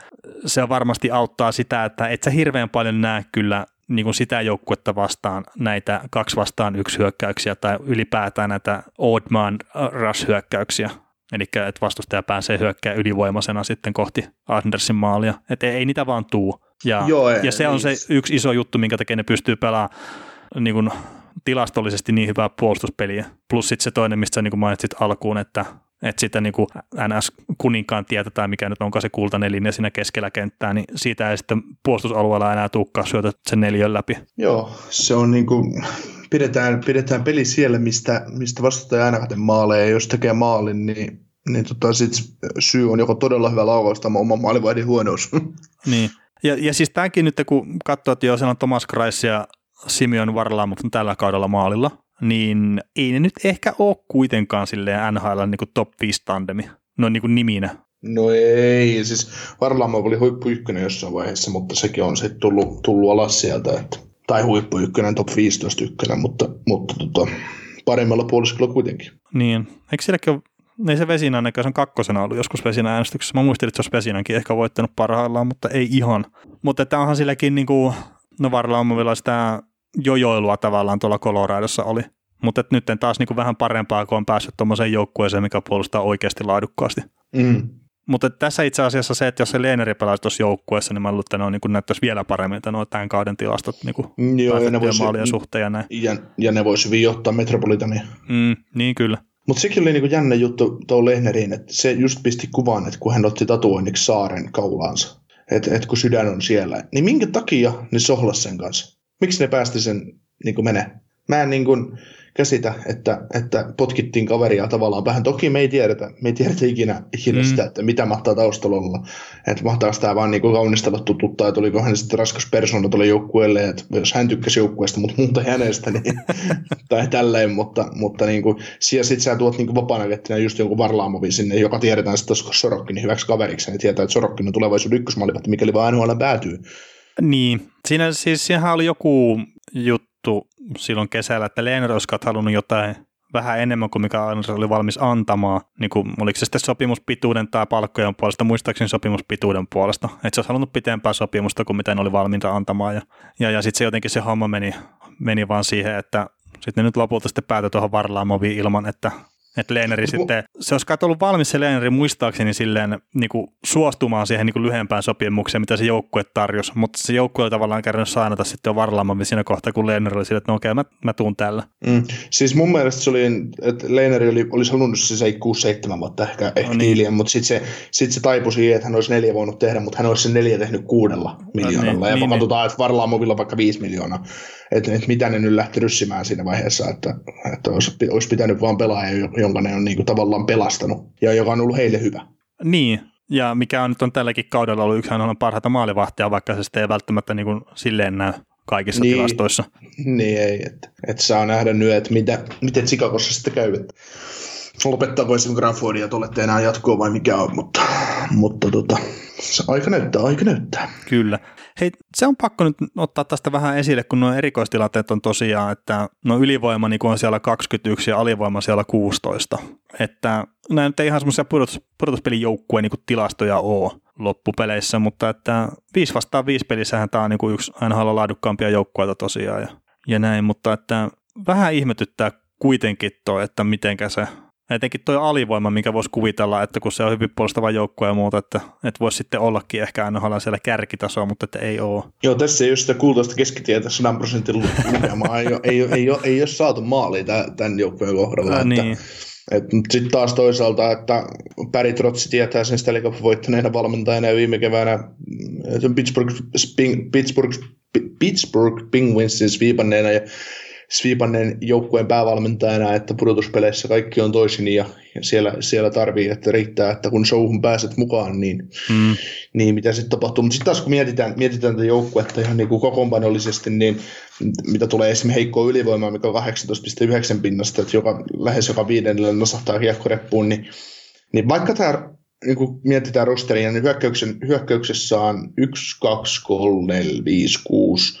se varmasti auttaa sitä, että et sä hirveän paljon näe kyllä niin kuin sitä joukkuetta vastaan näitä kaksi vastaan yksi hyökkäyksiä tai ylipäätään näitä odd man rush hyökkäyksiä. Eli että vastustaja pääsee hyökkää ylivoimaisena sitten kohti Andersin maalia. Että ei, ei niitä vaan tuu. Ja, Joo, ja se on se yksi iso juttu, minkä takia ne pystyy pelaamaan niin kuin tilastollisesti niin hyvää puolustuspeliä. Plus sitten se toinen, mistä niin kuin mainitsit alkuun, että että sitä niin kuin NS-kuninkaan tietää, mikä nyt onko se kultainen linja siinä keskellä kenttää, niin siitä ei sitten puolustusalueella enää tukkaa syötä sen neljön läpi. Joo, se on niin kuin, pidetään, pidetään peli siellä, mistä, mistä vastustaja aina maaleja, ja jos tekee maalin, niin, niin tota, sit syy on joko todella hyvä laukaus tai oma maalivaihdin huonous. Niin, ja, ja siis tämäkin nyt, kun katsoo, että joo, siellä on Thomas Kreis ja Simeon Varlamov tällä kaudella maalilla, niin ei ne nyt ehkä ole kuitenkaan silleen NHL niin top 5 tandemi, no niin kuin niminä. No ei, siis Varlamov oli huippu ykkönen jossain vaiheessa, mutta sekin on sitten tullut, tullut alas sieltä, että, tai huippu ykkönen, top 15 ykkönen, mutta, mutta tota, paremmalla puoliskolla kuitenkin. Niin, eikö sielläkin ole ei se Vesinän näköisen kakkosena ollut joskus Vesinän äänestyksessä. Mä muistelin, että se olisi Vesinänkin ehkä voittanut parhaillaan, mutta ei ihan. Mutta tämä onhan silläkin, niin kuin, no Varlamovilla sitä jojoilua tavallaan tuolla Coloradossa oli. Mutta nyt taas niin kuin vähän parempaa, kun on päässyt tuommoiseen joukkueeseen, mikä puolustaa oikeasti laadukkaasti. Mm. Mutta tässä itse asiassa se, että jos se Leeneri pelaisi tuossa joukkueessa, niin mä luulen, että ne on, niin näyttäisi vielä paremmin, että nuo tämän kauden tilastot niin kuin Joo, ja ne voisi, maalien suhteen ja näin. Ja, ja ne voisi hyvin johtaa Metropolitania. Mm, niin kyllä. Mutta sekin oli niinku jännä juttu tuo Lehneriin, että se just pisti kuvan, että kun hän otti tatuoinniksi saaren kaulaansa, että et kun sydän on siellä, niin minkä takia ne sohlas sen kanssa? Miksi ne päästi sen niin menee? Mä en niin kuin, käsitä, että, että potkittiin kaveria tavallaan vähän. Toki me ei tiedetä, me ei tiedetä ikinä, ikinä mm. sitä, että mitä mahtaa taustalla olla. Että mahtaako tämä vaan niin kaunistella tututtaa, että oliko hän sitten raskas persona tuolle joukkueelle, että jos hän tykkäsi joukkueesta, mutta muuta hänestä, niin, tai tälleen, mutta, mutta niin kuin, sitten sä tuot niin vapaana kettinä just jonkun Varlaamovin sinne, joka tiedetään sitten, että Sorokkin niin hyväksi kaveriksi, niin tietää, että Sorokkin on tulevaisuuden ykkösmaalivahti, mikäli vaan NHL päätyy. Niin, siinä siis siinähän oli joku juttu silloin kesällä, että Lehner olisi halunnut jotain vähän enemmän kuin mikä Islanders oli valmis antamaan, niin kuin, oliko se sitten sopimuspituuden tai palkkojen puolesta, muistaakseni sopimuspituuden puolesta, että se olisi halunnut pitempää sopimusta kuin mitä ne oli valmiita antamaan, ja, ja, ja sitten se jotenkin se homma meni, meni vaan siihen, että sitten ne nyt lopulta sitten päätyi tuohon Varlaamoviin ilman, että että Leeneri sitten, se olisi ollut valmis se Leeneri muistaakseni silleen niin kuin suostumaan siihen niin kuin lyhempään sopimukseen, mitä se joukkue tarjosi, mutta se joukkue oli tavallaan käynyt saanata sitten jo varlaamaan siinä kohtaa, kun Leeneri oli sille, että no okei, mä, mä tuun tällä. Mm. Siis mun mielestä se oli, että Leeneri oli, olisi halunnut se 6-7 vuotta ehkä, ehkä no niin. mutta sitten se, sit se taipui siihen, että hän olisi neljä voinut tehdä, mutta hän olisi sen neljä tehnyt kuudella miljoonalla. No niin, ja niin, katsotaan, niin. että Varlaamovilla vaikka viisi miljoonaa että, että mitä ne nyt lähti ryssimään siinä vaiheessa, että, että olisi, olisi pitänyt vaan pelaaja, jonka ne on niin kuin tavallaan pelastanut ja joka on ollut heille hyvä. Niin, ja mikä on nyt on tälläkin kaudella ollut yksi on parhaita maalivahtia, vaikka se sitten ei välttämättä niin kuin silleen näy kaikissa niin, tilastoissa. Niin ei, että, että saa nähdä nyt, että mitä, miten Chicagossa sitten käy. Että lopettaako esimerkiksi että olette enää jatkoa vai mikä on, mutta, mutta tota, aika näyttää, aika näyttää. Kyllä. Hei, se on pakko nyt ottaa tästä vähän esille, kun nuo erikoistilanteet on tosiaan, että no ylivoima niin on siellä 21 ja alivoima siellä 16. Että nämä nyt ei ihan semmoisia pudotus, pudotuspelijoukkueen niin tilastoja ole loppupeleissä, mutta että 5 vastaan 5 pelissähän tämä on niin yksi aina laadukkaampia joukkueita tosiaan ja, ja näin, mutta että vähän ihmetyttää kuitenkin toi, että mitenkä se etenkin tuo alivoima, minkä voisi kuvitella, että kun se on hyvin puolustava joukkue ja muuta, että, että voisi sitten ollakin ehkä aina siellä kärkitasoa, mutta että ei ole. Joo, tässä ei ole sitä kultaista keskitietä 100 prosentin lukemaa, ei, ole, ei, ole, ei, ole, ei ole saatu maaliin tämän joukkueen kohdalla. Ää, niin. Sitten taas toisaalta, että Päri Trotsi tietää sen Stanley Cup voittaneena valmentajana ja viime keväänä Pittsburgh, Pittsburgh, Pittsburgh Penguinsin viipanneena ja Svipanen joukkueen päävalmentajana, että pudotuspeleissä kaikki on toisin ja, ja siellä, siellä tarvii, että riittää, että kun showhun pääset mukaan, niin, mm. niin mitä sitten tapahtuu. Mutta sitten taas kun mietitään, mietitään tätä joukkuetta ihan niin kuin kokoonpanollisesti, niin mitä tulee esimerkiksi heikkoa ylivoimaa, mikä on 18,9 pinnasta, että joka, lähes joka viidennellä nosahtaa kiekkoreppuun, niin, niin vaikka tämä niin kun mietitään rosteria, niin hyökkäyksen, hyökkäyksessä on 1, 2, 3, 4, 5, 6,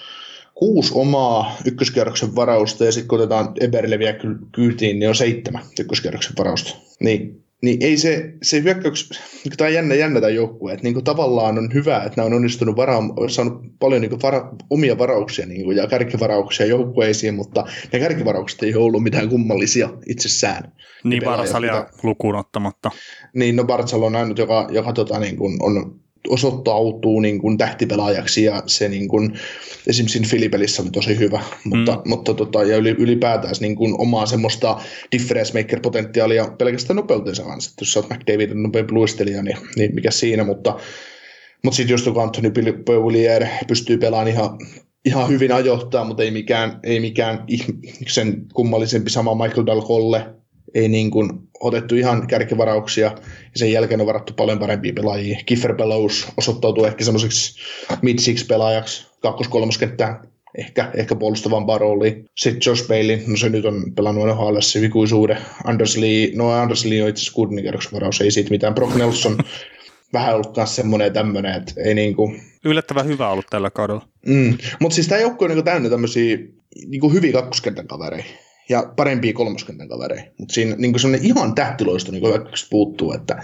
kuusi omaa ykköskierroksen varausta ja sitten kun otetaan Eberleviä kyytiin, niin on seitsemän ykköskierroksen varausta. Niin, niin ei se, se hyökkäyks, niin tämä on jännä, jännä tämä joukkue, että niin tavallaan on hyvä, että nämä on onnistunut vara, saanut paljon niin vara, omia varauksia niin kuin, ja kärkivarauksia joukkueisiin, mutta ne kärkivaraukset ei ole ollut mitään kummallisia itsessään. Niin Barsalia lukuun ottamatta. Niin, no Barsal on ainut, joka, joka tota, niin kuin on osoittautuu niin kuin tähtipelaajaksi ja se niin kuin, esimerkiksi siinä Filipelissä oli tosi hyvä, mutta, mm. mutta tota, ja ylipäätään niin kuin omaa semmoista difference maker potentiaalia pelkästään nopeutensa kanssa, että jos sä oot McDavidin nopeampi luistelija, niin, niin mikä siinä, mutta, mutta sitten just kun Anthony Beauvillier pystyy pelaamaan ihan, ihan hyvin ajoittaa, mutta ei mikään, ei mikään sen kummallisempi sama Michael Dalcolle, ei niin kuin otettu ihan kärkivarauksia ja sen jälkeen on varattu paljon parempia pelaajia. Kiefer Bellows osoittautuu ehkä semmoiseksi mid six pelaajaksi kakkos kolmoskenttään ehkä, ehkä puolustavampaa rooliin. Sitten Josh Bailey, no se nyt on pelannut NHL ikuisuuden. Anders Lee, no Anders Lee on itse asiassa kuuden varaus, ei siitä mitään. Brock Nelson vähän ollut myös semmoinen ja tämmöinen, että ei niinku... Yllättävän hyvä ollut tällä kaudella. Mm. Mutta siis tämä joukko on niinku täynnä tämmöisiä niinku hyviä kakkoskentän kavereita ja parempia kolmoskentän kavereita. Mutta siinä niin semmoinen ihan tähtiloista niin puuttuu, että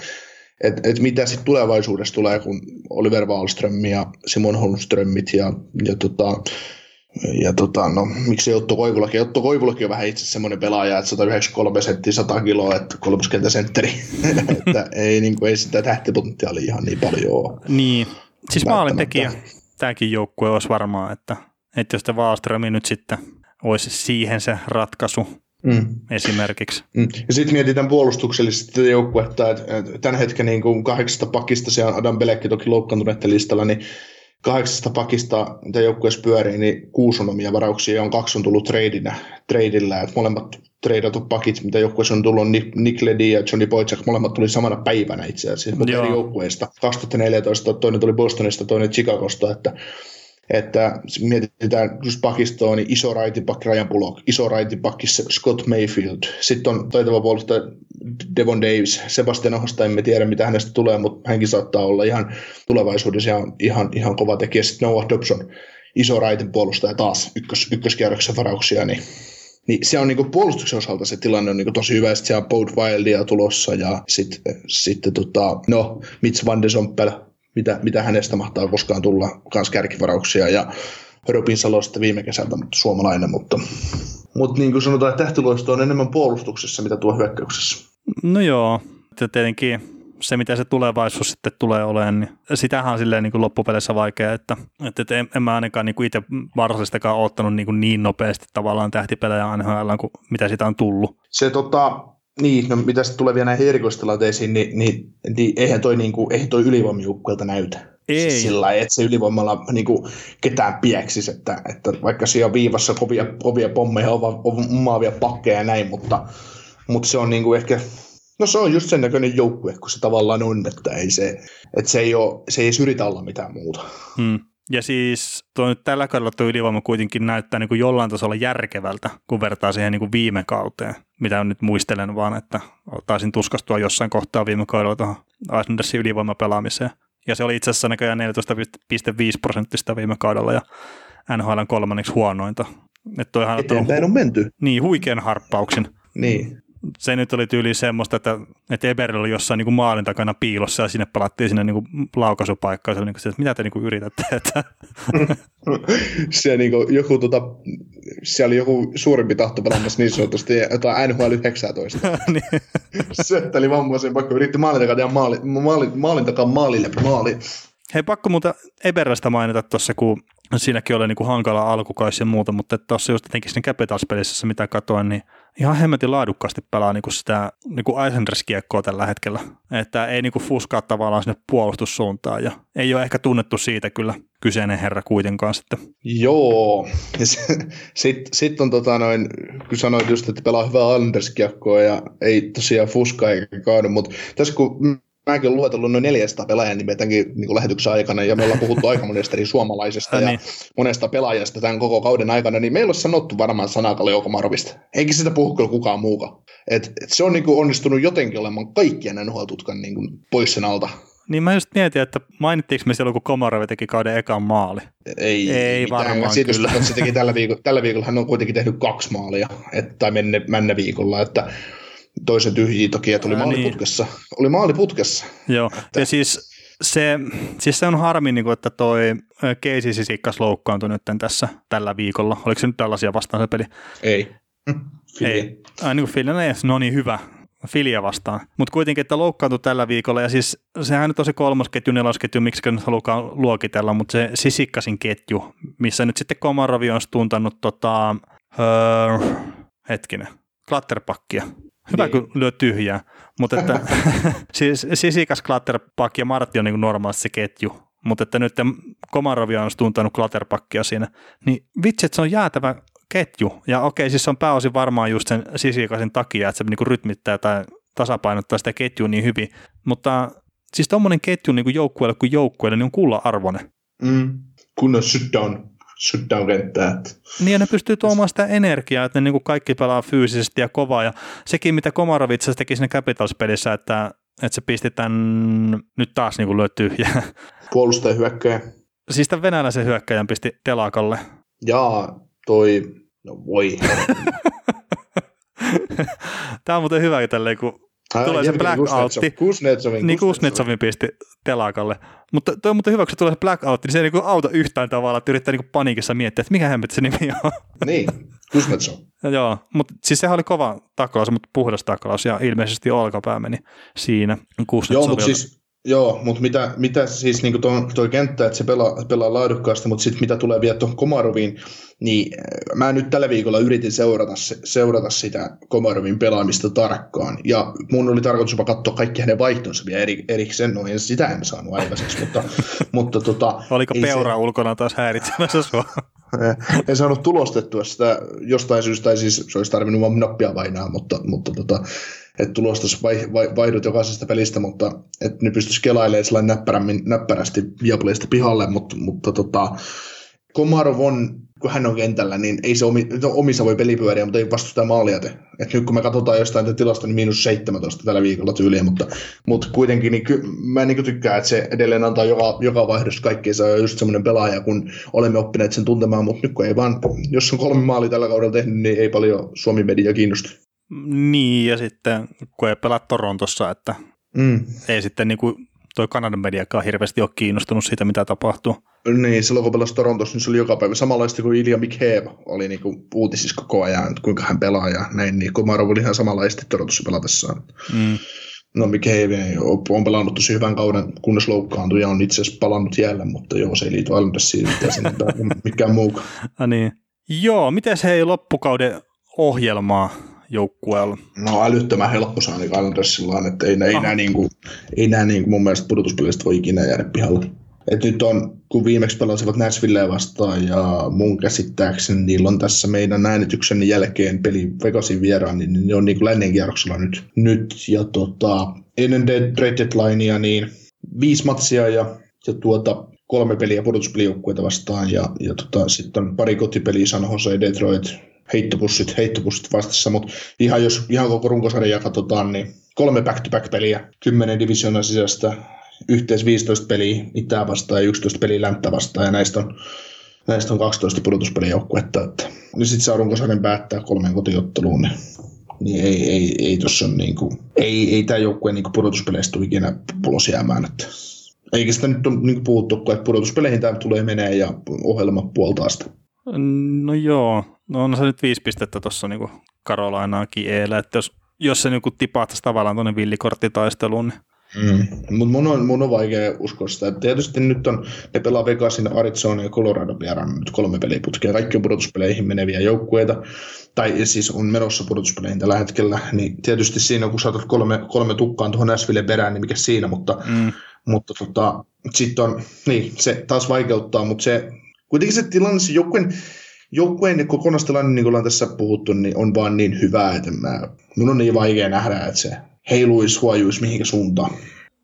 et, et mitä sitten tulevaisuudessa tulee, kun Oliver Wallström ja Simon Holmströmit ja, ja, tota, ja tota, no, miksi Otto Koivulakin? Otto Koivulakin on vähän itse semmoinen pelaaja, että 193 senttiä 100 kiloa, että kolmoskenttä sentteri. että ei, niin kuin, ei sitä tähtipotentiaalia ihan niin paljon ole. Niin, siis maalintekijä tämäkin joukkue olisi varmaan, että, että jos te Wallströmi nyt sitten olisi siihen se ratkaisu mm. esimerkiksi. Mm. Ja sitten mietitään puolustuksellisesti joukkuetta, että tämän hetken niin kuin kahdeksasta pakista, se on Adam Belekki toki loukkaantuneiden listalla, niin kahdeksasta pakista, mitä joukkueessa pyörii, niin kuusi on omia varauksia ja on kaksi on tullut treidinä, treidillä, että molemmat treidatut pakit, mitä joukkueessa on tullut, Nick Ledy ja Johnny Boychuk, molemmat tuli samana päivänä itse asiassa, mutta eri joukkueista. 2014 toinen tuli Bostonista, toinen Chicagosta, että että mietitään just pakistoa, niin iso raitipakki Ryan Bullock, iso raitipakki Scott Mayfield, sitten on taitava puolustaja Devon Davis, Sebastian Ahosta emme tiedä mitä hänestä tulee, mutta hänkin saattaa olla ihan tulevaisuudessa ihan, ihan, ihan kova tekijä. Sitten Noah Dobson, iso raitin puolustaja taas ykkös, ykköskierroksen varauksia, niin niin se on niin puolustuksen osalta se tilanne on niin tosi hyvä, että siellä on Boat Wildia tulossa ja sitten sit, tota, no, Mitch Van de Sompel, mitä, mitä hänestä mahtaa koskaan tulla, kans kärkivarauksia ja Robin Salosta viime kesältä, mutta suomalainen, mutta, mutta niin kuin sanotaan, että tähtiloisto on enemmän puolustuksessa, mitä tuo hyökkäyksessä. No joo, tietenkin se, mitä se tulevaisuus sitten tulee olemaan, niin sitähän on silleen niin kuin loppupeleissä vaikea, että, että en, en mä ainakaan niin kuin itse varsallistakaan ottanut niin, kuin niin nopeasti tavallaan tähtipelejä NHL, kuin mitä sitä on tullut. Se tota, niin, no mitä sitten tulee vielä näihin erikoistilanteisiin, niin, niin, niin eihän toi, niin kuin, eihän toi ylivoimijoukkueelta näytä. Ei. Siis sillä lailla, että se ylivoimalla niin kuin, ketään pieksisi, että, että vaikka siellä on viivassa kovia, kovia pommeja, omaavia pakkeja ja näin, mutta, mutta se on niin kuin ehkä No se on just sen näköinen joukkue, kun se tavallaan on, että ei se, että se ei, ole, se ei yritä olla mitään muuta. Hmm. Ja siis tuo nyt tällä kaudella tuo ylivoima kuitenkin näyttää niin kuin jollain tasolla järkevältä, kun vertaa siihen niin kuin viime kauteen, mitä nyt muistelen vaan, että taisin tuskastua jossain kohtaa viime kaudella tuohon Islandersin ylivoimapelaamiseen. Ja se oli itse asiassa näköjään 14,5 prosenttista viime kaudella ja NHL kolmanneksi huonointa. Että Eteenpäin on menty. Niin, huikean harppauksen. Niin se nyt oli tyyli semmoista, että, että Eber oli jossain niin kuin maalin takana piilossa ja sinne palattiin sinne niin kuin laukaisupaikkaan. Se oli niin kuin se, että mitä te niin kuin yritätte. Että. se niin kuin, joku, tota, siellä oli joku suurempi tahto pelaamassa niin sanotusti jotain NHL 19. niin. Syötteli vammaisen vaikka yritti maalin takaa ja maali, maali, maalin takaa maalille maali. Hei, pakko muuta Eberasta mainita tuossa, kun siinäkin oli niin kuin hankala alkukausi ja muuta, mutta tuossa just jotenkin siinä Capitals-pelissä, mitä katoin, niin ihan hemmetin laadukkaasti pelaa niin kuin sitä niin kuin Islanders-kiekkoa tällä hetkellä. Että ei niin kuin fuskaa tavallaan sinne puolustussuuntaan ja ei ole ehkä tunnettu siitä kyllä kyseinen herra kuitenkaan sitten. Joo, sitten sit on tota noin, kun sanoit just, että pelaa hyvää Islanders-kiekkoa ja ei tosiaan fuskaa eikä kaadu, mutta tässä kun mäkin olen luetellut noin 400 pelaajan nimeä tämänkin niin lähetyksen aikana, ja me ollaan puhuttu aika monesta eri suomalaisesta ja niin. monesta pelaajasta tämän koko kauden aikana, niin meillä on sanottu varmaan sanaa Kaleo Komarovista. Eikä sitä puhu kyllä kukaan muukaan. Et, et se on niin kuin onnistunut jotenkin olemaan kaikkien NHL-tutkan niin kuin pois sen alta. Niin mä just mietin, että mainittiinko me silloin, kun Komarov teki kauden ekan maali? Ei, ei varmaan Siitä, kyllä. Se teki tällä viikolla, tällä viikolla hän on kuitenkin tehnyt kaksi maalia, et, tai menne, menne viikolla, että toisen tyhjiä toki, että oli Ää, maaliputkessa. Niin. Oli maaliputkessa. Joo, että... ja siis se, siis se on harmi, niin kuin, että toi Keisi Sisikkas loukkaantui nyt tässä tällä viikolla. Oliko se nyt tällaisia vastaan se peli? Ei. Ei. Ai, niin kuin no, no niin hyvä. Filia vastaan. Mutta kuitenkin, että loukkaantui tällä viikolla, ja siis sehän nyt on se kolmas ketju, nelosketju, miksi nyt halukaan luokitella, mutta se Sisikkasin ketju, missä nyt sitten Komarovi on tuntanut tota, öö, hetkinen, klatterpakkia. Hyvä, niin. kun lyö tyhjää. Mutta että siis Sisikas, Klatterpak ja Martti on niin normaalisti se ketju. Mutta että nyt Komarovi on tuntanut Klatterpakkia siinä. Niin vitsi, että se on jäätävä ketju. Ja okei, siis se on pääosin varmaan just sen Sisikasin takia, että se niinku rytmittää tai tasapainottaa sitä ketjua niin hyvin. Mutta siis tuommoinen ketju niin kuin joukkueelle kuin joukkueelle niin on kulla arvone. Mm. Kunnon shutdown shutdown-kenttää. Niin ja ne pystyy tuomaan sitä energiaa, että ne niin kuin kaikki pelaa fyysisesti ja kovaa. Ja sekin, mitä Komarovitsas teki siinä Capitals-pelissä, että, että se pisti tämän nyt taas niin kuin lyö tyhjää. Puolustaja hyökkäjä. Siis tämän venäläisen hyökkäjän pisti telakalle. Jaa, toi, no voi. Tämä on muuten hyvä tälleen, kun tulee se blackoutti. Kuznetsovin. Niin Kuznetsovin pisti telakalle. Mutta toi on muuten hyvä, kun se tulee se blackoutti, niin se ei niinku auta yhtään tavalla, että yrittää niinku paniikissa miettiä, että mikä hemmet se nimi on. Niin, Kuznetsov. Joo, mutta siis sehän oli kova taklaus, mutta puhdas taklaus ja ilmeisesti olkapää meni siinä Joo, mutta siis Joo, mutta mitä, mitä siis niin tuo, toi kenttä, että se pelaa, pelaa laadukkaasti, mutta sitten mitä tulee vielä tuohon Komaroviin, niin äh, mä nyt tällä viikolla yritin seurata, seurata sitä Komarovin pelaamista tarkkaan, ja mun oli tarkoitus jopa katsoa kaikki hänen vaihtonsa vielä eri, erikseen, no en sitä en saanut aikaiseksi, mutta, mutta tota, Oliko peura se... ulkona taas häiritsemässä sua? en saanut tulostettua sitä. Jostain syystä, tai siis se olisi tarvinnut vaan nappia painaa, mutta, mutta tota, että tulostus vai, vai, vaihdut jokaisesta pelistä, mutta että ne pystyisi kelailemaan sellainen näppärästi Viaplaysta pihalle, mutta, mutta tota, Komarov on kun hän on kentällä, niin ei se omi, no, omissa voi pelipyöriä, mutta ei vastusta maalia te. Et nyt kun me katsotaan jostain tilasta, niin miinus 17 tällä viikolla tyyliä, mutta, mutta kuitenkin niin ky, mä niin tykkään, että se edelleen antaa joka, joka vaihdossa kaikkea, se on just semmoinen pelaaja, kun olemme oppineet sen tuntemaan, mutta nyt kun ei vaan, jos on kolme maalia tällä kaudella tehnyt, niin ei paljon Suomi media kiinnosta. Niin, ja sitten kun ei pelaa Torontossa, että mm. ei sitten niin kuin toi Kanadan mediakaan hirveästi ole kiinnostunut siitä, mitä tapahtuu. Niin, silloin kun pelasi Torontossa, niin se oli joka päivä samanlaista kuin Ilja Mikheev oli niin kuin uutisissa koko ajan, että kuinka hän pelaa ja näin, niin kuin Maro oli ihan samanlaista Torontossa pelatessaan. Mm. No Mikheev on pelannut tosi hyvän kauden, kunnes loukkaantui ja on itse asiassa palannut jälleen, mutta joo, se ei liity Islandersiin mitään mikään muu. Ah, niin. Joo, miten hei loppukauden ohjelmaa joukkueella? No älyttömän helppo saani Islandersilla että ei, ei, nämä, niin kuin, ei nämä niin kuin mun mielestä pudotuspelistä voi ikinä jäädä pihalle. Et nyt on, kun viimeksi pelasivat Nashville vastaan ja mun käsittääkseni niillä on tässä meidän äänityksen jälkeen peli Vegasin vieraan, niin ne on niin lännen kierroksella nyt. nyt ja tota, ennen trade deadlinea niin viisi matsia ja, ja tuota, kolme peliä pudotuspelijoukkueita vastaan ja, ja tota, sitten on pari kotipeliä San Jose, Detroit, heittopussit, heittopussit vastassa, mutta ihan jos ihan koko runkosarjaa katsotaan, niin kolme back-to-back-peliä, kymmenen divisioonan sisäistä, yhteensä 15 peliä itää vastaan ja 11 peliä länttä vastaan, ja näistä on, näistä on 12 pudotuspelijoukkuetta. Että, niin sitten saa runkosarjan päättää kolmeen kotiotteluun, niin, niin ei, ei, ei tuossa niin kuin, ei, ei tämä joukkue niin pudotuspeleistä tule ikinä pulos jäämään. Että, eikä sitä nyt ole niin puhuttu, että pudotuspeleihin tämä tulee menee ja ohjelma puoltaa sitä. No joo, no on se nyt viisi pistettä tuossa niin Karolainaakin eellä, että jos, jos se niin tipahtaisi tavallaan tuonne villikorttitaisteluun, niin Mm. Mutta mun on, mun on vaikea uskoa sitä. Tietysti nyt on, ne pelaa Vegasin, Arizona ja Colorado vieraan nyt kolme peliputkea. Kaikki on pudotuspeleihin meneviä joukkueita, tai siis on menossa pudotuspeleihin tällä hetkellä. Niin tietysti siinä, kun saatat kolme, kolme tukkaan tuohon Nashville perään, niin mikä siinä, mutta, mm. mutta tota, sitten on, niin se taas vaikeuttaa, mutta se, kuitenkin se tilanne, se joukkueen, joukkueen kokonaistilanne, niin kuin ollaan tässä puhuttu, niin on vaan niin hyvä, että mä, mun on niin vaikea nähdä, että se heiluisi, huojuisi mihinkä suuntaan.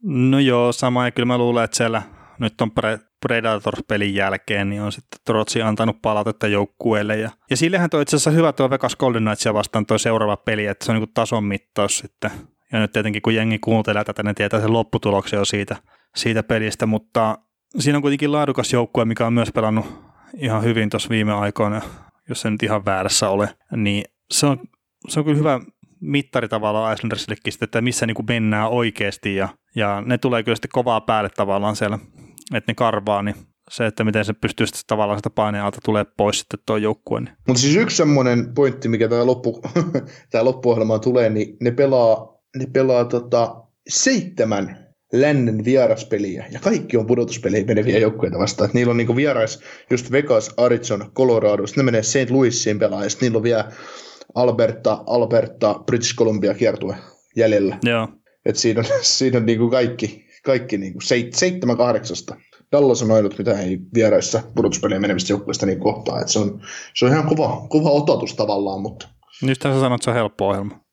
No joo, sama ja kyllä mä luulen, että siellä nyt on Predator-pelin jälkeen, niin on sitten Trotsi antanut palautetta joukkueelle. Ja, ja sillehän toi itse asiassa hyvä tuo Vegas Golden Knightsia vastaan tuo seuraava peli, että se on niin tason mittaus sitten. Ja nyt tietenkin kun jengi kuuntelee tätä, ne tietää sen lopputuloksen jo siitä, siitä pelistä, mutta siinä on kuitenkin laadukas joukkue, mikä on myös pelannut ihan hyvin tuossa viime aikoina, jos se nyt ihan väärässä ole, niin se on, se on kyllä hyvä mittari tavallaan Islandersillekin, että missä niin kuin mennään oikeasti ja, ja ne tulee kyllä sitten kovaa päälle tavallaan siellä, että ne karvaa, niin se, että miten se pystyy sitten tavallaan sitä paineen alta tulee pois sitten tuo joukkue. Niin. Mutta siis yksi semmoinen pointti, mikä tämä, loppu, loppuohjelmaan tulee, niin ne pelaa, ne pelaa tota seitsemän lännen vieraspeliä, ja kaikki on pudotuspeliä meneviä joukkueita vastaan. Et niillä on niinku vierais just Vegas, Arizona, Colorado, sitten ne menee St. Louisiin pelaa, ja niillä on vielä Alberta, Alberta, British Columbia kiertue jäljellä. Joo. Et siinä on, siinä on niinku kaikki, kaikki niinku seit, seitsemän kahdeksasta. Dallas on ainut, mitä ei vieraissa pudotuspelien menevistä joukkueista niin kohtaa. Et se, on, se on ihan kova, kova ototus tavallaan, mutta... Nyt sä sanot, että se on helppo ohjelma.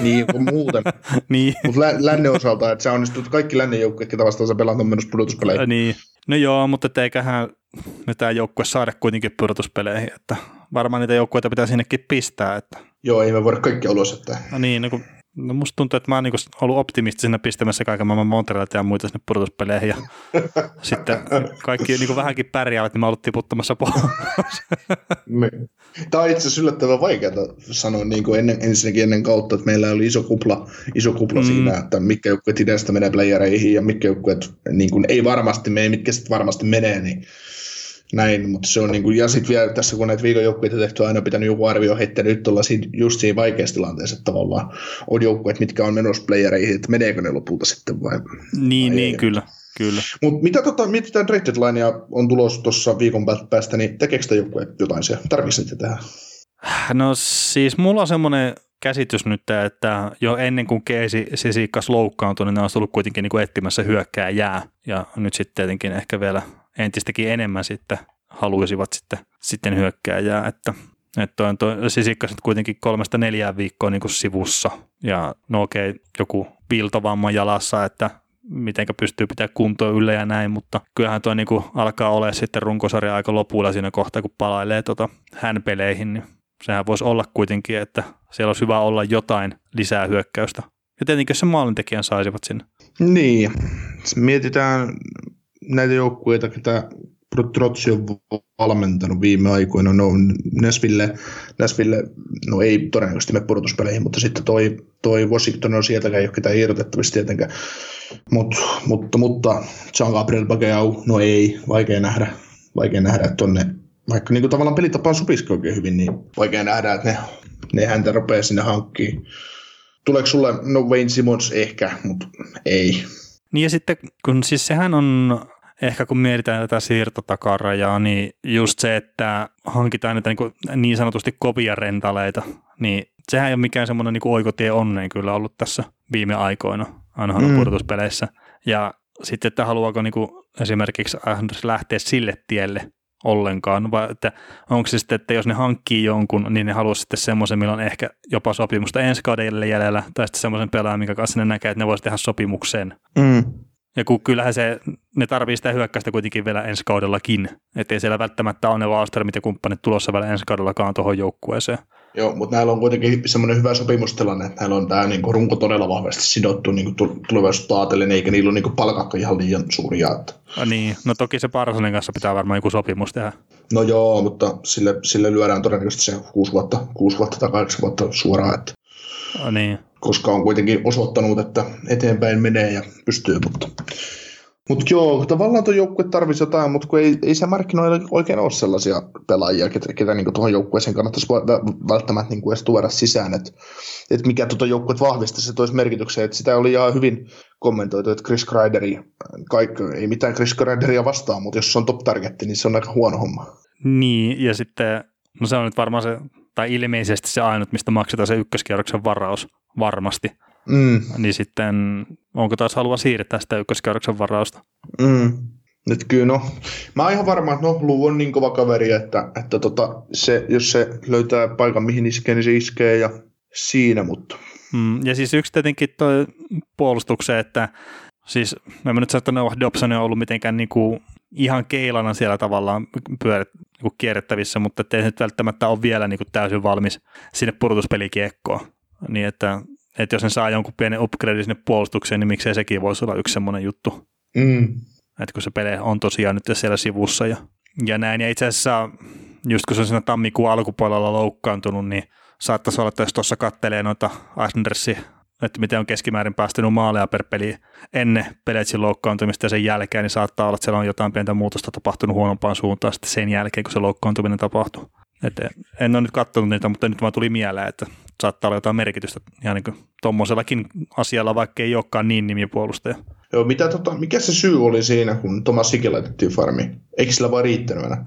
Niin, kuin muuten. niin. Mutta lä- lännen osalta, että se onnistut kaikki lännen joukkueet, ketä vastaan sä pelaat on menossa pudotuspeleihin. niin. No joo, mutta eiköhän me tämä joukkue saada kuitenkin pudotuspeleihin, että varmaan niitä joukkueita pitää sinnekin pistää. Että. Joo, ei me voida kaikki ulos, että... No niin, no kun No musta tuntuu, että mä oon niinku ollut optimistisena pistämässä kaiken maailman Montrealit ja muita sinne pudotuspeleihin ja sitten kaikki niinku vähänkin pärjäävät, niin mä oon ollut tiputtamassa pois. Tämä on itse asiassa yllättävän vaikeaa sanoa niin kuin ennen, ensinnäkin ennen kautta, että meillä oli iso kupla, iso kupla mm. siinä, että mitkä joukkueet idästä menee playereihin ja mitkä joukkueet niin kuin ei varmasti mene, mitkä sitten varmasti menee, niin näin, mutta se on niin kuin, ja sitten vielä tässä kun näitä viikonjoukkueita tehty, aina pitänyt joku arvio heittää, nyt ollaan siinä, just siinä vaikeassa tilanteessa, että tavallaan on joukkueet, mitkä on menossa playereihin, että meneekö ne lopulta sitten vai? Niin, vai niin ei. kyllä. Kyllä. Mutta mitä tota, mietitään trade deadlinea on tulossa tuossa viikon päästä, niin tekeekö sitä joku jotain siellä? Tarvitsisi niitä tehdä? No siis mulla on semmoinen käsitys nyt, että jo ennen kuin Keesi Sisikas loukkaantui, niin ne on tullut kuitenkin niin kuin etsimässä hyökkää jää. Ja nyt sitten tietenkin ehkä vielä entistäkin enemmän sitten haluaisivat sitten, sitten hyökkääjää, että että on toi sisikkas nyt kuitenkin kolmesta neljään viikkoa niin sivussa. Ja no okei, joku piltovamma jalassa, että mitenkä pystyy pitää kuntoa yllä ja näin, mutta kyllähän tuo niinku alkaa olla sitten runkosarja aika lopulla siinä kohtaa, kun palailee tota hän peleihin, niin sehän voisi olla kuitenkin, että siellä olisi hyvä olla jotain lisää hyökkäystä. Ja tietenkin se maalintekijän saisivat sinne. Niin, mietitään näitä joukkueita, ketä Trotsi on valmentanut viime aikoina. No Nesville, Nesville no ei todennäköisesti me pudotuspeleihin, mutta sitten toi, toi Washington on sieltäkään ei ole ketään irrotettavissa tietenkään. Mut, mutta, mutta Jean Gabriel Bageau, no ei, vaikea nähdä, vaikea nähdä, että tonne, vaikka niin kuin tavallaan pelitapa supisiko oikein hyvin, niin vaikea nähdä, että ne, ne häntä rupeaa sinne hankkiin. Tuleeko sulle, no Wayne Simmons ehkä, mutta ei. Niin ja sitten, kun siis sehän on ehkä kun mietitään tätä siirtotakarajaa, niin just se, että hankitaan näitä niin, niin sanotusti kovia rentaleita, niin sehän ei ole mikään semmoinen niin oikotie onneen kyllä ollut tässä viime aikoina ainahan mm. pudotuspeleissä. Ja sitten, että haluaako niin kuin esimerkiksi Anders lähteä sille tielle ollenkaan, vai että onko se sitten, että jos ne hankkii jonkun, niin ne haluaa sitten semmoisen, millä on ehkä jopa sopimusta ensi kaudelle jäljellä, tai sitten semmoisen pelaajan, minkä kanssa ne näkee, että ne voisi tehdä sopimuksen. Mm. Ja kun kyllähän se, ne tarvii sitä hyökkäystä kuitenkin vielä ensi kaudellakin, ettei siellä välttämättä ole ne Wallströmit ja kumppanit tulossa vielä ensi kaudellakaan tuohon joukkueeseen. Joo, mutta näillä on kuitenkin semmoinen hyvä sopimustilanne, että näillä on tämä niin runko todella vahvasti sidottu niin tulevaisuutta ajatellen, eikä niillä ole niin palkakka ihan liian suuria. Että. No niin, no toki se Parsonen kanssa pitää varmaan joku sopimus tehdä. No joo, mutta sille, sille lyödään todennäköisesti se kuusi vuotta, kuusi vuotta tai kahdeksan vuotta suoraan. Että. No niin. Koska on kuitenkin osoittanut, että eteenpäin menee ja pystyy, mutta mutta joo, tavallaan tuo joukkue tarvitsisi jotain, mutta ei, ei se markkinoilla oikein ole sellaisia pelaajia, ketä, ketä niin tuohon joukkueeseen kannattaisi välttämättä niin edes tuoda sisään, että et mikä tuota joukkuet vahvistaisi, se toisi merkitykseen. Et sitä oli ihan hyvin kommentoitu, että Chris Krideri, kaikki, ei mitään Chris Krideria vastaan, mutta jos se on top targetti, niin se on aika huono homma. Niin, ja sitten, no se on nyt varmaan se, tai ilmeisesti se ainut, mistä maksetaan se ykköskierroksen varaus, varmasti. Mm. Niin sitten onko taas halua siirtää sitä ykköskäydöksen varausta? Mm. Nyt kyllä no, mä oon ihan varma, että no, Luu on niin kova kaveri, että, että tota, se, jos se löytää paikan mihin iskee, niin se iskee ja siinä, mutta. Mm, ja siis yksi tietenkin toi puolustukseen, että siis mä en nyt sano, että Noah Dobson on ollut mitenkään niinku ihan keilana siellä tavallaan pyörät niinku kierrettävissä, mutta ei nyt välttämättä ole vielä niinku täysin valmis sinne pudotuspelikiekkoon. Niin että että jos ne saa jonkun pienen upgrade sinne puolustukseen, niin miksei sekin voisi olla yksi semmoinen juttu. Mm. Että kun se pele on tosiaan nyt siellä sivussa ja, ja näin. Ja itse asiassa just kun se on siinä tammikuun alkupuolella loukkaantunut, niin saattaisi olla, että jos tuossa kattelee noita Andersi, että miten on keskimäärin päästänyt maaleja per peli ennen Peletsin loukkaantumista ja sen jälkeen, niin saattaa olla, että siellä on jotain pientä muutosta tapahtunut huonompaan suuntaan sitten sen jälkeen, kun se loukkaantuminen tapahtuu. Et en ole nyt katsonut niitä, mutta nyt vaan tuli mieleen, että saattaa olla jotain merkitystä ihan niin tuommoisellakin asialla, vaikka ei olekaan niin nimipuolustaja. Joo, mitä, tota, mikä se syy oli siinä, kun Thomas Siki laitettiin farmiin? Eikö sillä vaan riittänyt enää?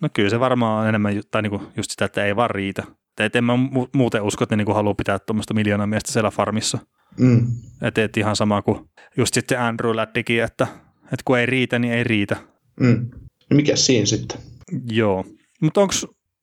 No kyllä se varmaan on enemmän, tai niinku just sitä, että ei vaan riitä. Et en mä muuten usko, että ne niinku haluaa pitää tuommoista miljoonaa miestä siellä farmissa. Mm. Et, et ihan sama kuin just sitten Andrew Laddikin, että, että kun ei riitä, niin ei riitä. Mm. No mikä siinä sitten? Joo. Mutta onko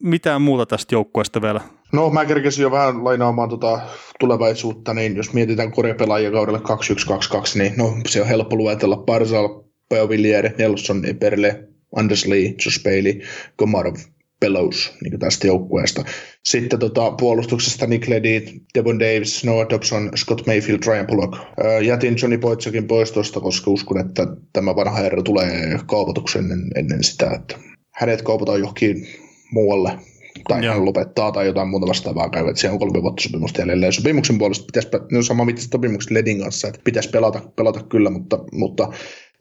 mitään muuta tästä joukkueesta vielä? No mä kerkesin jo vähän lainaamaan tota tulevaisuutta, niin jos mietitään korjapelaajia kaudelle 2122, niin no, se on helppo luetella Barzal, Villier, Nelson, Eberle, Anders Lee, Josh Bailey, Komarov, Bellows niin tästä joukkueesta. Sitten tota, puolustuksesta Nick Leddy, Devon Davis, Noah Dobson, Scott Mayfield, Ryan Bullock. jätin Johnny Poitsakin pois tuosta, koska uskon, että tämä vanha herra tulee kaupatukseen ennen, ennen sitä, että hänet kaupataan johonkin muualle tai Joo. hän lopettaa tai jotain muuta vastaavaa käy, että siellä on kolme vuotta sopimusta jäljellä. Ja sopimuksen puolesta pitäisi, no sama mitä sopimuksen Ledin kanssa, että pitäisi pelata, pelata kyllä, mutta, mutta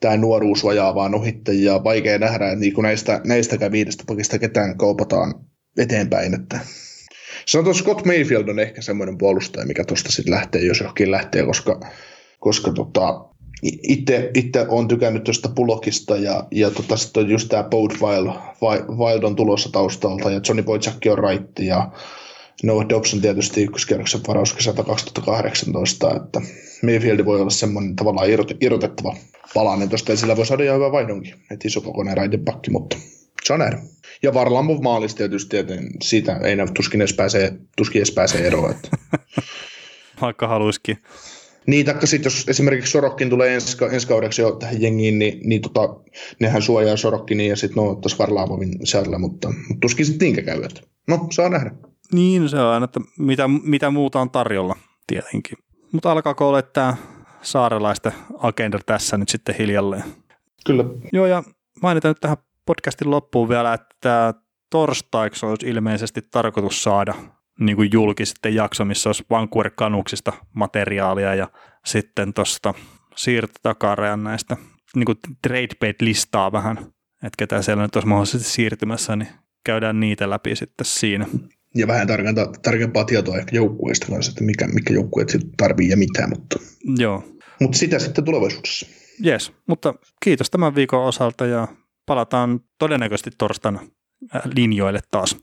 tämä nuoruus vajaa vaan ohittajia. Vaikea nähdä, että niin näistä, näistäkään viidestä pakista ketään kaupataan eteenpäin. Että Sanotaan Scott Mayfield on ehkä semmoinen puolustaja, mikä tuosta sitten lähtee, jos johonkin lähtee, koska, koska tota, itse, itse olen tykännyt tuosta Pulokista ja, ja tota, sitten on just tämä Boat Wild, Wild on tulossa taustalta ja Johnny Boychakki on raitti ja Noah Dobson tietysti ykköskierroksen varaus kesältä 2018, että Mayfield voi olla semmoinen tavallaan irrotettava palanen tuosta ja sillä voi saada ihan hyvä vaihdonkin, että iso kokoinen raitepakki, mutta se on näin. Ja Varlamov maalista tietysti, että siitä ei tuskin edes pääsee, tuskin edes pääsee eroon. Että. Vaikka haluisikin. Niin, taikka sitten jos esimerkiksi Sorokkin tulee ensi, ensi kaudeksi jo tähän jengiin, niin, niin tota, nehän suojaa Sorokkinin ja sitten no tuossa Varlaamovin sisällä, mutta, mutta tuskin sitten niinkä käy. Että. No, saa nähdä. Niin, se on aina, että mitä, mitä muuta on tarjolla tietenkin. Mutta alkaako olla tämä saarelaisten agenda tässä nyt sitten hiljalleen? Kyllä. Joo, ja mainitaan nyt tähän podcastin loppuun vielä, että torstaiksi olisi ilmeisesti tarkoitus saada niin kuin julki sitten jakso, missä olisi Vancouver Canucksista materiaalia ja sitten tuosta siirtotakarajan näistä niin kuin trade listaa vähän, että ketä siellä nyt olisi mahdollisesti siirtymässä, niin käydään niitä läpi sitten siinä. Ja vähän tarkempaa, tarkempaa tietoa ehkä joukkueista kanssa, että mikä, mikä joukkueet tarvii ja mitä, mutta, Joo. mutta sitä sitten tulevaisuudessa. Yes, mutta kiitos tämän viikon osalta ja palataan todennäköisesti torstaina linjoille taas.